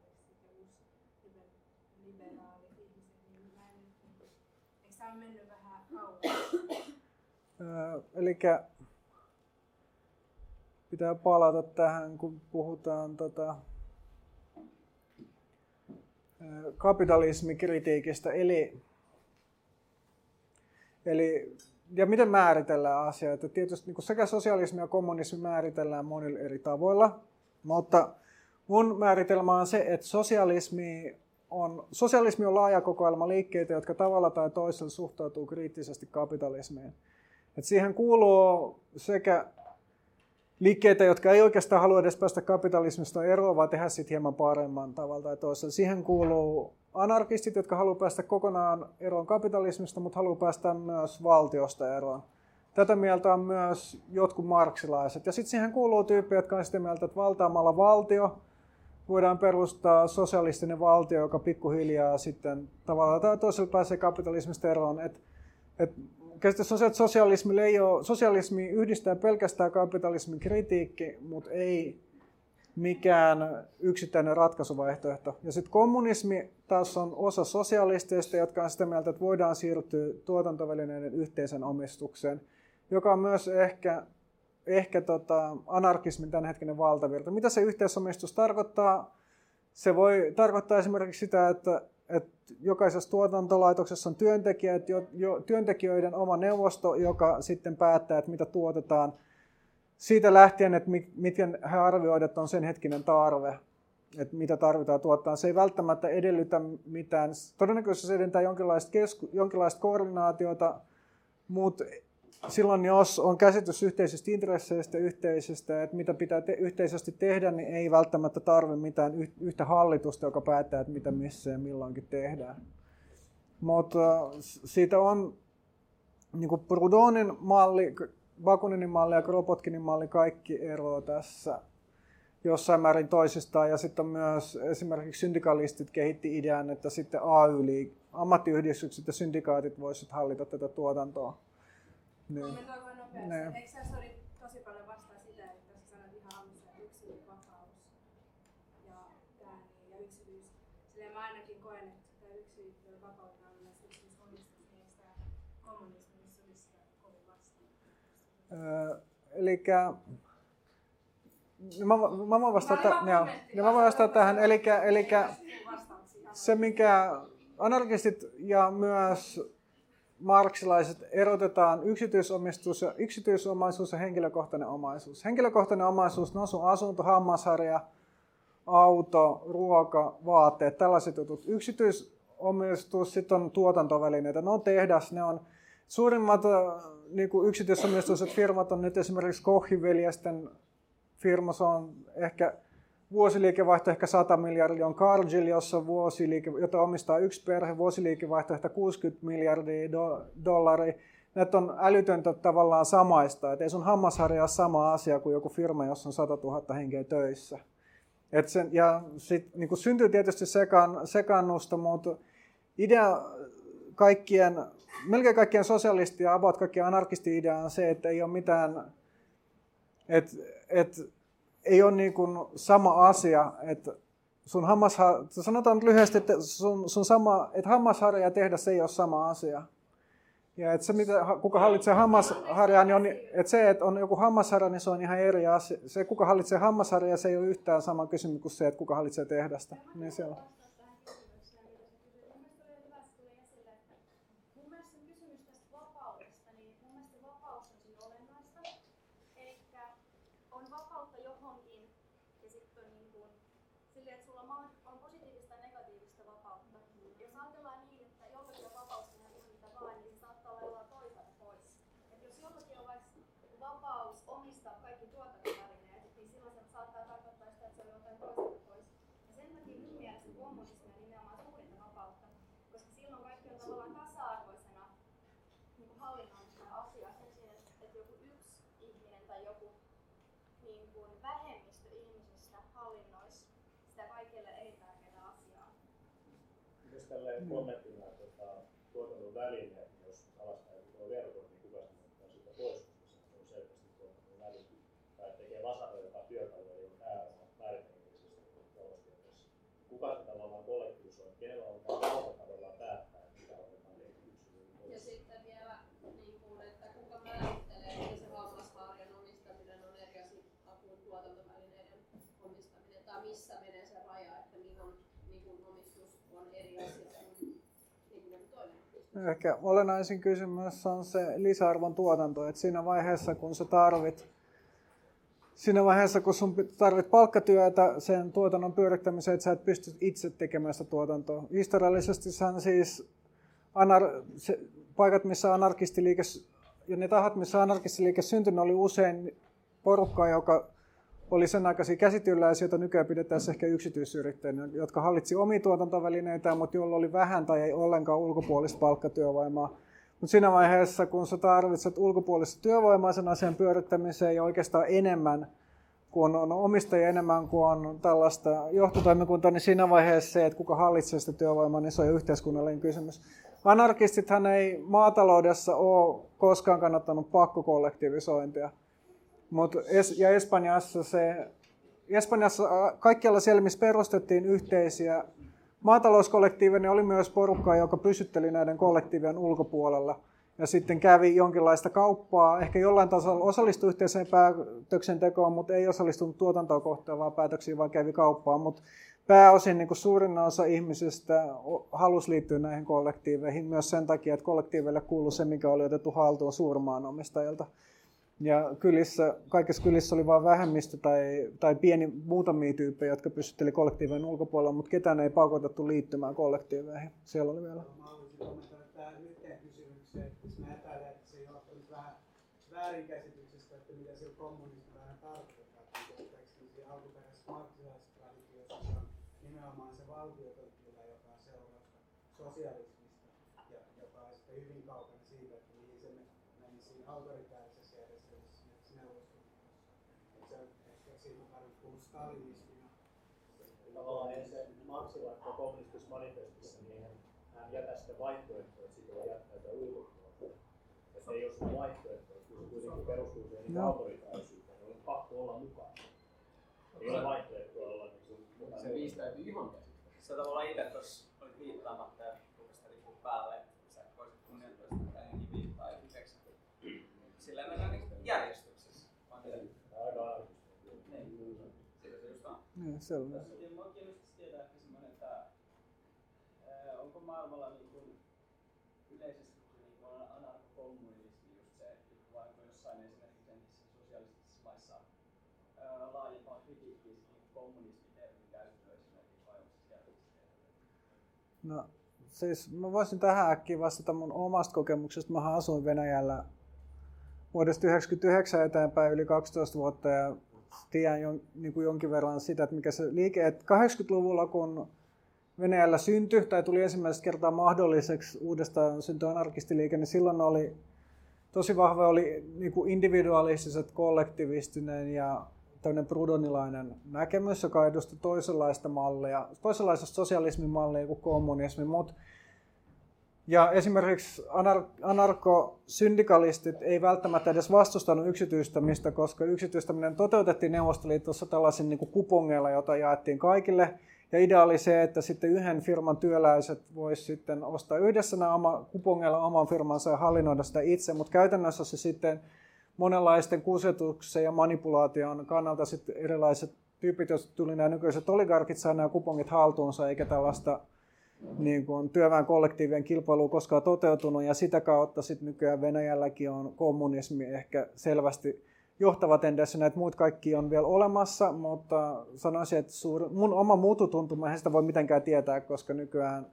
ja ihmiset, niin mä en eikö tämä ole mennyt vähän? Eli pitää palata tähän, kun puhutaan tota, kapitalismikritiikistä, eli, eli ja miten määritellään asioita. Tietysti niin sekä sosialismi ja kommunismi määritellään monilla eri tavoilla. Mutta mun määritelmä on se, että sosialismi on, sosialismi on laaja kokoelma liikkeitä, jotka tavalla tai toisella suhtautuu kriittisesti kapitalismiin. Et siihen kuuluu sekä liikkeitä, jotka ei oikeastaan halua edes päästä kapitalismista eroon, vaan tehdä sitten hieman paremman tavalla tai toisella. Siihen kuuluu anarkistit, jotka haluaa päästä kokonaan eroon kapitalismista, mutta haluaa päästä myös valtiosta eroon. Tätä mieltä on myös jotkut marksilaiset. Ja sitten siihen kuuluu tyyppejä, jotka on sitä mieltä, että valtaamalla valtio voidaan perustaa sosialistinen valtio, joka pikkuhiljaa sitten tavallaan tai toisella pääsee kapitalismista eroon. Et, et että sosialismi, ei ole, sosialismi yhdistää pelkästään kapitalismin kritiikki, mutta ei mikään yksittäinen ratkaisuvaihtoehto. Ja sitten kommunismi taas on osa sosialisteista, jotka on sitä mieltä, että voidaan siirtyä tuotantovälineiden yhteisen omistukseen, joka on myös ehkä, ehkä tota anarkismin tämänhetkinen valtavirta. Mitä se yhteisomistus tarkoittaa? Se voi tarkoittaa esimerkiksi sitä, että, että jokaisessa tuotantolaitoksessa on työntekijät, jo, jo, työntekijöiden oma neuvosto, joka sitten päättää, että mitä tuotetaan – siitä lähtien, että miten he arvioivat, että on sen hetkinen tarve, että mitä tarvitaan tuottaa. Se ei välttämättä edellytä mitään, todennäköisesti se edellyttää jonkinlaista, kesku, jonkinlaista koordinaatiota, mutta silloin jos on käsitys yhteisistä intresseistä, yhteisistä, että mitä pitää te- yhteisesti tehdä, niin ei välttämättä tarvitse mitään yhtä hallitusta, joka päättää, että mitä missä ja milloinkin tehdään. Mutta siitä on niin kuin Prudonin malli, Bakuninin malli ja Kropotkinin malli kaikki eroa tässä jossain määrin toisistaan. Ja sitten myös esimerkiksi syndikalistit kehitti idean, että sitten AY, ammattiyhdistykset ja syndikaatit voisivat hallita tätä tuotantoa. Niin. Niin. Eikö se oli tosi paljon vastaan sitä, että sä sanoit ihan alussa yksilönvapaus ja, tämä, niin, ja yksityis. Silleen mä ainakin koen, että tämä yksilön on myös yksityisomistus, niin tämä kommunismissa olisi sitä kovin vastaan? eli mä, mä voin vastata, joo, ja mä voin vastata tähän. Eli, eli se, mikä anarkistit ja myös marksilaiset erotetaan yksityisomistus ja yksityisomaisuus ja henkilökohtainen omaisuus. Henkilökohtainen omaisuus, no sun asunto, hammasharja, auto, ruoka, vaatteet, tällaiset jutut. Yksityisomistus sitten on tuotantovälineitä, ne on tehdas, ne on suurimmat niin kuin yksityisomistuiset firmat on nyt esimerkiksi Kochiveljesten firma, se on ehkä vuosiliikevaihto ehkä 100 miljardia, on Cargill, jossa vuosiliike, jota omistaa yksi perhe, vuosiliikevaihto ehkä 60 miljardia do, dollaria. Näitä on älytöntä tavallaan samaista, että ei sun hammasharja ole sama asia kuin joku firma, jossa on 100 000 henkeä töissä. Et sen, ja sit, niin syntyy tietysti sekan, sekannusta, mutta idea kaikkien melkein kaikkien sosialisti- ja about kaikkien anarkisti-idea on se, että ei ole mitään, että, että ei ole niin kuin sama asia, että sun hammasha, sanotaan lyhyesti, että sun, sun sama, että hammasharja tehdä se ei ole sama asia. Ja että se, mitä, kuka hallitsee hammasharjaa, niin on, että se, että on joku hammasharja, niin se on ihan eri asia. Se, kuka hallitsee hammasharjaa, se ei ole yhtään sama kysymys kuin se, että kuka hallitsee tehdasta. Niin siellä. Tälleen kommenttina tota, tuotannon välineet, jos alaspäin tuo verkot, niin kuka sitten ottaa siitä pois, koska se on selkeästi tuotannon väline. Tai tekee vasara, joka työkalu, eli on pääoma määritellisesti taloustieteessä. Kuka sitä tavallaan kollektivisoi, kenellä on tämä valta tavallaan päättää, että mitä otetaan yksilöön pois. Ja sitten vielä, niin kuin, että kuka määrittelee, että se hammasharjan omistaminen on eri asia kuin tuotantovälineiden omistaminen, tai missä menee se raja, että milloin niin kuin omistus on eri asia Ehkä olennaisin kysymys on se lisäarvon tuotanto, että siinä vaiheessa kun sä tarvit siinä vaiheessa, kun sun tarvit palkkatyötä sen tuotannon pyörittämiseen, että sä et pysty itse tekemään sitä tuotantoa. Historiallisesti siis anar- se, paikat, missä anarkistiliike ja ne tahot, missä anarkistiliike syntyi, oli usein porukkaa, joka oli sen aikaisia käsityöläisiä, joita nykyään pidetään ehkä yksityisyrittäjinä, jotka hallitsi omia tuotantovälineitä, mutta joilla oli vähän tai ei ollenkaan ulkopuolista palkkatyövoimaa. Mutta siinä vaiheessa, kun sä tarvitset ulkopuolista työvoimaa sen asian pyörittämiseen ja oikeastaan enemmän kun on omistajia enemmän kuin on tällaista johtotoimikuntaa, niin siinä vaiheessa se, että kuka hallitsee sitä työvoimaa, niin se on yhteiskunnallinen kysymys. Anarkistithan ei maataloudessa ole koskaan kannattanut pakkokollektivisointia. Mut es, ja Espanjassa, se, Espanjassa kaikkialla siellä, missä perustettiin yhteisiä maatalouskollektiiveja, niin oli myös porukkaa, joka pysytteli näiden kollektiivien ulkopuolella – ja sitten kävi jonkinlaista kauppaa, ehkä jollain tasolla osallistui yhteiseen päätöksentekoon, mutta ei osallistunut tuotantoa kohtaavaan päätöksiin, vaan kävi kauppaan. Mutta pääosin niin suurin osa ihmisistä halusi liittyä näihin kollektiiveihin myös sen takia, että kollektiiveille kuului se, mikä oli otettu haltuun suurmaanomistajilta. Ja kylissä, kaikissa kylissä oli vain vähemmistö tai, tai pieni muutamia tyyppejä, jotka pysytteli kollektiivien ulkopuolella, mutta ketään ei pakotettu liittymään kollektiiveihin. Siellä oli vielä sosialismista ja joka on sitten hyvin kaukana siitä, että mihin se meni siinä autoritaarisessa järjestelmässä esimerkiksi neuvostoliitossa. Se on ehkä siitä on paljon puhunut stalinismina. Tavallaan ei se marksilainen kommunistisessa manifestissa, niin hän jätä sitä vaihtoehtoa, että siitä voi jättää ulkopuolella. Että ei ole sitä vaihtoehtoa kuitenkin no. autoritaarisuuteen, niin on pakko olla mukana. Ei ole vaihtoehtoa olla niin kuin mukana. Se viisi täytyy ihan käsittää. Sä tavallaan itse tuossa olit viittaamatta ja rupesi riippuu päälle, että sä voisit kunnioittaa sitä ennenkin viittaa ja yhdeksän. Sillä mennään niin järjestyksessä. Aika. Niin, sillä se just on. Niin, selvä. Mua kiinnostaisi tietää ehkä semmoinen, että onko maailmalla niin kuin yleisesti niin kuin anarkokommunismi jossain esimerkiksi entisissä sosialistisissa maissa ää, laajempaa kritiikkiä niin kommunismitermin käyttöä esimerkiksi vai onko se siellä No siis mä voisin tähän äkkiä vastata mun omasta kokemuksesta. Mä asuin Venäjällä vuodesta 1999 eteenpäin yli 12 vuotta ja tiedän jon, niin kuin jonkin verran sitä, että mikä se liike, että 80-luvulla kun Venäjällä syntyi tai tuli ensimmäistä kertaa mahdolliseksi uudestaan syntyä anarkistiliike, niin silloin oli tosi vahva oli niin kuin individualistiset, kollektivistinen ja tämmöinen prudonilainen näkemys, joka edusti toisenlaista mallia, toisenlaista sosialismin mallia kuin kommunismi. Mut, ja esimerkiksi anar- anarkosyndikalistit ei välttämättä edes vastustanut yksityistämistä, koska yksityistäminen toteutettiin Neuvostoliitossa tällaisin niin kupongeilla, jota jaettiin kaikille – ja idea oli se, että sitten yhden firman työläiset voisi sitten ostaa yhdessä nämä oma, kupongeilla oman firmansa ja hallinnoida sitä itse, mutta käytännössä se sitten monenlaisten kusetuksen ja manipulaation kannalta sitten erilaiset tyypit, jos tuli nämä nykyiset oligarkit, saa nämä kupongit haltuunsa, eikä tällaista niin kuin työväen kollektiivien kilpailua koskaan toteutunut, ja sitä kautta sitten nykyään Venäjälläkin on kommunismi ehkä selvästi johtava tendenssi, näitä muut kaikki on vielä olemassa, mutta sanoisin, että suur, mun oma muututuntuma, eihän sitä voi mitenkään tietää, koska nykyään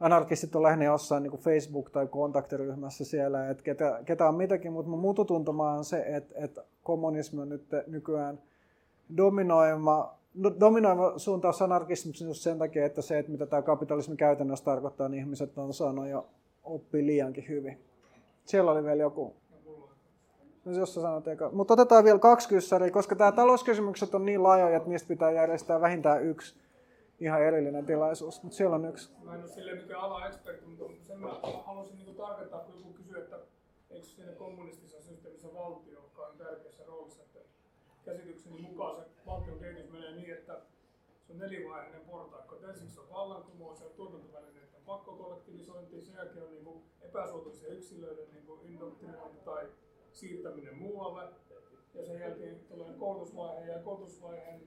anarkistit on lähinnä jossain niin Facebook- tai kontaktiryhmässä siellä, että ketä, ketä on mitäkin, mutta mun muututuntuma on se, että, että kommunismi on nyt nykyään dominoima, no, dominoima suuntaus anarkismiksi just sen takia, että se, että mitä tämä kapitalismi käytännössä tarkoittaa, niin ihmiset on saanut jo oppia liiankin hyvin. Siellä oli vielä joku No jos sä sanot eka. Mutta otetaan vielä kaksi kyssäriä, koska tämä talouskysymykset on niin laajoja, että niistä pitää järjestää vähintään yksi ihan erillinen tilaisuus. Mutta siellä on yksi. Mä en ole silleen mikään ala-ekspertti, mutta sen mä haluaisin niin tarkentaa, kun joku kysyy, että eikö siinä kommunistisessa systeemissä valtio, on tärkeässä roolissa, että käsitykseni mukaan se valtion kehitys menee niin, että se on nelivaiheinen portaikko. Ensiksi on vallankumous ja tuotantovälineiden pakkokollektivisointi, sen jälkeen on niin epäsuotuisia yksilöiden niin indoktrinointi tai siirtäminen muualle. Ja sen jälkeen tulee koulutusvaihe ja koulutusvaiheen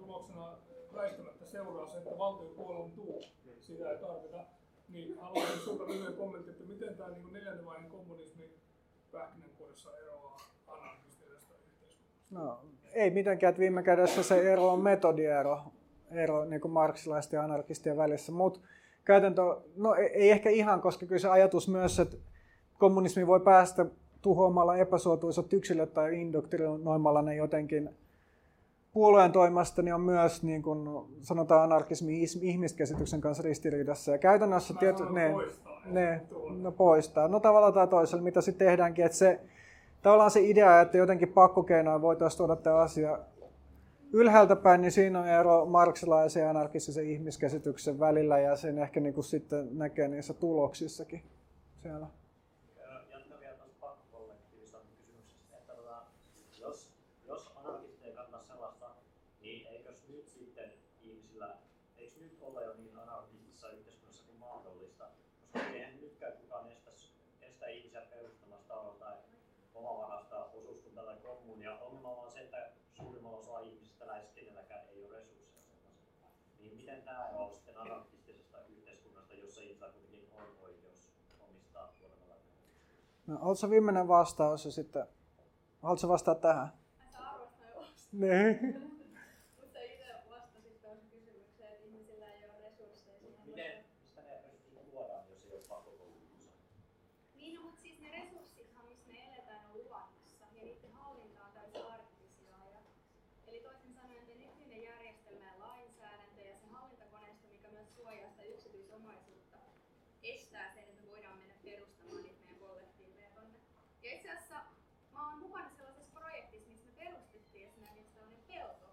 tuloksena väistämättä seuraa se, että valtio kuolentuu. Sitä ei tarvita. Niin haluaisin sinulta lyhyen kommentti, että miten tämä niin neljännen vaiheen kommunismi pähkinänkuoressa eroaa anarkistisesta yhteiskunnasta? No, ei mitenkään, että viime kädessä se ero on metodiero, ero niin kuin marksilaisten ja anarkistien välissä, mutta käytäntö, no ei ehkä ihan, koska kyllä se ajatus myös, että kommunismi voi päästä tuhoamalla epäsuotuisat yksilöt tai indoktrinoimalla ne jotenkin puolueen toimesta, niin on myös niin kuin sanotaan anarkismi ihmiskäsityksen kanssa ristiriidassa. Ja käytännössä tietyt, ne, ne no poistaa. No tavallaan tai toisella, mitä sitten tehdäänkin, että se tavallaan se idea, että jotenkin pakkokeinoin voitaisiin tuoda tämä asia ylhäältä päin, niin siinä on ero marksilaisen ja anarkistisen ihmiskäsityksen välillä ja sen ehkä niin kuin sitten näkee niissä tuloksissakin siellä. No, oletko viimeinen vastaus ja sitten, haluatko vastaa tähän? Niin. Mutta itse vastasit tuohon kysymykseen, että ihmisillä ei ole resursseja siihen. Miten, mistä ne resurssit luodaan, jos ei ole pakkokoulutusta? Niin, no, mutta siis ne resurssithan, missä me eletään, on luonnossa ja niiden hallinta on täysin arktisia. Ja, eli toisin sanoen, että nykyinen järjestelmä ja lainsäädäntö ja se hallintakoneisto, mikä myös suojaa sitä yksityisomaisuutta, estää sen, että me voidaan mennä perustamaan niitä meidän kollektiiveja tonne. Ja itse asiassa mä oon mukana sellaisessa projektissa, missä me perustettiin esimerkiksi tällainen pelto,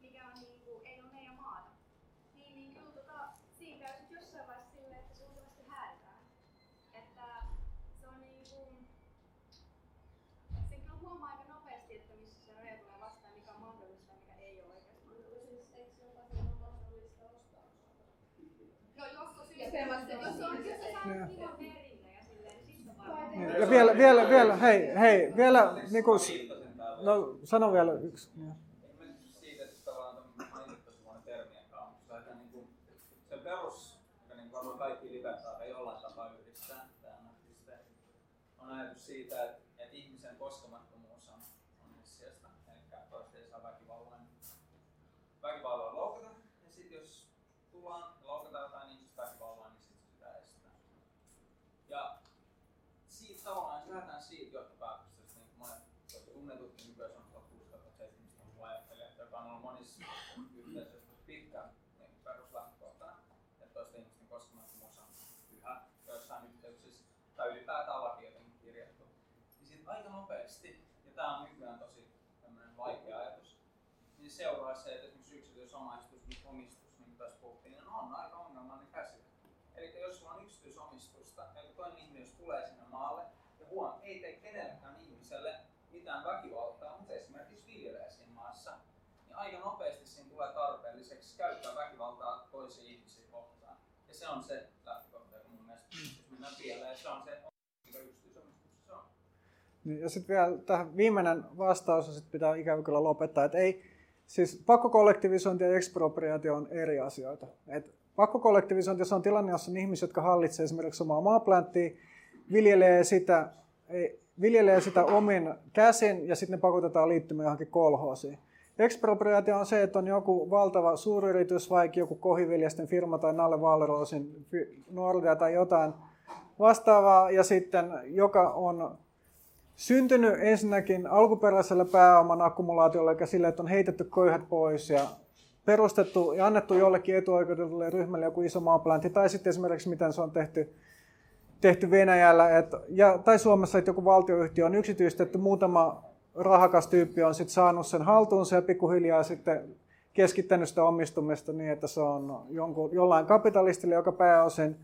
mikä on niin kuin, ei ole meidän maata. Niin, niin kyllä tota, siinä käy sit jossain vaiheessa silleen, että se luultavasti häädetään. Että se on niin kuin, sen kyllä huomaa aika nopeasti, että missä se raja tulee vastaan, mikä on mahdollista ja mikä ei ole oikeasti mahdollista. Siis eikö jokaisen ole mahdollista ostaa No jos on systeemistä, jos on, jos sä saat Joo. kivon perinne ja Ja vielä, vielä, vielä, hei, hei, vielä, niin kuin, no sano vielä yksi. Niin. Niin niin anarkisteja, on ajatus siitä, että, että ihmisen koskemattomuus on, on ensisijaista, eli ei saa väkivallan, väkivallalla loukata, ja sitten jos tullaan ja loukataan jotain ihmistä väkivallaan, niin sitten se pitää estää. Ja siitä tavallaan, jos lähdetään siitä johtopäätöksestä, niin kuin monet tunnetutkin nykyään on 1670-luvun ajattelijat, joka on ollut monissa yhteisöissä pitkään niin peruslähtökohtana, että toisten ihmisten koskemattomuus on yhä joissain yhteyksissä tai ylipäätään laki jotenkin kirjattu. Niin sitten aika nopeasti, ja tämä on nykyään tosi vaikea ajatus, niin seuraa se, että esimerkiksi yksityisomaisuus, omistus, niin kuin tässä puhuttiin, niin on aika ongelmallinen käsite. Eli jos sulla on yksityisomistusta, ja kun toinen ihminen jos tulee sinne maalle, huom, ei tee kenellekään ihmiselle mitään väkivaltaa, mutta esimerkiksi viljelee siinä maassa, niin aika nopeasti siinä tulee tarpeelliseksi käyttää väkivaltaa toisia ihmisiä kohtaan. Ja se on se lähtökohta, joka mun mielestä, jos mennään pieleen, se on se, mikä yksityisomistuksessa on. Niin, ja sitten vielä tähän viimeinen vastaus, ja sitten pitää ikävä kyllä lopettaa, että ei, siis pakkokollektivisointi ja ekspropriaatio on eri asioita. Et pakkokollektivisointi se on tilanne, jossa on ihmisiä, jotka hallitsevat esimerkiksi omaa maaplanttia, viljelee sitä, viljelee sitä omin käsin ja sitten ne pakotetaan liittymään johonkin kolhoosiin. Ekspropriaatio on se, että on joku valtava suuryritys, vaikka joku kohiviljasten firma tai Nalle Walrosin fi- Nordea tai jotain vastaavaa, ja sitten joka on syntynyt ensinnäkin alkuperäisellä pääoman akkumulaatiolla, eli sillä, että on heitetty köyhät pois ja perustettu ja annettu jollekin etuoikeutetulle ryhmälle joku iso maaplantti, tai sitten esimerkiksi miten se on tehty, tehty Venäjällä, että, ja, tai Suomessa, että joku valtioyhtiö on yksityistetty, muutama rahakas tyyppi on sitten saanut sen haltuunsa ja pikkuhiljaa sitten keskittänyt sitä omistumista niin, että se on jonkun, jollain kapitalistille, joka pääosin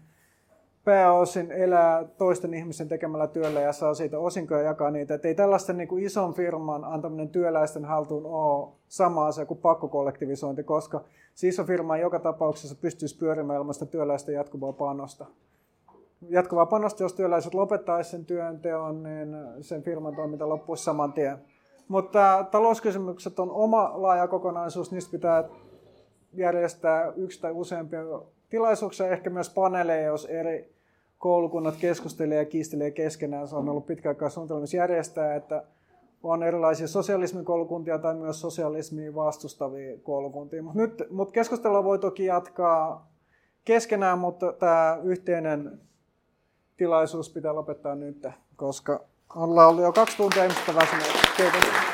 pääosin elää toisten ihmisen tekemällä työllä ja saa siitä osinkoja jakaa niitä. Et ei tällaisten niin kuin ison firman antaminen työläisten haltuun ole sama asia kuin pakkokollektivisointi, koska se iso firma joka tapauksessa pystyisi pyörimään ilman sitä työläisten jatkuvaa panosta. Jatkuvaa panosta, jos työläiset lopettaisivat sen työnteon, niin sen firman toiminta loppuisi saman tien. Mutta talouskysymykset on oma laaja kokonaisuus, niistä pitää järjestää yksi tai useampia tilaisuuksia, ehkä myös paneeleja, jos eri koulukunnat keskustelee ja kiistelee keskenään. Se on ollut pitkäaikaa suunnitelmissa järjestää, että on erilaisia sosialismin koulukuntia tai myös sosialismia vastustavia koulukuntia. Mut nyt, mut keskustelua voi toki jatkaa keskenään, mutta tämä yhteinen tilaisuus pitää lopettaa nyt, koska ollaan ollut jo kaksi tuntia ihmistä väsyneet. Kiitos.